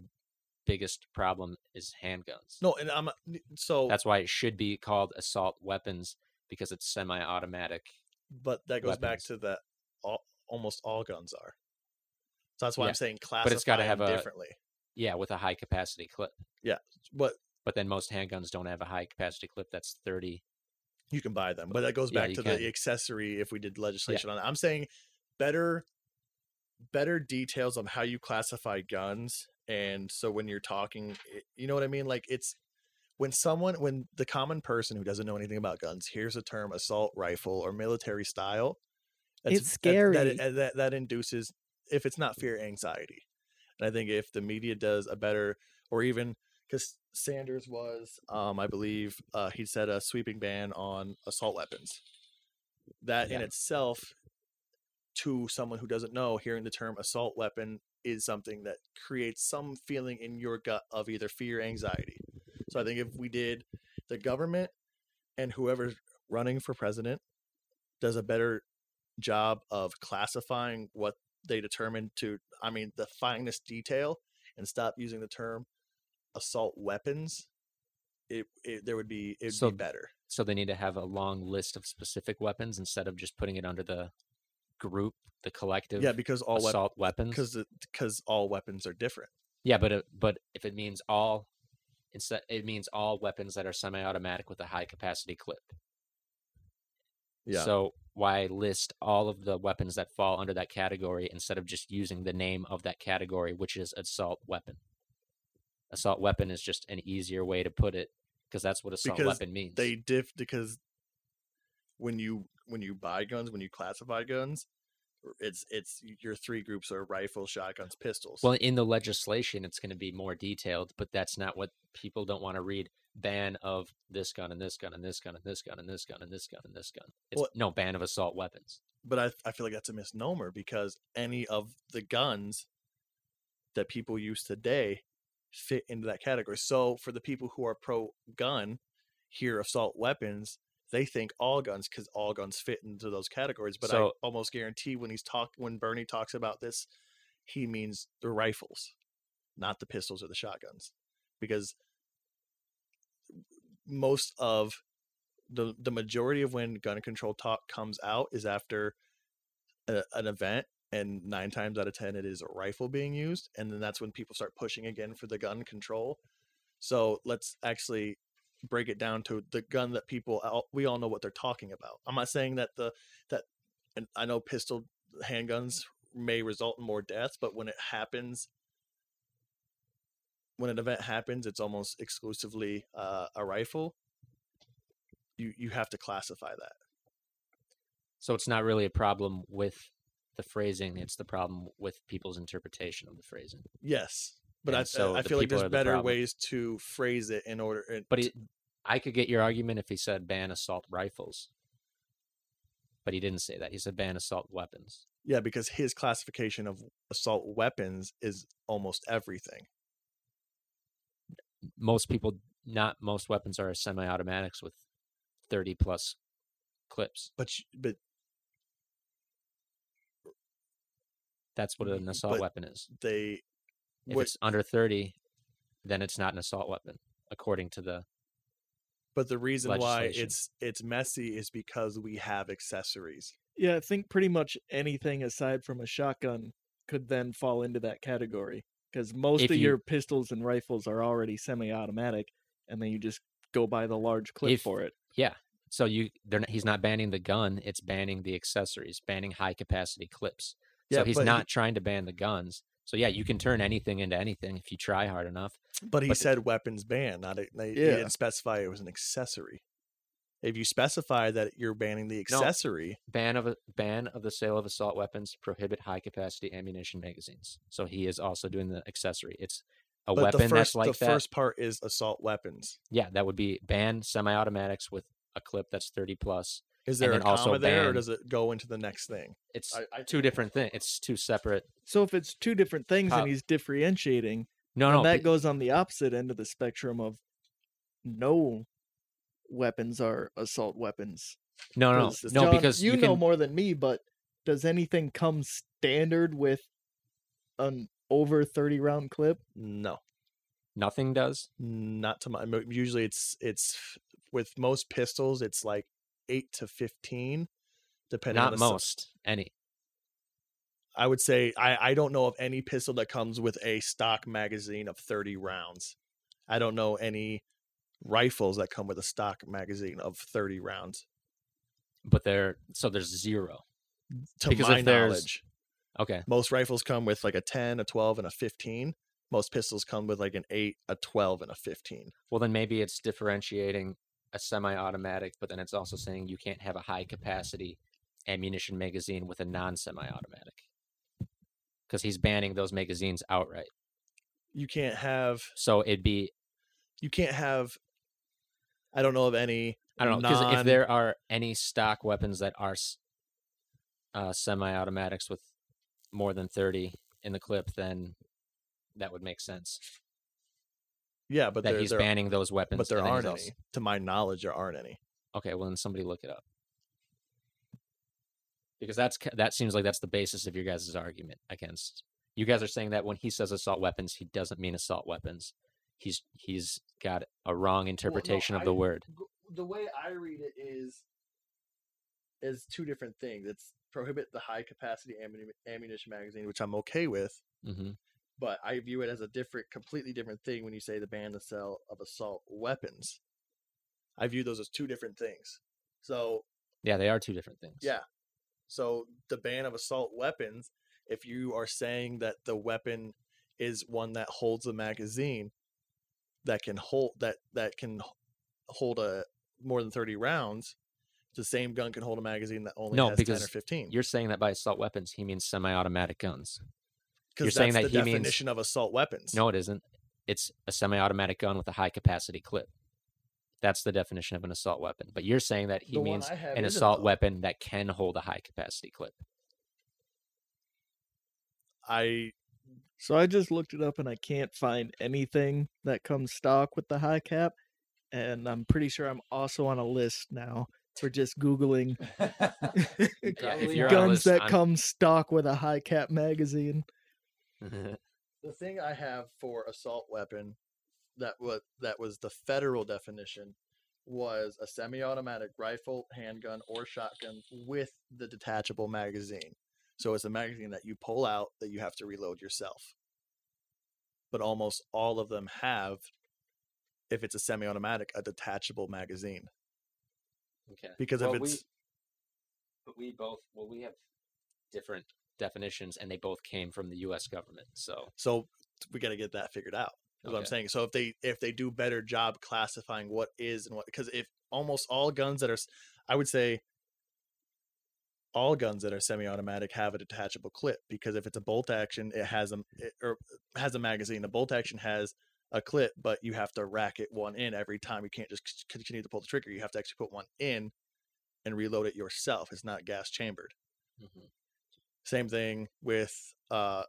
biggest problem is handguns. No, and I'm so That's why it should be called assault weapons because it's semi-automatic. but that goes back to that all, almost all guns are. So that's why Yeah, I'm saying classify but it's gotta them have a- differently. Yeah, with a high capacity clip. Yeah, but But then most handguns don't have a high capacity clip that's 30. you can buy them. But that goes back you to can. the accessory if we did legislation on it. I'm saying better better details on how you classify guns and so when you're talking you know what I mean like it's when someone when the common person who doesn't know anything about guns hears the term assault rifle or military style It's that- that, scary. that, that induces if it's not fear anxiety and I think if the media does a better or even because Sanders was, um, I believe, uh, he said a sweeping ban on assault weapons. That in itself, to someone who doesn't know, hearing the term assault weapon is something that creates some feeling in your gut of either fear, or anxiety. So I think if we did, the government and whoever's running for president does a better job of classifying what they determine to, I mean, the finest detail, and stop using the term assault weapons, it, it there would be it'd So be better. So they need to have a long list of specific weapons instead of just putting it under the group, the collective Yeah, because all assault weapons. because because all weapons are different. Yeah, but it, but if it means all, instead it means all weapons that are semi-automatic with a high capacity clip. Yeah. So why list all of the weapons that fall under that category instead of just using the name of that category, which is assault weapon? Assault weapon is just an easier way to put it because that's what assault Because weapon means. They diff because when you when you buy guns, when you classify guns, it's it's your three groups are rifles, shotguns, pistols. Well, in the legislation, it's going to be more detailed, but that's not what people don't want to read. Ban of this gun and this gun and this gun and this gun and this gun and this gun and this gun. It's Well- no ban of assault weapons. but I I feel like that's a misnomer because any of the guns that people use today fit into that category. So for the people who are pro gun, hear assault weapons, they think all guns because all guns fit into those categories. But I almost guarantee when he's talk when Bernie talks about this, he means the rifles, not the pistols or the shotguns, because most of the the majority of when gun control talk comes out is after a, an event and nine times out of ten it is a rifle being used and then that's when people start pushing again for the gun control so let's actually break it down to the gun that people all- we all know what they're talking about. I'm not saying that the that and i know pistol handguns may result in more deaths but when it happens when an event happens it's almost exclusively uh, a rifle you you have to classify that. So it's not really a problem with the phrasing; it's the problem with people's interpretation of the phrasing. Yes, but And I, so I the feel like there's are the better ways to phrase it in order. and But he, I could get your argument if he said ban assault rifles, but he didn't say that. He said ban assault weapons. yeah, because his classification of assault weapons is almost everything. Most people, not most weapons, are semi-automatics with thirty plus clips. But but That's what an assault weapon is. they If what- it's under thirty, then it's not an assault weapon, according to the. but the reason why it's it's messy is because we have accessories. Yeah, I think pretty much anything aside from a shotgun could then fall into that category because most If of you- your pistols and rifles are already semi-automatic, and then you just go buy the large clip If- for it. Yeah, so you, they're not, he's not banning the gun; it's banning the accessories, banning high capacity clips. Yeah, so he's but he- not trying to ban the guns. So yeah, you can turn anything into anything if you try hard enough. But he But the- said weapons ban, not a, they, he didn't specify it was an accessory. If you specify that you're banning the No. accessory, Ban of a, ban of the sale of assault weapons. Prohibit high capacity ammunition magazines. So he is also doing the accessory. It's a but weapon the first that's like the that. first part is assault weapons. Yeah, that would be ban semi-automatics with a clip that's 30 plus. Is there a comma there, or does it go into the next thing? It's I- I two different things. It's two separate. So if it's two different things and he's differentiating, No, no, that be- goes on the opposite end of the spectrum of no weapons are assault weapons. no, no, no, John, because you, you, know can, more than me, but does anything come standard with an over 30 round clip? No, nothing does. not to my. Usually, it's it's with most pistols, it's like eight to fifteen, depending. on Not the si- most. Any. I would say I I don't know of any pistol that comes with a stock magazine of thirty rounds. I don't know any rifles that come with a stock magazine of thirty rounds. But there, so there's zero. To Because my knowledge, Okay. most rifles come with like a ten, a twelve, and a fifteen. Most pistols come with like an eight, a twelve, and a fifteen. Well, then maybe it's differentiating a semi-automatic, but then it's also saying you can't have a high-capacity ammunition magazine with a non-semi-automatic, because he's banning those magazines outright. You can't have So it'd be you can't have. I don't know of any. I don't know because if there are any stock weapons that are uh, semi-automatics with more than thirty in the clip, then that would make sense. Yeah, but that there, he's there, banning those weapons. but there and then he's aren't also- any. To my knowledge, there aren't any. Okay, well then somebody look it up. Because that's that seems like that's the basis of your guys' argument against. You guys are saying that when he says assault weapons, he doesn't mean assault weapons. He's he's got a wrong interpretation of the I- word. The way I read it is is two different things. It's prohibit the high capacity ammunition magazine, which I'm okay with, hmm but I view it as a different, completely different thing when you say the ban the sale of assault weapons. I view those as two different things. So Yeah, they are two different things. Yeah. So the ban of assault weapons, if you are saying that the weapon is one that holds a magazine that can hold that that can hold a more than 30 rounds, the same gun can hold a magazine that only No, has 10 because or 15. You're saying that by assault weapons, he means semi-automatic guns. Because you're saying that's that the he means- definition of assault weapons. No, it isn't. It's a semi-automatic gun with a high-capacity clip. That's the definition of an assault weapon. But you're saying that he The means an assault though. weapon that can hold a high-capacity clip. I So I just looked it up and I can't find anything that comes stock with the high cap. And I'm pretty sure I'm also on a list now for just Googling Yeah, if you're on a guns list, that I'm- come stock with a high cap magazine. the thing I have for assault weapon that was that was the federal definition was a semi-automatic rifle, handgun, or shotgun with the detachable magazine. So it's a magazine that you pull out that you have to reload yourself. But almost all of them have, if it's a semi-automatic, a detachable magazine. okay. Because Well, if we- it's but we both well we have different definitions and they both came from the US government. So so we got to get that figured out. Is what I'm saying. So if they if they do better job classifying what is and what because if almost all guns that are, I would say, all guns that are semi-automatic have a detachable clip because if it's a bolt action, it has a it, or has a magazine. A bolt action has a clip, but you have to rack it one in every time. You can't just continue to pull the trigger. You have to actually put one in and reload it yourself. It's not gas chambered. mhm. Same thing with uh,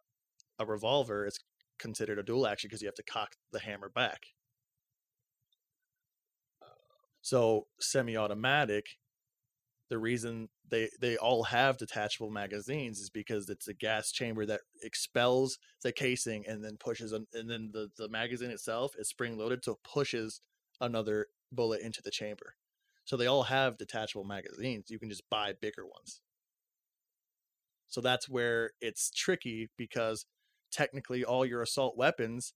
a revolver. It's considered a dual action because you have to cock the hammer back. So semi-automatic, the reason they they all have detachable magazines is because it's a gas chamber that expels the casing and then pushes and then the, the magazine itself is spring loaded so pushes another bullet into the chamber. So they all have detachable magazines. You can just buy bigger ones. So that's where it's tricky because technically all your assault weapons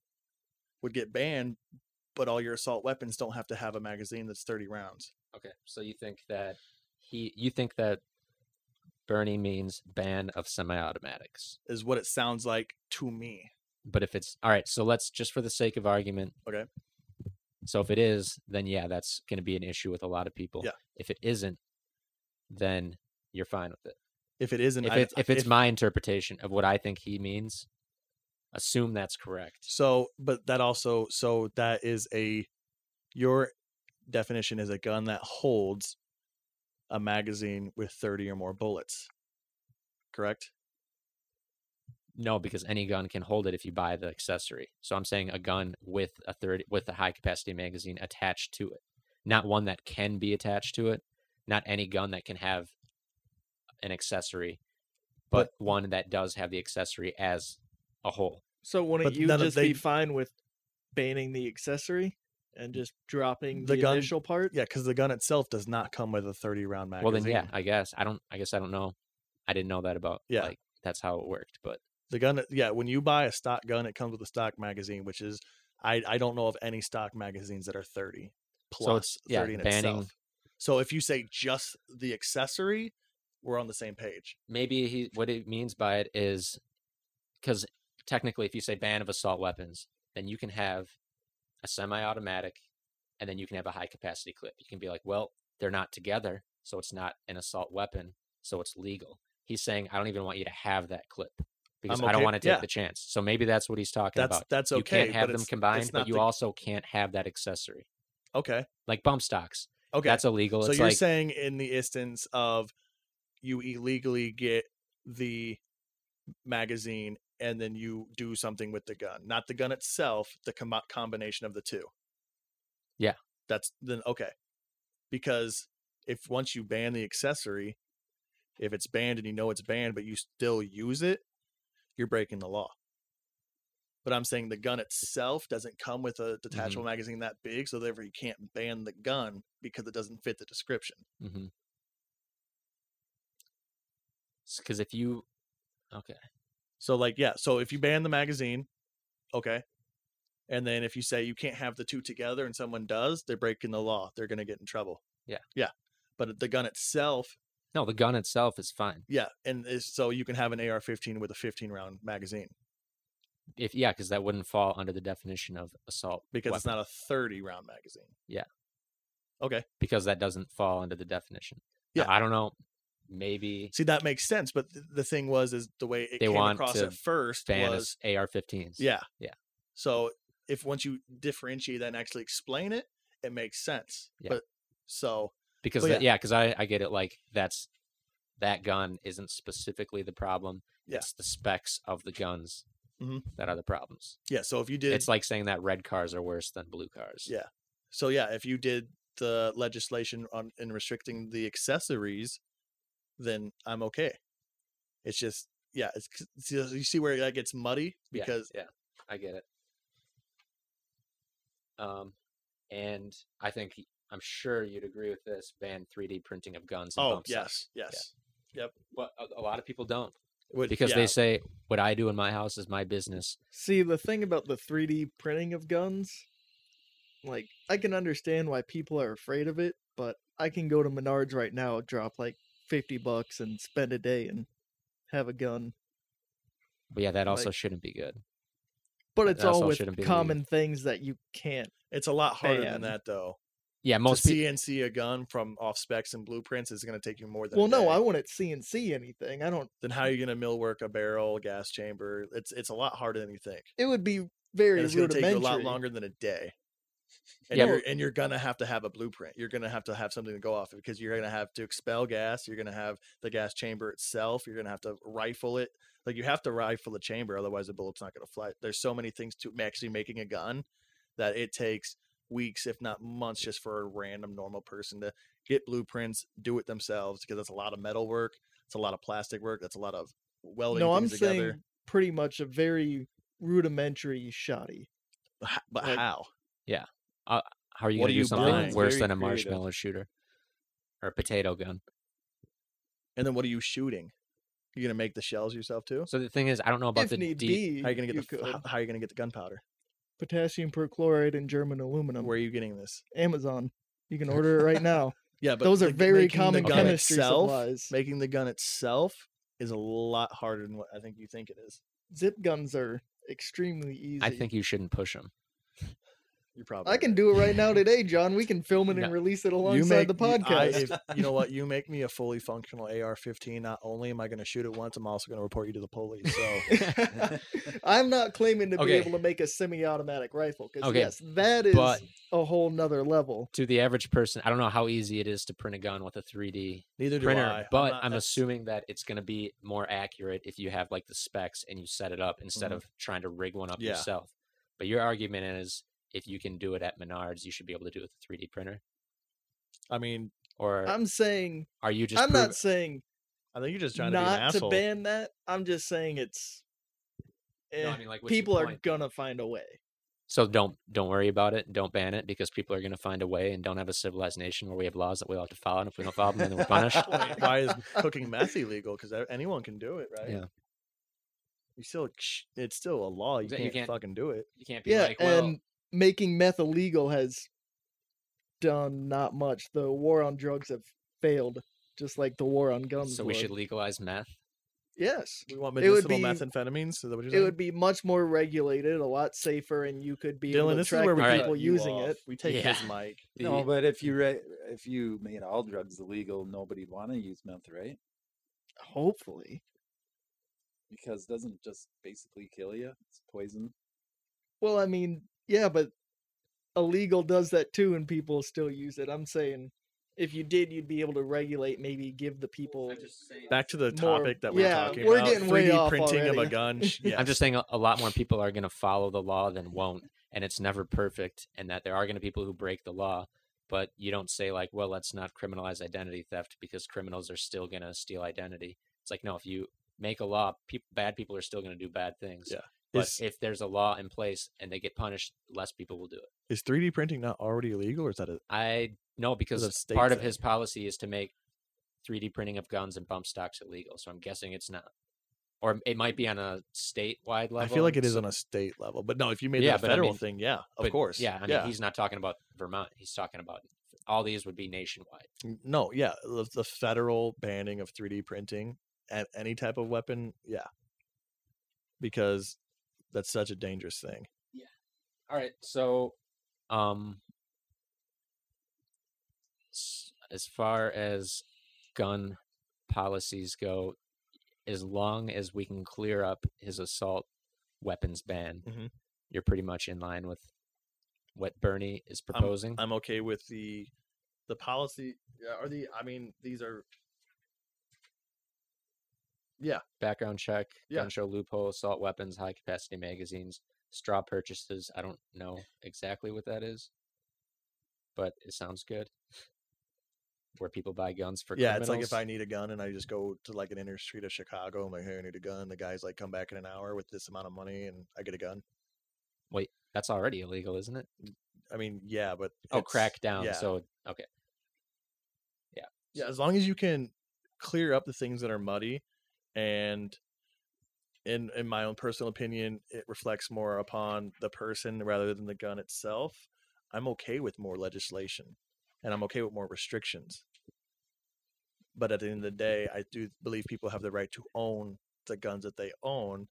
would get banned, but all your assault weapons don't have to have a magazine that's 30 rounds. Okay, so you think that he, you think that Bernie means ban of semi-automatics. is what it sounds like to me. But if it's all right, so let's just for the sake of argument. Okay. So if it is, then yeah, that's going to be an issue with a lot of people. Yeah. If it isn't, then you're fine with it. If it isn't, If I- it's if it's if- my interpretation of what I think he means, assume that's correct. So, but that also, so that is a, your definition is a gun that holds a magazine with 30 or more bullets. Correct? No, because any gun can hold it if you buy the accessory. So I'm saying a gun with a third with a high capacity magazine attached to it, not one that can be attached to it, not any gun that can have an accessory, but one that does have the accessory as a whole. So wouldn't But you just they- be fine with banning the accessory and just dropping The the, gun- initial part? Yeah, because the gun itself does not come with a 30 round magazine. Well, then yeah, I guess I don't. I guess I don't know. I didn't know that about. Yeah. like that's how it worked. But The gun, yeah, when you buy a stock gun, it comes with a stock magazine, which is, I, I don't know of any stock magazines that are 30 plus So it's- yeah, 30 in banning- itself. So if you say just the accessory, we're on the same page. maybe he what it means by it is because technically if you say ban of assault weapons then you can have a semi-automatic and then you can have a high capacity clip you can be like well they're not together so it's not an assault weapon so it's legal he's saying i don't even want you to have that clip because I'm i don't want to take yeah. the chance so maybe that's what he's talking That's about that's okay. you can't have them combined but you the- also can't have that accessory okay. like bump stocks Okay. that's illegal so it's you're like saying in the instance of you illegally get the magazine and then you do something with the gun, not the gun itself, the com- combination of the two. Yeah. That's then okay. Because if once you ban the accessory, if it's banned and you know it's banned but you still use it, you're breaking the law. But I'm saying the gun itself doesn't come with a detachable Mm-hmm. magazine that big, so therefore you can't ban the gun because it doesn't fit the description. mhm. Because if you okay So like yeah, so if you ban the magazine, okay. And then if you say you can't have the two together and someone does, they're breaking the law. They're going to get in trouble. Yeah. Yeah. But the gun itself, no the gun itself is fine yeah, and is, so you can have an AR-15 with a 15 round magazine if yeah, because that wouldn't fall under the definition of assault because it's not a 30 round magazine. Yeah. Okay. because that doesn't fall under the definition. Now, Yeah. I don't know. Maybe See that makes sense, but th- the thing was is the way it They came want across at first was AR-15s. yeah. Yeah. So if once you differentiate that and actually explain it, it makes sense. Yeah. But so because But yeah, because I I get it. Like that's that gun isn't specifically the problem. Yeah. It's the specs of the guns Mhm. that are the problems. yeah, so if you did It's like saying that red cars are worse than blue cars. Yeah. So yeah, if you did the legislation on in restricting the accessories, then I'm okay. It's just yeah, it's you see where that gets muddy because yeah, I get it. Um, and I think I'm sure you'd agree with this: ban 3D printing of guns. And oh bump stocks. yes yes Yep. But a, a lot of people don't Would- because yeah, they say what I do in my house is my business. See, the thing about the 3D printing of guns, like, I can understand why people are afraid of it, but I can go to Menards right now, drop like 50 bucks, and spend a day and have a gun. But yeah, that also Like- shouldn't be good. But That it's all with shouldn't legal. common things that you can't. it's a lot harder ban. than that though. Yeah, most to people. CNC a gun from off specs and blueprints is going to take you more than. Well, a no, day. I wouldn't CNC anything. I don't. Then how are you going to mill work a barrel, gas chamber? It's it's a lot harder than you think. It would be very And it's going to take you a lot longer than a day. And Yeah, you're and you're gonna have to have a blueprint. You're gonna have to have something to go off of because you're gonna have to expel gas. You're gonna have the gas chamber itself. You're gonna have to rifle it. Like you have to rifle the chamber, otherwise the bullet's not gonna fly. There's so many things to actually making a gun that it takes weeks, if not months, just for a random normal person to get blueprints, do it themselves because that's a lot of metal work. It's a lot of plastic work. That's a lot of welding No, I'm things together. saying pretty much a very rudimentary shoddy. But but like- how? Uh, how are you going to do something buying? worse Very than a creative. marshmallow shooter or a potato gun? And then what are you shooting? You're gonna make the shells yourself too? So the thing is, I don't know about if the need be, How are you gonna get the could. how are you gonna get the gunpowder? potassium perchlorate and German aluminum. Where are you getting this? Amazon. You can order it right now. Yeah, but Those are the- very making the common gun chemistry itself, supplies. Making the gun itself is a lot harder than what I think you think it is. Zip guns are extremely easy. I think you shouldn't push them. You're probably. I can do it right now today, John. We can film it and No. release it You alongside make the you- I- podcast. if- you know what? You make me a fully functional AR-15. Not only am I going to shoot it once, I'm also going to report you to the police. So I'm not claiming to be able to make a semi-automatic rifle because Okay, yes, that is but- a whole nother level. To the average person, I don't know how easy it is to print a gun with a 3D neither do printer, I. I'm but not- I'm, assuming that it's going to be more accurate if you have like the specs and you set it up instead Mhm. of trying to rig one up Yeah. yourself. But your argument is if you can do it at Menards, you should be able to do it with a 3D printer. I mean, Or I'm saying are you just I'm prov- not saying I think you're just trying to be an not to asshole. ban that. I'm just saying it's. No, eh, I mean, like, people are gonna find a way. So don't don't worry about it. Don't ban it because people are to find a way and don't have a civilized nation where we have laws that we all have to follow. And if we don't follow them, then we're punished. Why is cooking meth illegal? Because anyone can do it, right? Yeah. You still, it's still a law. You you can't, can't- fucking do it. You can't be Yeah, like, well, and making meth illegal has done not much. The war on drugs have failed, just like the war on guns. so we would. should legalize meth. Yes, We want medicinal be- methamphetamines. Is that what you're it would be much more regulated, a lot safer, and you could be able Dylan, to this is track where we people cut you using it. We take Yeah. his mic. No, but if you re- if you made all drugs illegal, nobody'd want to use meth, right? Hopefully, Because it doesn't just basically kill you; it's poison. well, I mean, yeah, but illegal does that too, and people still use it. I'm saying, if you did, you'd be able to regulate, maybe give the people. Back to the More- topic that we we're yeah, talking we're about. getting way 3D off printing of a gun. sh- Yes. I'm just saying a, a lot more people are going to follow the law than won't, and it's never perfect, and that there are going to be people who break the law. But you don't say like, well, let's not criminalize identity theft because criminals are still going to steal identity. It's like, no, if you make a law, peop bad people are still going to do bad things. Yeah. But Is- if there's a law in place and they get punished, less people will do it. Is 3D printing not already illegal, or is that a I know because part of thing. his policy is to make 3D printing of guns and bump stocks illegal. So I'm guessing it's not, or it might be on a statewide level. I feel like it is so- on a state level, but no. If you made Yeah, that a but I federal mean- thing, yeah, of but course, Yeah, I mean, yeah. he's not talking about Vermont. He's talking about all these would be nationwide. No, yeah, the, the federal banning of 3D printing at any type of weapon, yeah, because that's such a dangerous thing. Yeah. All right, so um as far as gun policies go, as long as we can clear up his assault weapons ban, Mhm. you're pretty much in line with what Bernie is I'm- proposing. I'm okay with the the policy. Are the I mean these are yeah Background check, Yeah. gun show loophole, assault weapons, high capacity magazines, straw purchases. I don't know exactly what that is, but it sounds good. Where people buy guns for yeah. It's like if. I need a gun and I just go to like an inner street of Chicago. I'm like, hey, I need a gun. The guy's like, come back in an hour with this amount of money, and I get a gun. Wait, that's already illegal, isn't it? I mean, yeah, but Oh, crack down. Yeah, So okay, yeah, yeah. As long as you can clear up the things that are muddy, and in in my own personal opinion, it reflects more upon the person rather than the gun itself. I'm okay with more legislation, and I'm okay with more restrictions. But at the end of the day, I do believe people have the right to own the guns that they own.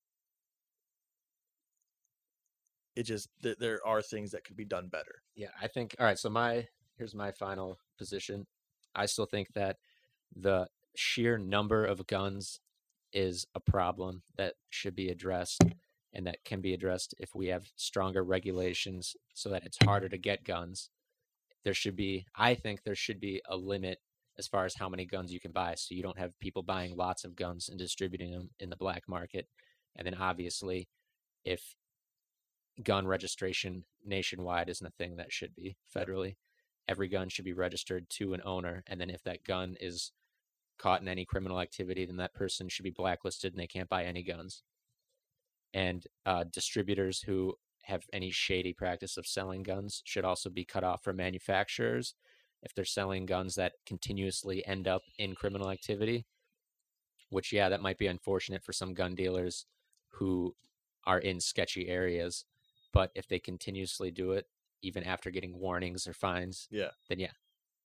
It just th- there are things that could be done better. yeah, I think. All right, so my here's my final position. I still think that the sheer number of guns is a problem that should be addressed, and that can be addressed if we have stronger regulations so that it's harder to get guns. There should be, I think, there should be a limit as far as how many guns you can buy, so you don't have people buying lots of guns and distributing them in the black market. And then obviously, if gun registration nationwide isn't a thing that should be federally. Every gun should be registered to an owner, and then if that gun is caught in any criminal activity, then that person should be blacklisted and they can't buy any guns. And uh, distributors who have any shady practice of selling guns should also be cut off from manufacturers if they're selling guns that continuously end up in criminal activity. Which, yeah, that might be unfortunate for some gun dealers who are in sketchy areas but if they continuously do it even after getting warnings or fines Yeah. then yeah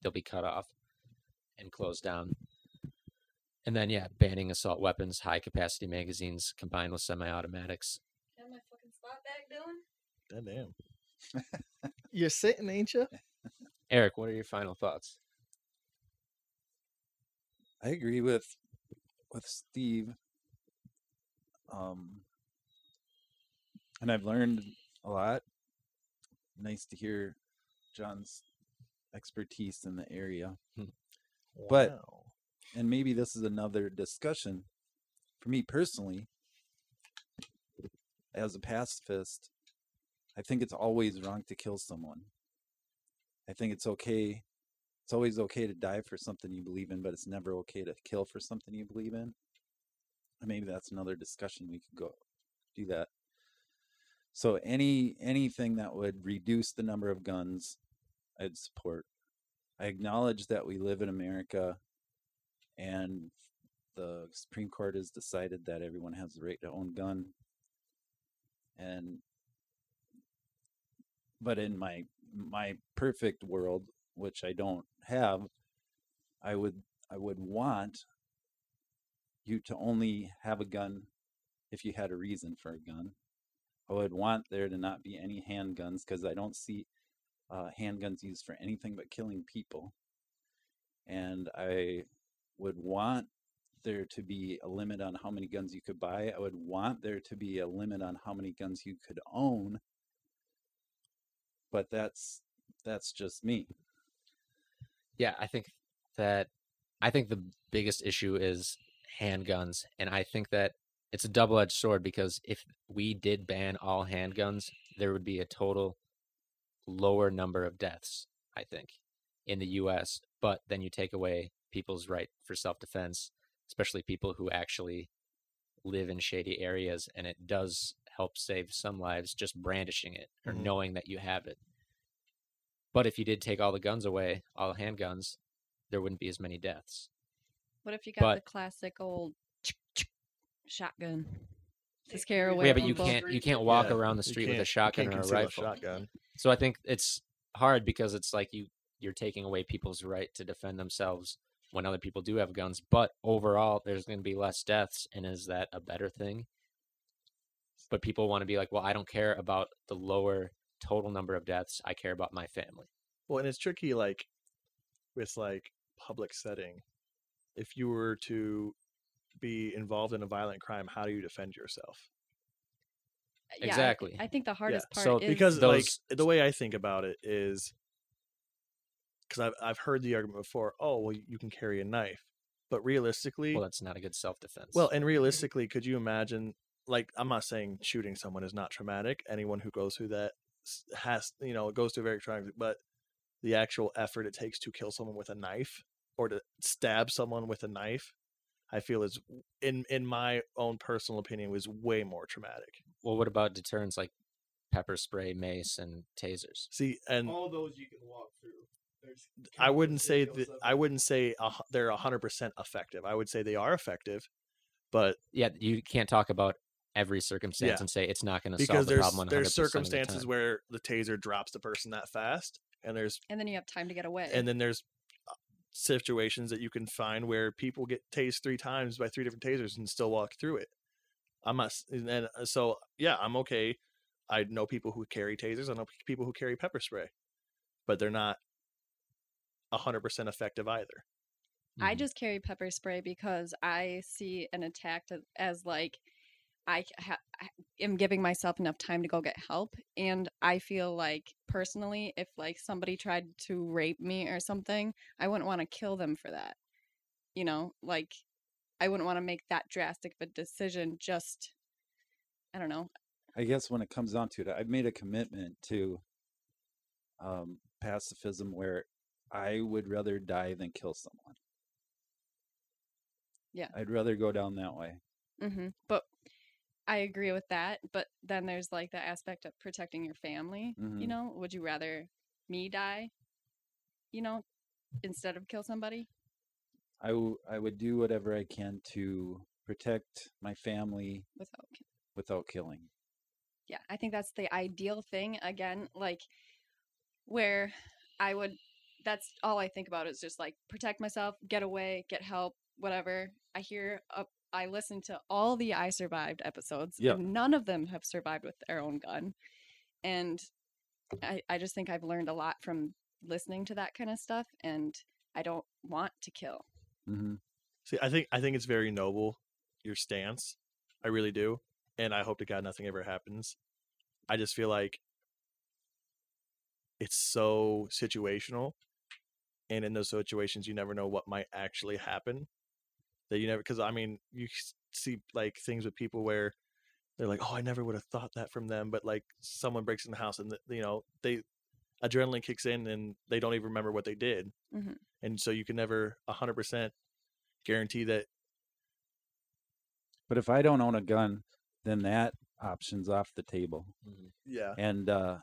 they'll be cut off and closed down. And then yeah, banning assault weapons, high capacity magazines combined with semi-automatics. Got my fucking spot back, Dylan? Goddamn. You're sitting, ain't you? Eric, what are your final thoughts? I agree with with Steve. Um, and I've learned a lot. Nice to hear John's expertise in the area. But Wow. And maybe this is another discussion for me personally. As a pacifist i think it's always wrong to kill someone. I think it's okay it's always okay to die for something you believe in but it's never okay to kill for something you believe in. And maybe that's another discussion we could go do that. So any anything that would reduce the number of guns i'd support. I acknowledge that we live in america and the Supreme Court has decided that everyone has the right to own a gun. And but in my my perfect world, which I don't have, I would I would want you to only have a gun if you had a reason for a gun. I would want there to not be any handguns because I don't see uh, handguns used for anything but killing people. And I would want there to be a limit on how many guns you could buy. I would want there to be a limit on how many guns you could own. But that's that's just me. Yeah, I think that I think the biggest issue is handguns, and I think that it's a double-edged sword because if we did ban all handguns, there would be a total lower number of deaths. I think in the U.S., but then you take away people's right for self-defense, especially people who actually live in shady areas, and it does help save some lives just brandishing it or Mhm. knowing that you have it. But if you did take all the guns away, all the handguns, there wouldn't be as many deaths. What if you got the classic old shotgun to scare away? yeah, but you can't you can't walk Yeah, around the street with a shotgun or a conceal rifle. shotgun. So I think it's hard because it's like you you're taking away people's right to defend themselves when other people do have guns. But overall, there's going to be less deaths, and is that a better thing? But people want to be like, well, I don't care about the lower total number of deaths. I care about my family. Well, and it's tricky, like with like public setting. If you were to be involved in a violent crime, how do you defend yourself? Uh, yeah, I- Exactly. I, think the hardest part so is because Those- like the way I think about it is because I've I've heard the argument before. Oh, well, you can carry a knife, but realistically, Well, that's not a good self defense. Well, and realistically, could you imagine? Like, I'm not saying shooting someone is not traumatic. Anyone who goes through that has, you know, goes through very traumatic. But the actual effort it takes to kill someone with a knife or to stab someone with a knife, I feel is, in in my own personal opinion, was way more traumatic. well, what about deterrents like pepper spray, mace, and tasers? See, and all those you can walk through. I wouldn't say that I wouldn't say a they're hundred percent effective. I would say they are effective, but Yeah, you can't talk about every circumstance Yeah. and say it's not going to solve the problem 100% there's the circumstances time. where the taser drops the person that fast, and there's and then you have time to get away. and then there's uh, situations that you can find where people get tased three times by three different tasers and still walk through it. I'm not, and uh, so yeah, I'm okay. I know people who carry tasers. I know people who carry pepper spray, but they're not hundred percent effective either. I Mhm. just carry pepper spray because I see an attack as, as like I ha- I am giving myself enough time to go get help, and I feel like personally, if like somebody tried to rape me or something, I wouldn't want to kill them for that. You know, like I wouldn't want to make that drastic of a decision. Just I don't know. I guess when it comes down to it, I've made a commitment to um, pacifism where I would rather die than kill someone. Yeah. I'd rather go down that way. Mm-hmm. But I agree with that. But then there's like the aspect of protecting your family. You Mhm. know, would you rather me die? You know, instead of kill somebody? I, w- I would do whatever I can to protect my family without without killing. yeah i think that's the ideal thing again like where i would that's all I think about is just like protect myself, get away, get help, whatever. I hear, uh, I listen to all the I survived episodes. Yeah. none of them have survived with their own gun, and I I just think I've learned a lot from listening to that kind of stuff, and I don't want to kill. hmm See, I think I think it's very noble your stance. I really do, and I hope to God nothing ever happens. I just feel like it's so situational, and in those situations, you never know what might actually happen. That you never, because I mean, you see like things with people where they're like, "Oh, I never would have thought that from them," but like someone breaks in the house and th- you know they adrenaline kicks in and they don't even remember what they did, Mhm. and so you can never hundred percent guarantee that But if I don't own a gun, then that option's off the table. Yeah. And uh,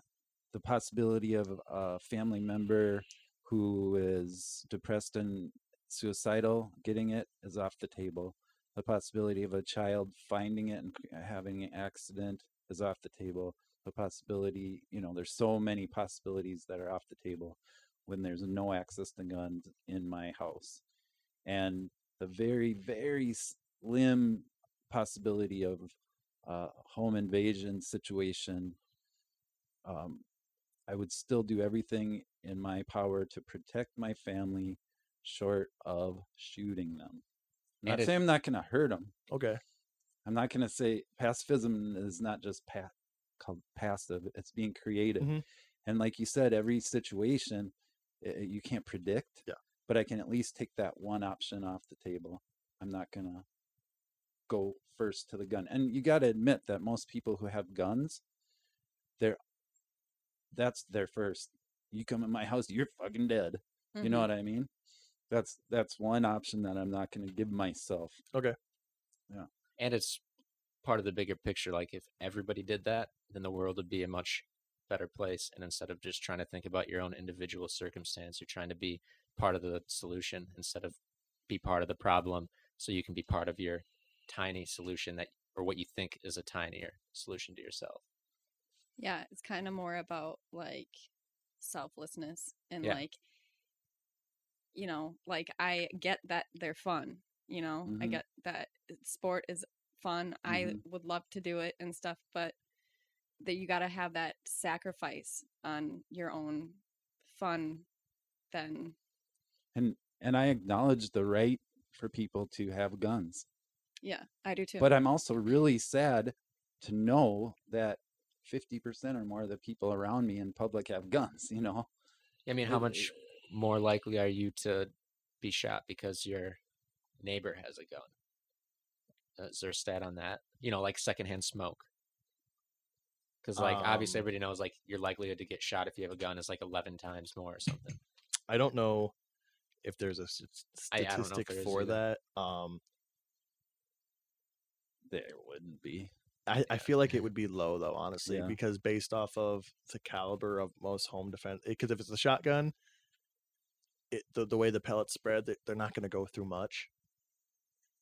the possibility of a family member who is depressed and suicidal getting it is off the table. The possibility of a child finding it and having an accident is off the table. The possibility, you know, there's so many possibilities that are off the table when there's no access to guns in my house. And the very, very slim possibility of uh, home invasion situation, um, I would still do everything in my power to protect my family, short of shooting them. I'm not it- saying I'm not going to hurt them. Okay. I'm not going to say pacifism is not just pa- called passive; it's being creative. Mhm. And like you said, every situation uh, you can't predict. Yeah. But I can at least take that one option off the table. I'm not gonna go first to the gun. And you got to admit that most people who have guns, they're that's their first. You come in my house, you're fucking dead. You know Mhm. what I mean? That's that's one option that I'm not going to give myself. Okay. Yeah. And it's part of the bigger picture. Like if everybody did that, then the world would be a much better place. And instead of just trying to think about your own individual circumstance, you're trying to be part of the solution instead of be part of the problem. So you can be part of your tiny solution that, or what you think is a tinier solution to yourself. Yeah, it's kind of more about like selflessness and Yeah. like you know, like I get that they're fun, you know. I Mhm. get that sport is fun. I Mhm. would love to do it and stuff, but that you got to have that sacrifice on your own fun then And and I acknowledge the right for people to have guns. yeah, I do too. But I'm also really sad to know that 50% or more of the people around me in public have guns, you know. I mean, how much more likely are you to be shot because your neighbor has a gun? Is there a stat on that? You know, like secondhand smoke. Because, like, obviously, Um, everybody knows, like, your likelihood to get shot if you have a gun is like 11 times more or something. I don't know if there's a don't know if statistic for that. Um, There wouldn't be. I, I feel like it would be low though, honestly, Yeah. because based off of the caliber of most home defense, because if it's a shotgun, it the, the way the pellets spread, they, they're not going to go through much.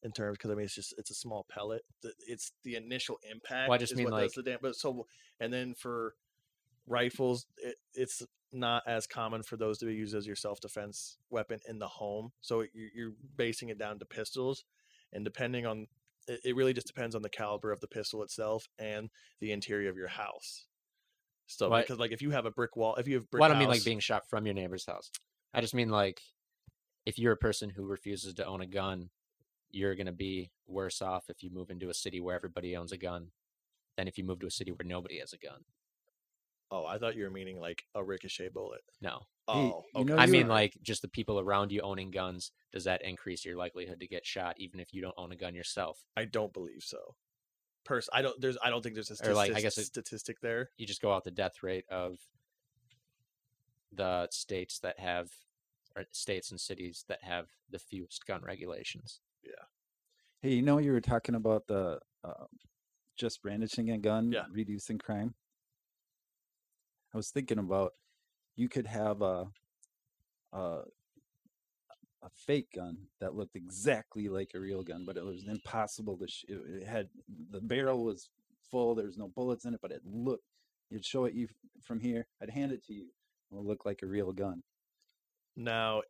In terms, because I mean, it's just it's a small pellet. The- It's the initial impact. I just is mean, what like- the dam- But so, and then for rifles, it, it's not as common for those to be used as your self defense weapon in the home. So you- you're basing it down to pistols, and depending on it, it really just depends on the caliber of the pistol itself and the interior of your house. So because like if you have a brick wall, if you have brick Well, I don't mean like being shot from your neighbor's house. I just mean like if you're a person who refuses to own a gun, you're going to be worse off if you move into a city where everybody owns a gun than if you move to a city where nobody has a gun. Oh, I thought you were meaning like a ricochet bullet. No. Hey, Oh, you okay. know I mean like just the people around you owning guns, does that increase your likelihood to get shot even if you don't own a gun yourself? I don't believe so. Pers- I don't. There's. I don't think there's a Or, like, I guess it- statistic there. You just go out the death rate of the states that have or states and cities that have the fewest gun regulations. Yeah. Hey, you know you were talking about the uh, just brandishing a gun, Yeah. reducing crime. I was thinking about you could have a a a fake gun that looked exactly like a real gun, but it was impossible to. Sh- it, it had the barrel was full. There was no bullets in it, but it looked. You'd show it you from here. I'd hand it to you. It would look like a real gun. Now,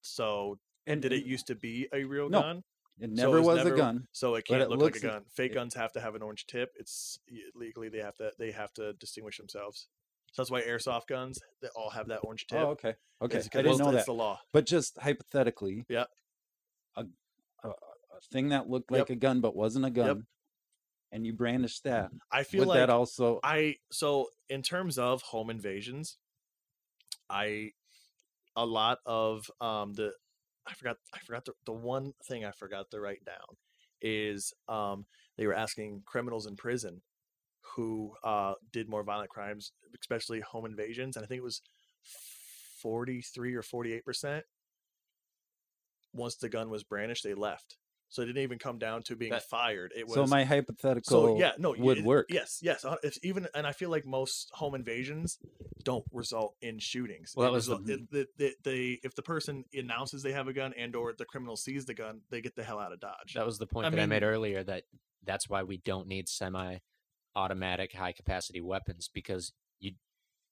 so And did it used to be a real No, gun? It So never it's was never- a gun. So it can't it look like a gun. Fake it- guns have to have an orange tip. It's legally they have to they have to distinguish themselves. So that's why airsoft guns they all have that orange tip. Oh, okay. Okay. I didn't know that. the law. But just hypothetically, yeah, a, a, a thing that looked Yep. like a gun but wasn't a gun, and you brandished that. I feel like that also? I so in terms of home invasions, I a lot of um the I forgot I forgot the, the one thing I forgot to write down is um they were asking criminals in prison who uh did more violent crimes, especially home invasions, and I think it was forty three or forty eight percent. Once the gun was brandished, they left. So it didn't even come down to being That- fired. It was so my hypothetical so yeah, no, would it- work. Yes, yes. uh, If even and I feel like most home invasions don't result in shootings. Well, It that was the- result- it- the, the, the, if the person announces they have a gun and or the criminal sees the gun, they get the hell out of dodge. That was the point I that I made earlier that that's why we don't need semi-automatic high capacity weapons because you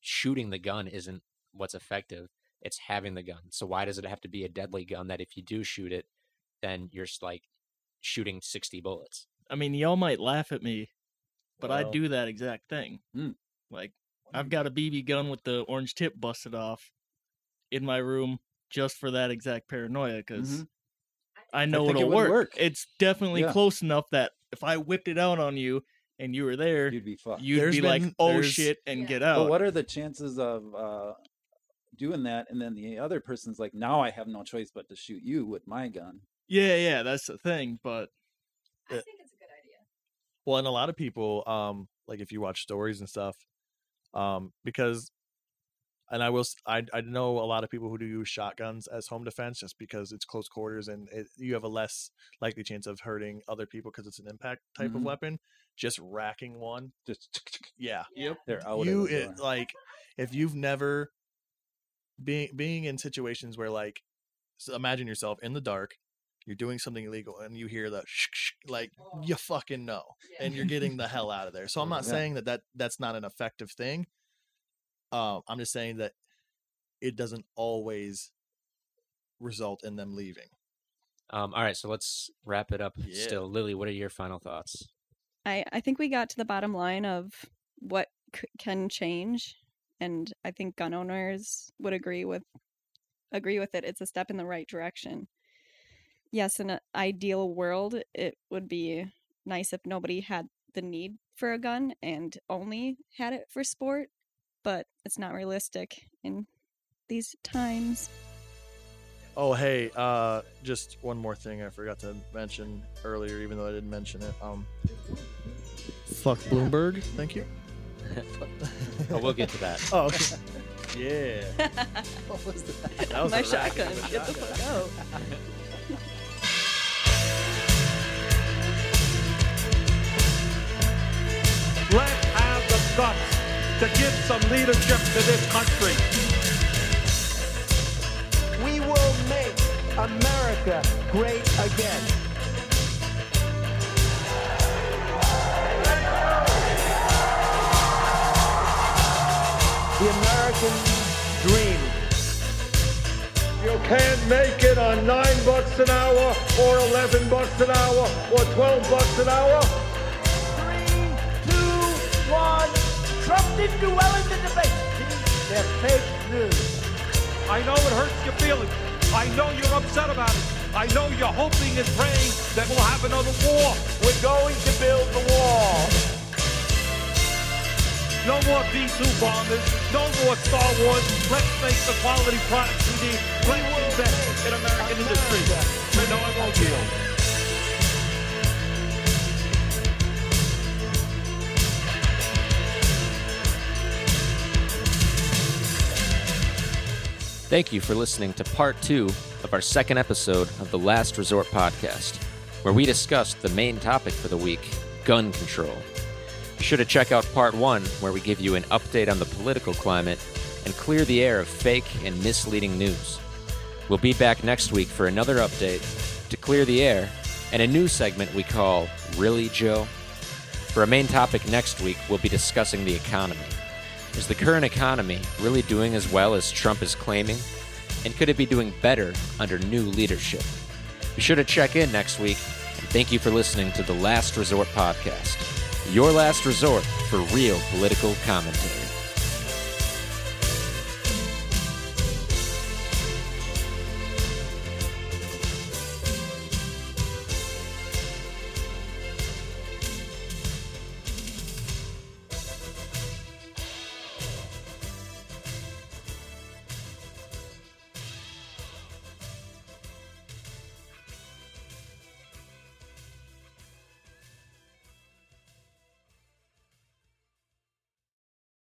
shooting the gun isn't what's effective. It's having the gun. So why does it have to be a deadly gun that if you do shoot it, then you're like shooting 60 bullets? I mean, y'all might laugh at me, but I do that exact thing. Mm. Like, I've got a BB gun with the orange tip busted off in my room just for that exact paranoia because Mhm. I know it it'll would work. work. It's definitely Yeah. close enough that if I whipped it out on you and you were there, You'd be fucked. you'd There's be like, "Oh shit," and Yeah. get But what are the chances of uh, doing that? And then the other person's like, now I have no choice but to shoot you with my gun. Yeah, yeah, that's the thing. But I think it's a good idea. Well, and a lot of people, um, like if you watch stories and stuff, um, because, and I will, I, I know a lot of people who do use shotguns as home defense just because it's close quarters and it, you have a less likely chance of hurting other people because it's an impact type of Mhm. weapon. Just racking one, Just yeah, Yep. they're out. you of it, like if you've never being being in situations where like so imagine yourself in the dark you're doing something illegal and you hear the sh- sh- like you fucking know and you're getting the hell out of there so i'm not Yeah. saying that, that that's not an effective thing um i'm just saying that it doesn't always result in them leaving Um, all right, so let's wrap it up. Yeah. Still, Lily, what are your final thoughts? I, I think we got to the bottom line of what c- can change, and I think gun owners would agree with agree with it. It's a step in the right direction. Yes, in an ideal world, it would be nice if nobody had the need for a gun and only had it for sport, but it's not realistic in these times. Oh, hey, uh, just one more thing I forgot to mention earlier, even though I didn't mention it. Um, fuck Bloomberg. Thank you. oh, we'll get to that. Oh, okay. yeah. what was that? That was My a racket shotgun. Get the fuck out. Let's have the guts to give some leadership to this country. We will make America great again. The American dream. You can't make it on nine bucks an hour, or eleven bucks an hour, or twelve bucks an hour. Didn't do well in the debate. They're fake news. I know it hurts your feelings. I know you're upset about it. I know you're hoping and praying that we'll have another war. We're going to build the wall. No more B-2 bombers. No more Star Wars. Let's make the quality products we need. Let's invest in American industry. You know I won't yield. Thank you for listening to part two of our second episode of the Last Resort podcast, where we discussed the main topic for the week gun control. Be sure to check out part one, where we give you an update on the political climate and clear the air of fake and misleading news. We'll be back next week for another update to clear the air and a new segment we call Really Joe? For a main topic next week, we'll be discussing the economy. Is the current economy really doing as well as Trump is claiming? And could it be doing better under new leadership? Be sure to check in next week. And thank you for listening to the Last Resort podcast, your last resort for real political commentary.